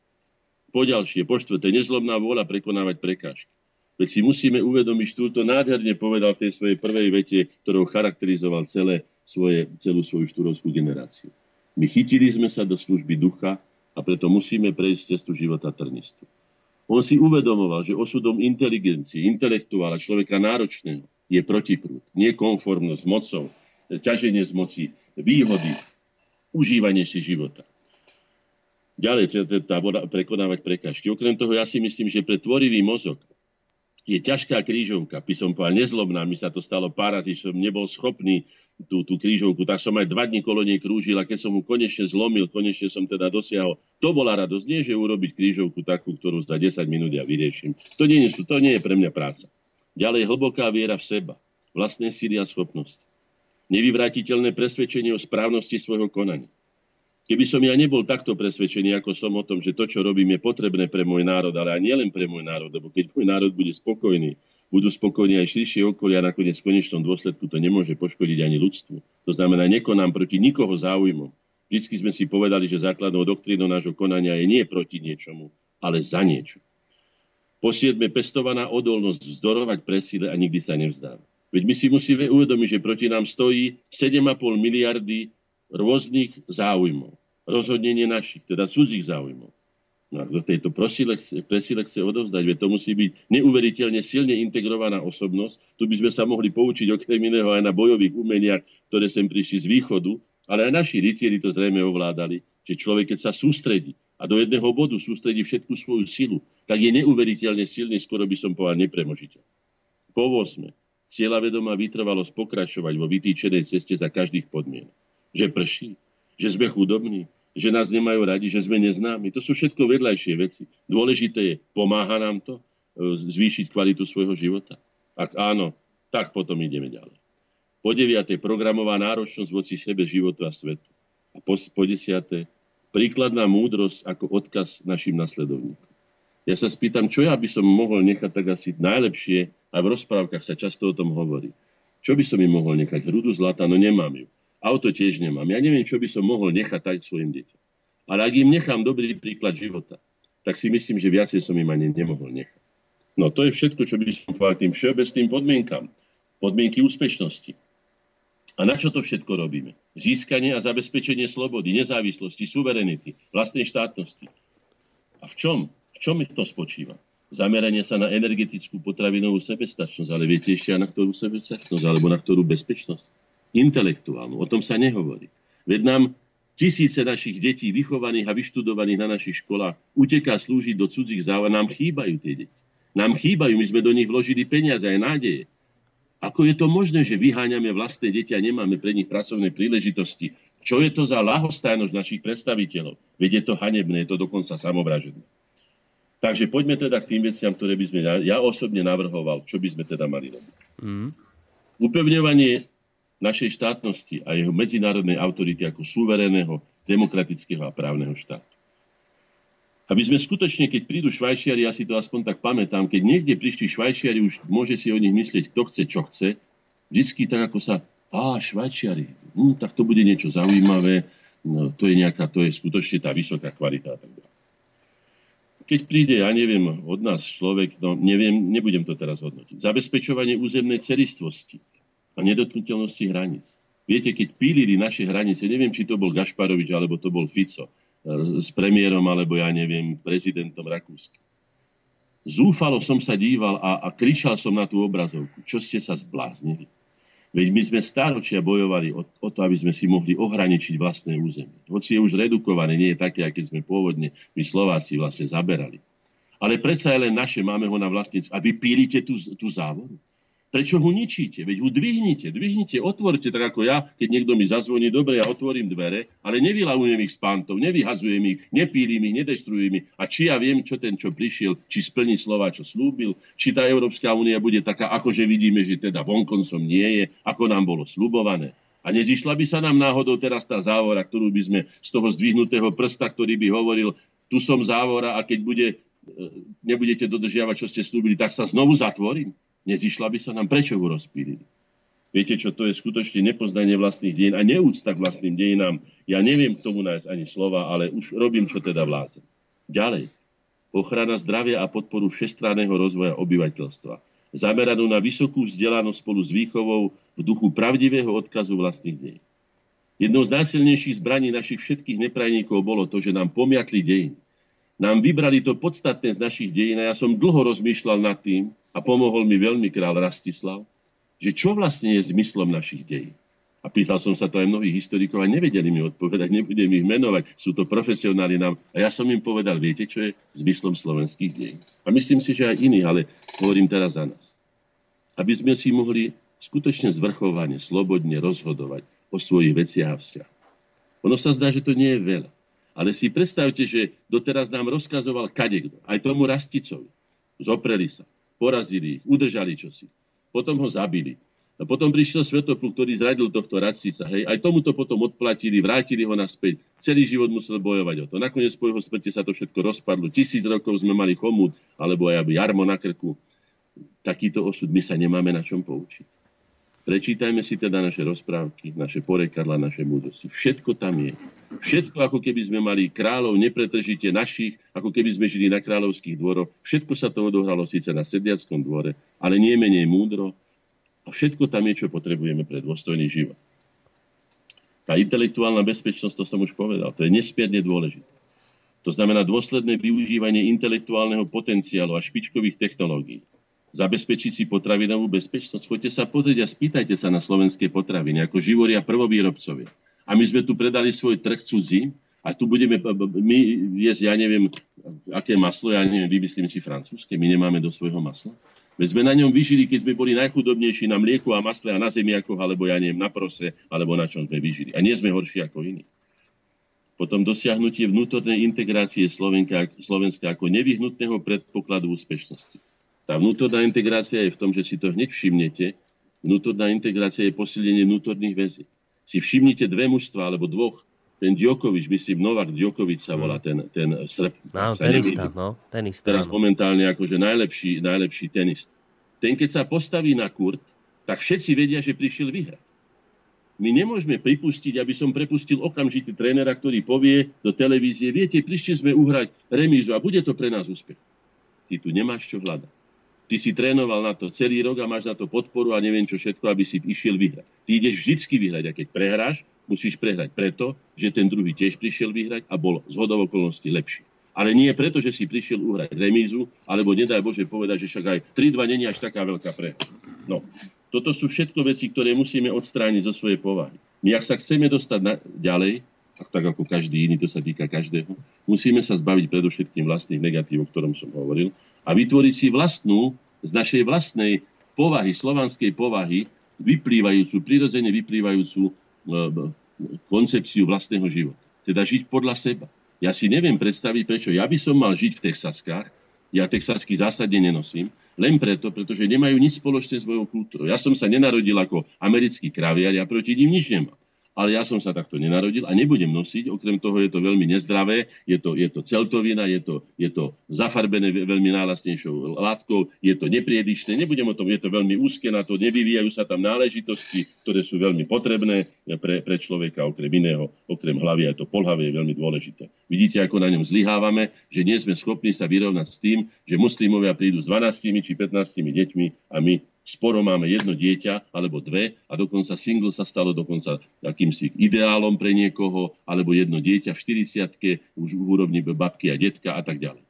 Poďalšie, po štvrté, nezlobná vôľa prekonávať prekážky. Veď si musíme uvedomiť, že túto nádherne povedal v tej svojej prvej vete, ktorou charakterizoval celé svoje, celú svoju štúrovskú generáciu. My chytili sme sa do služby ducha a preto musíme prejsť cestu života trnistu. On si uvedomoval, že osudom inteligencie, intelektuála, človeka náročného je protiprúd, nie konformnosť mocou, ťaženie z moci, výhody, užívanie si života. Ďalej, tá prekonávať prekážky. Okrem toho, ja si myslím, že pre tvorivý mozog je ťažká krížovka, by som povedal, nezlobná, mi sa to stalo pár razy, som nebol schopný tú, tú krížovku, tak som aj dva dní kolo nej krúžil a keď som mu konečne zlomil, konečne som teda dosiahol. To bola radosť, nie že urobiť krížovku takú, ktorú za 10 minút ja vyrieším. To nie, je, to nie je pre mňa práca. Ďalej hlboká viera v seba, vlastné síly a schopnosti. Nevyvratiteľné presvedčenie o správnosti svojho konania. Keby som ja nebol takto presvedčený, ako som o tom, že to, čo robím, je potrebné pre môj národ, ale aj nielen pre môj národ, lebo keď môj národ bude spokojný, budú spokojní aj širšie okolia a nakoniec v konečnom dôsledku to nemôže poškodiť ani ľudstvu. To znamená, nekonám proti nikoho záujmom. Vždy sme si povedali, že základnou doktrínou nášho konania je nie proti niečomu, ale za niečo. Po siedme, pestovaná odolnosť vzdorovať presile a nikdy sa nevzdáva. Veď my si musíme uvedomiť, že proti nám stojí 7,5 miliardy rôznych záujmov. Rozhodne nie našich, teda cudzích záujmov. No a do tejto presile chce odovzdať, veď to musí byť neuveriteľne silne integrovaná osobnosť. Tu by sme sa mohli poučiť okrem iného aj na bojových umeniach, ktoré sem prišli z východu, ale aj naši rytieri to zrejme ovládali, že človek, keď sa sústredí a do jedného bodu sústredí všetku svoju silu, tak je neuveriteľne silný, skoro by som povedal nepremožiteľ. Po 8. Cieľa vedomá vytrvalosť pokračovať vo vytýčenej ceste za každých podmienok že prší, že sme chudobní, že nás nemajú radi, že sme neznámi. To sú všetko vedľajšie veci. Dôležité je, pomáha nám to e, zvýšiť kvalitu svojho života? Ak áno, tak potom ideme ďalej. Po deviate, programová náročnosť voci sebe, životu a svetu. A po, po desiate, príkladná múdrosť ako odkaz našim nasledovníkom. Ja sa spýtam, čo ja by som mohol nechať tak asi najlepšie, a v rozprávkach sa často o tom hovorí. Čo by som im mohol nechať? Hrudu zlata? No nemám ju. Auto tiež nemám. Ja neviem, čo by som mohol nechať tak svojim deťom. Ale ak im nechám dobrý príklad života, tak si myslím, že viacej som im ani nemohol nechať. No to je všetko, čo by som povedal tým všeobecným podmienkam. Podmienky úspešnosti. A na čo to všetko robíme? Získanie a zabezpečenie slobody, nezávislosti, suverenity, vlastnej štátnosti. A v čom? V čom to spočíva? Zameranie sa na energetickú potravinovú sebestačnosť, ale viete ešte na ktorú sebestačnosť, alebo na ktorú bezpečnosť? Intelektuálnu. O tom sa nehovorí. Veď nám tisíce našich detí vychovaných a vyštudovaných na našich školách uteká slúžiť do cudzích záva. Nám chýbajú tie deti. Nám chýbajú, my sme do nich vložili peniaze aj nádeje. Ako je to možné, že vyháňame vlastné deti a nemáme pre nich pracovné príležitosti? Čo je to za lahostajnosť našich predstaviteľov? Veď je to hanebné, je to dokonca samovražené. Takže poďme teda k tým veciam, ktoré by sme ja osobne navrhoval, čo by sme teda mali robiť. Mm. Upevňovanie našej štátnosti a jeho medzinárodnej autority ako suverénneho, demokratického a právneho štátu. Aby sme skutočne, keď prídu Švajčiari, ja si to aspoň tak pamätám, keď niekde prišli Švajčiari, už môže si o nich myslieť, kto chce, čo chce, vždy tak ako sa, á, Švajčiari, hm, tak to bude niečo zaujímavé, no, to je nejaká, to je skutočne tá vysoká kvalita. Keď príde, ja neviem, od nás človek, no neviem, nebudem to teraz hodnotiť. Zabezpečovanie územnej celistvosti a nedotknutelnosti hraníc. Viete, keď pílili naše hranice, neviem, či to bol Gašparovič, alebo to bol Fico, e, s premiérom, alebo ja neviem, prezidentom Rakúska. Zúfalo som sa díval a, a kričal som na tú obrazovku. Čo ste sa zbláznili? Veď my sme stáročia bojovali o, o to, aby sme si mohli ohraničiť vlastné územie. Hoci je už redukované, nie je také, aké sme pôvodne my Slováci vlastne zaberali. Ale predsa len naše, máme ho na vlastníctve. A vy pílite tú, tú závoru. Prečo ho ničíte? Veď ho dvihnite, dvihnite, otvorte, tak ako ja, keď niekto mi zazvoní, dobre, ja otvorím dvere, ale nevylavujem ich z pantov, nevyhazujem ich, nepílim ich, nedestrujem ich. A či ja viem, čo ten, čo prišiel, či splní slova, čo slúbil, či tá Európska únia bude taká, ako že vidíme, že teda vonkoncom nie je, ako nám bolo slubované. A nezišla by sa nám náhodou teraz tá závora, ktorú by sme z toho zdvihnutého prsta, ktorý by hovoril, tu som závora a keď bude, e, nebudete dodržiavať, čo ste slúbili, tak sa znovu zatvorím nezišla by sa nám, prečo ho rozpílili. Viete čo, to je skutočne nepoznanie vlastných dejín a neúcta k vlastným dejinám. Ja neviem k tomu nájsť ani slova, ale už robím, čo teda vládzem. Ďalej. Ochrana zdravia a podporu všestranného rozvoja obyvateľstva. Zameranú na vysokú vzdelanosť spolu s výchovou v duchu pravdivého odkazu vlastných dejín. Jednou z najsilnejších zbraní našich všetkých neprajníkov bolo to, že nám pomiatli dejiny. Nám vybrali to podstatné z našich dejín a ja som dlho rozmýšľal nad tým, a pomohol mi veľmi král Rastislav, že čo vlastne je zmyslom našich dejí. A pýtal som sa to aj mnohých historikov a nevedeli mi odpovedať, nebudem ich menovať, sú to profesionáli nám. A ja som im povedal, viete, čo je zmyslom slovenských dejí. A myslím si, že aj iní, ale hovorím teraz za nás. Aby sme si mohli skutočne zvrchovane, slobodne rozhodovať o svojich veciach a vzťah. Ono sa zdá, že to nie je veľa. Ale si predstavte, že doteraz nám rozkazoval kadekto, aj tomu Rasticovi. Zopreli sa porazili ich, udržali čosi. Potom ho zabili. A potom prišiel Svetoplu, ktorý zradil tohto rascica. Hej. Aj tomuto potom odplatili, vrátili ho naspäť. Celý život musel bojovať o to. Nakoniec po jeho smrti sa to všetko rozpadlo. Tisíc rokov sme mali chomút, alebo aj jarmo na krku. Takýto osud my sa nemáme na čom poučiť. Prečítajme si teda naše rozprávky, naše porekadla, naše múdrosti. Všetko tam je. Všetko, ako keby sme mali kráľov nepretržite našich, ako keby sme žili na kráľovských dvoroch. Všetko sa to odohralo síce na sediackom dvore, ale nie menej múdro. A všetko tam je, čo potrebujeme pre dôstojný život. Tá intelektuálna bezpečnosť, to som už povedal, to je nespierne dôležité. To znamená dôsledné využívanie intelektuálneho potenciálu a špičkových technológií zabezpečiť si potravinovú bezpečnosť. Choďte sa pozrieť a spýtajte sa na slovenské potraviny, ako živoria prvovýrobcovia. A my sme tu predali svoj trh cudzí a tu budeme my jesť, ja neviem, aké maslo, ja neviem, vymyslím si francúzske, my nemáme do svojho masla. My sme na ňom vyžili, keď sme boli najchudobnejší na mlieku a masle a na zemiakoch, alebo ja neviem, na prose, alebo na čom sme vyžili. A nie sme horší ako iní. Potom dosiahnutie vnútornej integrácie Slovenska, Slovenska ako nevyhnutného predpokladu úspešnosti. Tá vnútorná integrácia je v tom, že si to hneď všimnete. Vnútorná integrácia je posilnenie vnútorných väzí. Si všimnite dve mužstva, alebo dvoch. Ten Djokovič, myslím, Novak Djokovič sa volá ten, ten Srb. No, tenista, no, tenista. Teraz no. momentálne akože najlepší, najlepší tenist. Ten, keď sa postaví na kurt, tak všetci vedia, že prišiel vyhrať. My nemôžeme pripustiť, aby som prepustil okamžite trénera, ktorý povie do televízie, viete, prišli sme uhrať remízu a bude to pre nás úspech. Ty tu nemáš čo hľadať. Ty si trénoval na to celý rok a máš na to podporu a neviem čo všetko, aby si išiel vyhrať. Ty ideš vždycky vyhrať a keď prehráš, musíš prehrať preto, že ten druhý tiež prišiel vyhrať a bol z hodov okolností lepší. Ale nie preto, že si prišiel uhrať remízu, alebo nedaj Bože povedať, že však aj 3-2 není až taká veľká pre. No, toto sú všetko veci, ktoré musíme odstrániť zo svojej povahy. My, ak sa chceme dostať na, ďalej, tak ako každý iný, to sa týka každého, musíme sa zbaviť predovšetkým vlastných negatív, o ktorom som hovoril, a vytvoriť si vlastnú, z našej vlastnej povahy, slovanskej povahy, vyplývajúcu, prirodzene vyplývajúcu e, koncepciu vlastného života. Teda žiť podľa seba. Ja si neviem predstaviť, prečo ja by som mal žiť v Texaskách, ja texasky zásadne nenosím, len preto, pretože nemajú nič spoločné s mojou kultúrou. Ja som sa nenarodil ako americký kraviar, ja proti ním nič nemám ale ja som sa takto nenarodil a nebudem nosiť. Okrem toho je to veľmi nezdravé, je to, je to celtovina, je to, je to zafarbené veľmi nálasnejšou látkou, je to nepriedišné, nebudem o tom, je to veľmi úzke na to, nevyvíjajú sa tam náležitosti, ktoré sú veľmi potrebné pre, pre človeka, okrem iného, okrem hlavy, aj to polhavie je veľmi dôležité. Vidíte, ako na ňom zlyhávame, že nie sme schopní sa vyrovnať s tým, že muslimovia prídu s 12 či 15 deťmi a my sporo máme jedno dieťa alebo dve a dokonca single sa stalo dokonca akýmsi ideálom pre niekoho alebo jedno dieťa v 40 už v úrovni babky a detka a tak ďalej.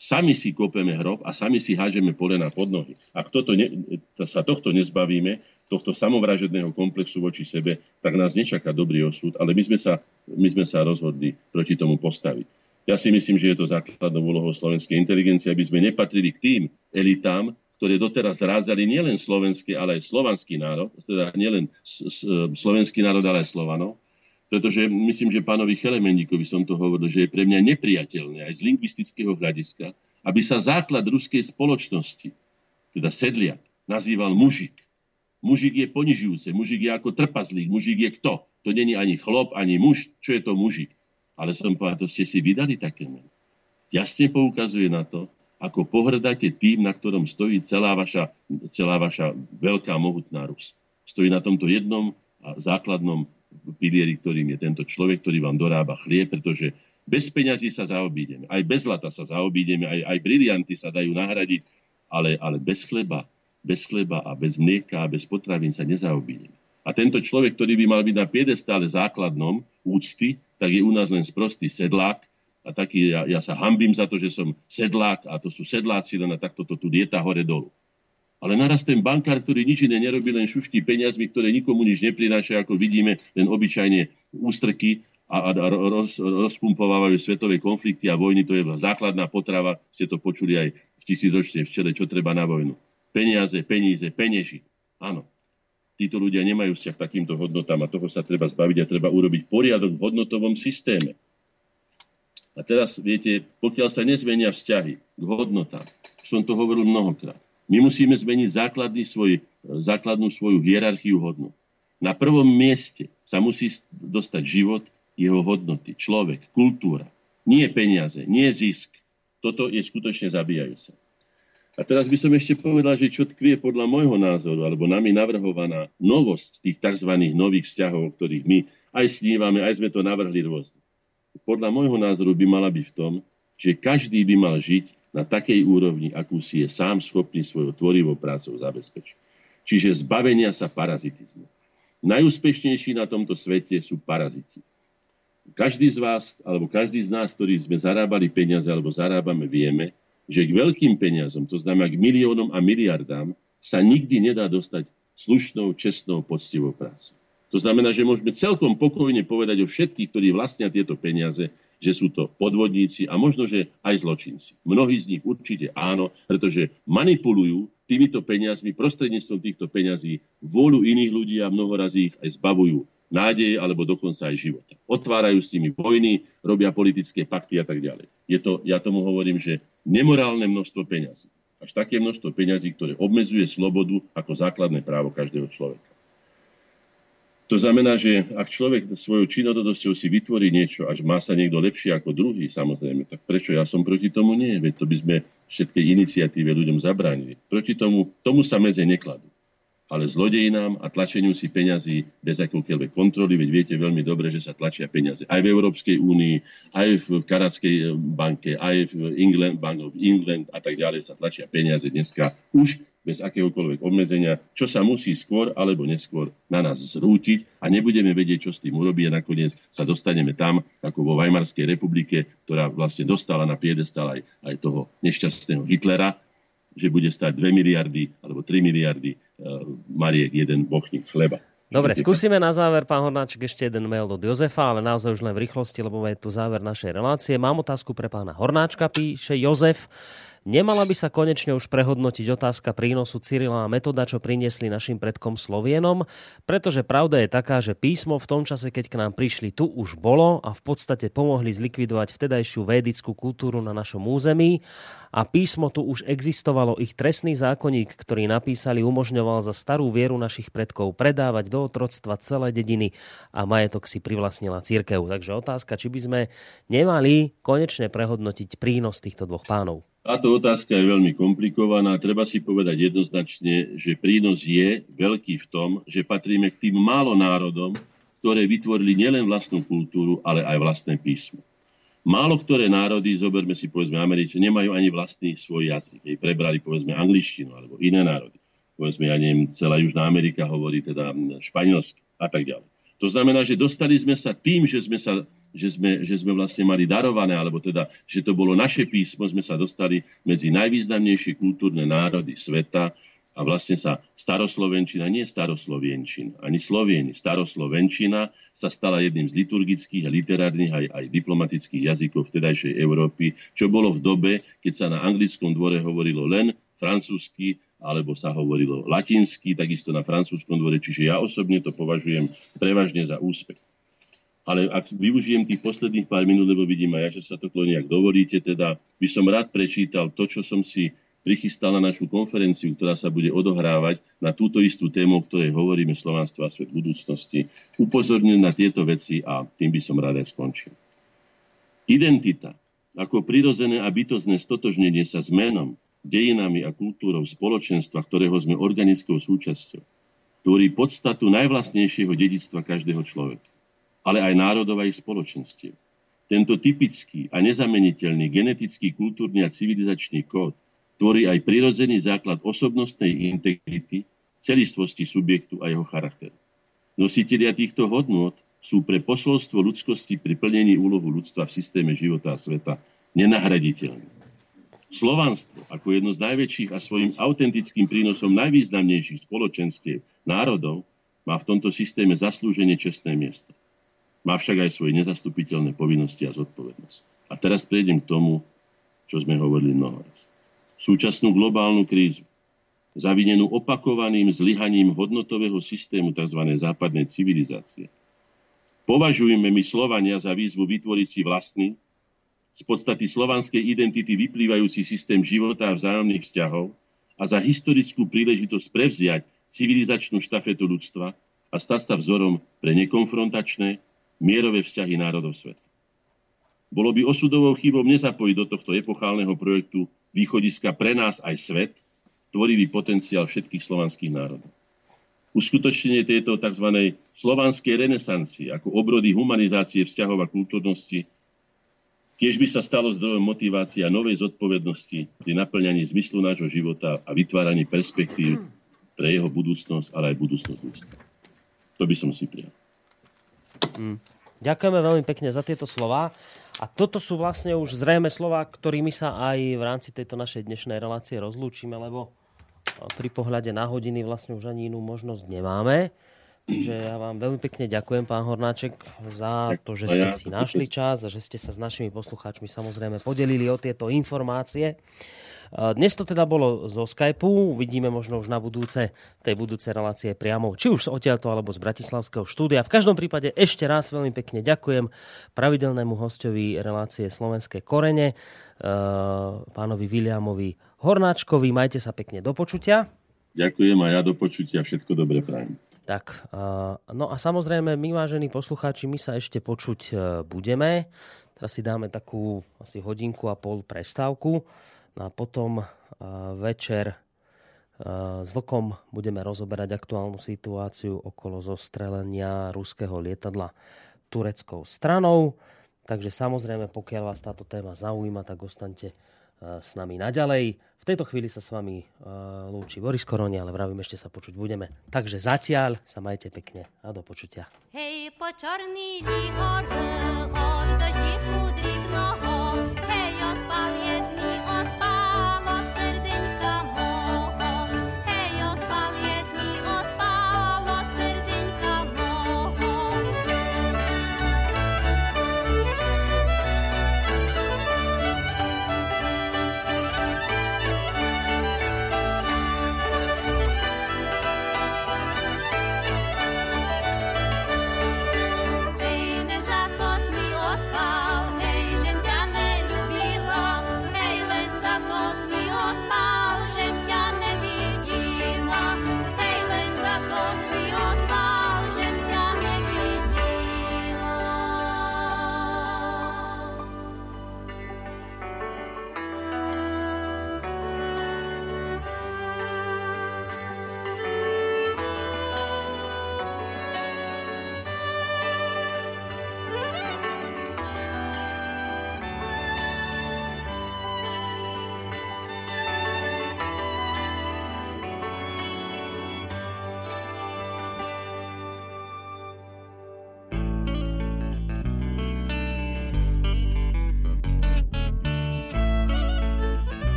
Sami si kopeme hrob a sami si hážeme polena pod nohy. Ak toto ne, sa tohto nezbavíme, tohto samovražedného komplexu voči sebe, tak nás nečaká dobrý osud, ale my sme sa, my sme sa rozhodli proti tomu postaviť. Ja si myslím, že je to základnou úlohou slovenskej inteligencie, aby sme nepatrili k tým elitám, ktoré doteraz rádzali nielen slovenský, ale aj slovanský národ, teda nielen slovenský národ, ale aj Slovanov, pretože myslím, že pánovi Chelemendíkovi som to hovoril, že je pre mňa nepriateľné aj z lingvistického hľadiska, aby sa základ ruskej spoločnosti, teda sedliak, nazýval mužik. Mužik je ponižujúce, mužik je ako trpazlík, mužik je kto? To není ani chlop, ani muž. Čo je to mužik? Ale som povedal, to ste si vydali také meno. Jasne poukazuje na to, ako pohrdáte tým, na ktorom stojí celá vaša, celá vaša veľká, mohutná Rus. Stojí na tomto jednom a základnom pilieri, ktorým je tento človek, ktorý vám dorába chlieb, pretože bez peňazí sa zaobídeme. Aj bez zlata sa zaobídeme, aj, aj brilianty sa dajú nahradiť, ale, ale bez chleba, bez chleba a bez mlieka a bez potravín sa nezaobídeme. A tento človek, ktorý by mal byť na piedestále základnom úcty, tak je u nás len sprostý sedlák, a taký, ja, ja sa hambím za to, že som sedlák a to sú sedláci, len a takto to tu dieta hore dolu. Ale naraz ten bankár, ktorý nič iné nerobí, len šuští peniazmi, ktoré nikomu nič neprináša, ako vidíme, len obyčajne ústrky a, a, roz, rozpumpovávajú svetové konflikty a vojny, to je základná potrava, ste to počuli aj v tisícročnej včele, čo treba na vojnu. Peniaze, peníze, penieži. Áno. Títo ľudia nemajú vzťah takýmto hodnotám a toho sa treba zbaviť a treba urobiť poriadok v hodnotovom systéme. A teraz, viete, pokiaľ sa nezmenia vzťahy k hodnotám, som to hovoril mnohokrát, my musíme zmeniť základný svoj, základnú svoju hierarchiu hodnot. Na prvom mieste sa musí dostať život, jeho hodnoty, človek, kultúra. Nie peniaze, nie zisk. Toto je skutočne zabíjajúce. A teraz by som ešte povedal, že čo tkvie podľa môjho názoru, alebo nami navrhovaná novosť tých tzv. nových vzťahov, o ktorých my aj snívame, aj sme to navrhli rôzne podľa môjho názoru by mala byť v tom, že každý by mal žiť na takej úrovni, akú si je sám schopný svojou tvorivou prácou zabezpečiť. Čiže zbavenia sa parazitizmu. Najúspešnejší na tomto svete sú paraziti. Každý z vás, alebo každý z nás, ktorí sme zarábali peniaze alebo zarábame, vieme, že k veľkým peniazom, to znamená k miliónom a miliardám, sa nikdy nedá dostať slušnou, čestnou, poctivou prácou. To znamená, že môžeme celkom pokojne povedať o všetkých, ktorí vlastnia tieto peniaze, že sú to podvodníci a možno, že aj zločinci. Mnohí z nich určite áno, pretože manipulujú týmito peniazmi, prostredníctvom týchto peňazí vôľu iných ľudí a mnohorazí ich aj zbavujú nádeje alebo dokonca aj života. Otvárajú s nimi vojny, robia politické pakty a tak ďalej. Je to, ja tomu hovorím, že nemorálne množstvo peňazí. Až také množstvo peňazí, ktoré obmedzuje slobodu ako základné právo každého človeka. To znamená, že ak človek svojou činnododosťou si vytvorí niečo, až má sa niekto lepšie ako druhý, samozrejme, tak prečo ja som proti tomu nie? Veď to by sme všetkej iniciatíve ľuďom zabránili. Proti tomu, tomu sa medze nekladú. Ale zlodejinám a tlačeniu si peňazí bez akoukoľvek kontroly, veď viete veľmi dobre, že sa tlačia peniaze aj v Európskej únii, aj v Kanadskej banke, aj v England, Bank of England a tak ďalej sa tlačia peniaze dneska už bez akéhokoľvek obmedzenia, čo sa musí skôr alebo neskôr na nás zrútiť a nebudeme vedieť, čo s tým urobí a nakoniec sa dostaneme tam, ako vo Weimarskej republike, ktorá vlastne dostala na piedestal aj, aj toho nešťastného Hitlera, že bude stať 2 miliardy alebo 3 miliardy uh, mariek jeden bochník chleba. Dobre, skúsime na záver, pán Hornáček, ešte jeden mail od Jozefa, ale naozaj už len v rýchlosti, lebo je tu záver našej relácie. Mám otázku pre pána Hornáčka, píše Jozef. Nemala by sa konečne už prehodnotiť otázka prínosu Cyrila a metoda, čo priniesli našim predkom Slovienom, pretože pravda je taká, že písmo v tom čase, keď k nám prišli, tu už bolo a v podstate pomohli zlikvidovať vtedajšiu védickú kultúru na našom území a písmo tu už existovalo. Ich trestný zákonník, ktorý napísali, umožňoval za starú vieru našich predkov predávať do otroctva celé dediny a majetok si privlastnila církev. Takže otázka, či by sme nemali konečne prehodnotiť prínos týchto dvoch pánov. Táto otázka je veľmi komplikovaná. Treba si povedať jednoznačne, že prínos je veľký v tom, že patríme k tým málo národom, ktoré vytvorili nielen vlastnú kultúru, ale aj vlastné písmo. Málo ktoré národy, zoberme si povedzme Američania, nemajú ani vlastný svoj jazyk. Jej prebrali povedzme angličtinu alebo iné národy. Povedzme, ja neviem, celá Južná Amerika hovorí teda španielsky a tak ďalej. To znamená, že dostali sme sa tým, že sme sa že sme, že sme vlastne mali darované, alebo teda, že to bolo naše písmo, sme sa dostali medzi najvýznamnejšie kultúrne národy sveta a vlastne sa staroslovenčina, nie staroslovenčina, ani slovieni, staroslovenčina sa stala jedným z liturgických a literárnych aj, aj diplomatických jazykov vtedajšej Európy, čo bolo v dobe, keď sa na anglickom dvore hovorilo len francúzsky, alebo sa hovorilo latinsky, takisto na francúzskom dvore, čiže ja osobne to považujem prevažne za úspech. Ale ak využijem tých posledných pár minút, lebo vidím aj ja, že sa to kloní, ak dovolíte, teda by som rád prečítal to, čo som si prichystal na našu konferenciu, ktorá sa bude odohrávať na túto istú tému, o ktorej hovoríme Slovánstvo a svet budúcnosti. Upozorňujem na tieto veci a tým by som rád aj skončil. Identita ako prirodzené a bytozné stotožnenie sa s menom, dejinami a kultúrou spoločenstva, ktorého sme organickou súčasťou, tvorí podstatu najvlastnejšieho dedictva každého človeka, ale aj národov a ich spoločenstiev. Tento typický a nezameniteľný genetický, kultúrny a civilizačný kód tvorí aj prirodzený základ osobnostnej integrity, celistvosti subjektu a jeho charakteru. Nositelia týchto hodnôt sú pre posolstvo ľudskosti pri plnení úlohu ľudstva v systéme života a sveta nenahraditeľní. Slovanstvo ako jedno z najväčších a svojim autentickým prínosom najvýznamnejších spoločenstiev národov má v tomto systéme zaslúženie čestné miesto. Má však aj svoje nezastupiteľné povinnosti a zodpovednosť. A teraz prejdem k tomu, čo sme hovorili mnoho. Súčasnú globálnu krízu, zavinenú opakovaným zlyhaním hodnotového systému tzv. západnej civilizácie, považujeme my Slovania za výzvu vytvoriť si vlastný, z podstaty slovanskej identity vyplývajúci systém života a vzájomných vzťahov a za historickú príležitosť prevziať civilizačnú štafetu ľudstva a stať sa vzorom pre nekonfrontačné, mierové vzťahy národov sveta. Bolo by osudovou chybou nezapojiť do tohto epochálneho projektu východiska pre nás aj svet, tvorivý potenciál všetkých slovanských národov. Uskutočnenie tejto tzv. slovanskej renesancie ako obrody humanizácie vzťahov a kultúrnosti Tiež by sa stalo zdrojom motivácia novej zodpovednosti pri naplňaní zmyslu nášho života a vytváraní perspektív pre jeho budúcnosť, ale aj budúcnosť ľudstva. To by som si prijal. Mm. Ďakujeme veľmi pekne za tieto slova. A toto sú vlastne už zrejme slova, ktorými sa aj v rámci tejto našej dnešnej relácie rozlúčime, lebo pri pohľade na hodiny vlastne už ani inú možnosť nemáme. Takže ja vám veľmi pekne ďakujem, pán Hornáček, za to, že ste si našli čas a že ste sa s našimi poslucháčmi samozrejme podelili o tieto informácie. Dnes to teda bolo zo Skypeu, uvidíme možno už na budúce, tej budúce relácie priamo, či už odtiaľto alebo z Bratislavského štúdia. V každom prípade ešte raz veľmi pekne ďakujem pravidelnému hostovi relácie Slovenské korene, pánovi Viliamovi Hornáčkovi. Majte sa pekne do počutia. Ďakujem a ja do počutia. Všetko dobre prajem. Tak, no a samozrejme, my vážení poslucháči, my sa ešte počuť e, budeme. Teraz si dáme takú asi hodinku a pol prestávku. No a potom e, večer e, s Vlkom budeme rozoberať aktuálnu situáciu okolo zostrelenia ruského lietadla tureckou stranou. Takže samozrejme, pokiaľ vás táto téma zaujíma, tak ostaňte s nami naďalej. V tejto chvíli sa s vami lúči Boris Koroni, ale vravím, ešte sa počuť budeme. Takže zatiaľ sa majte pekne a do počutia. Hej, po čorný lihor, od daždi kudry mnoho, hej, odpal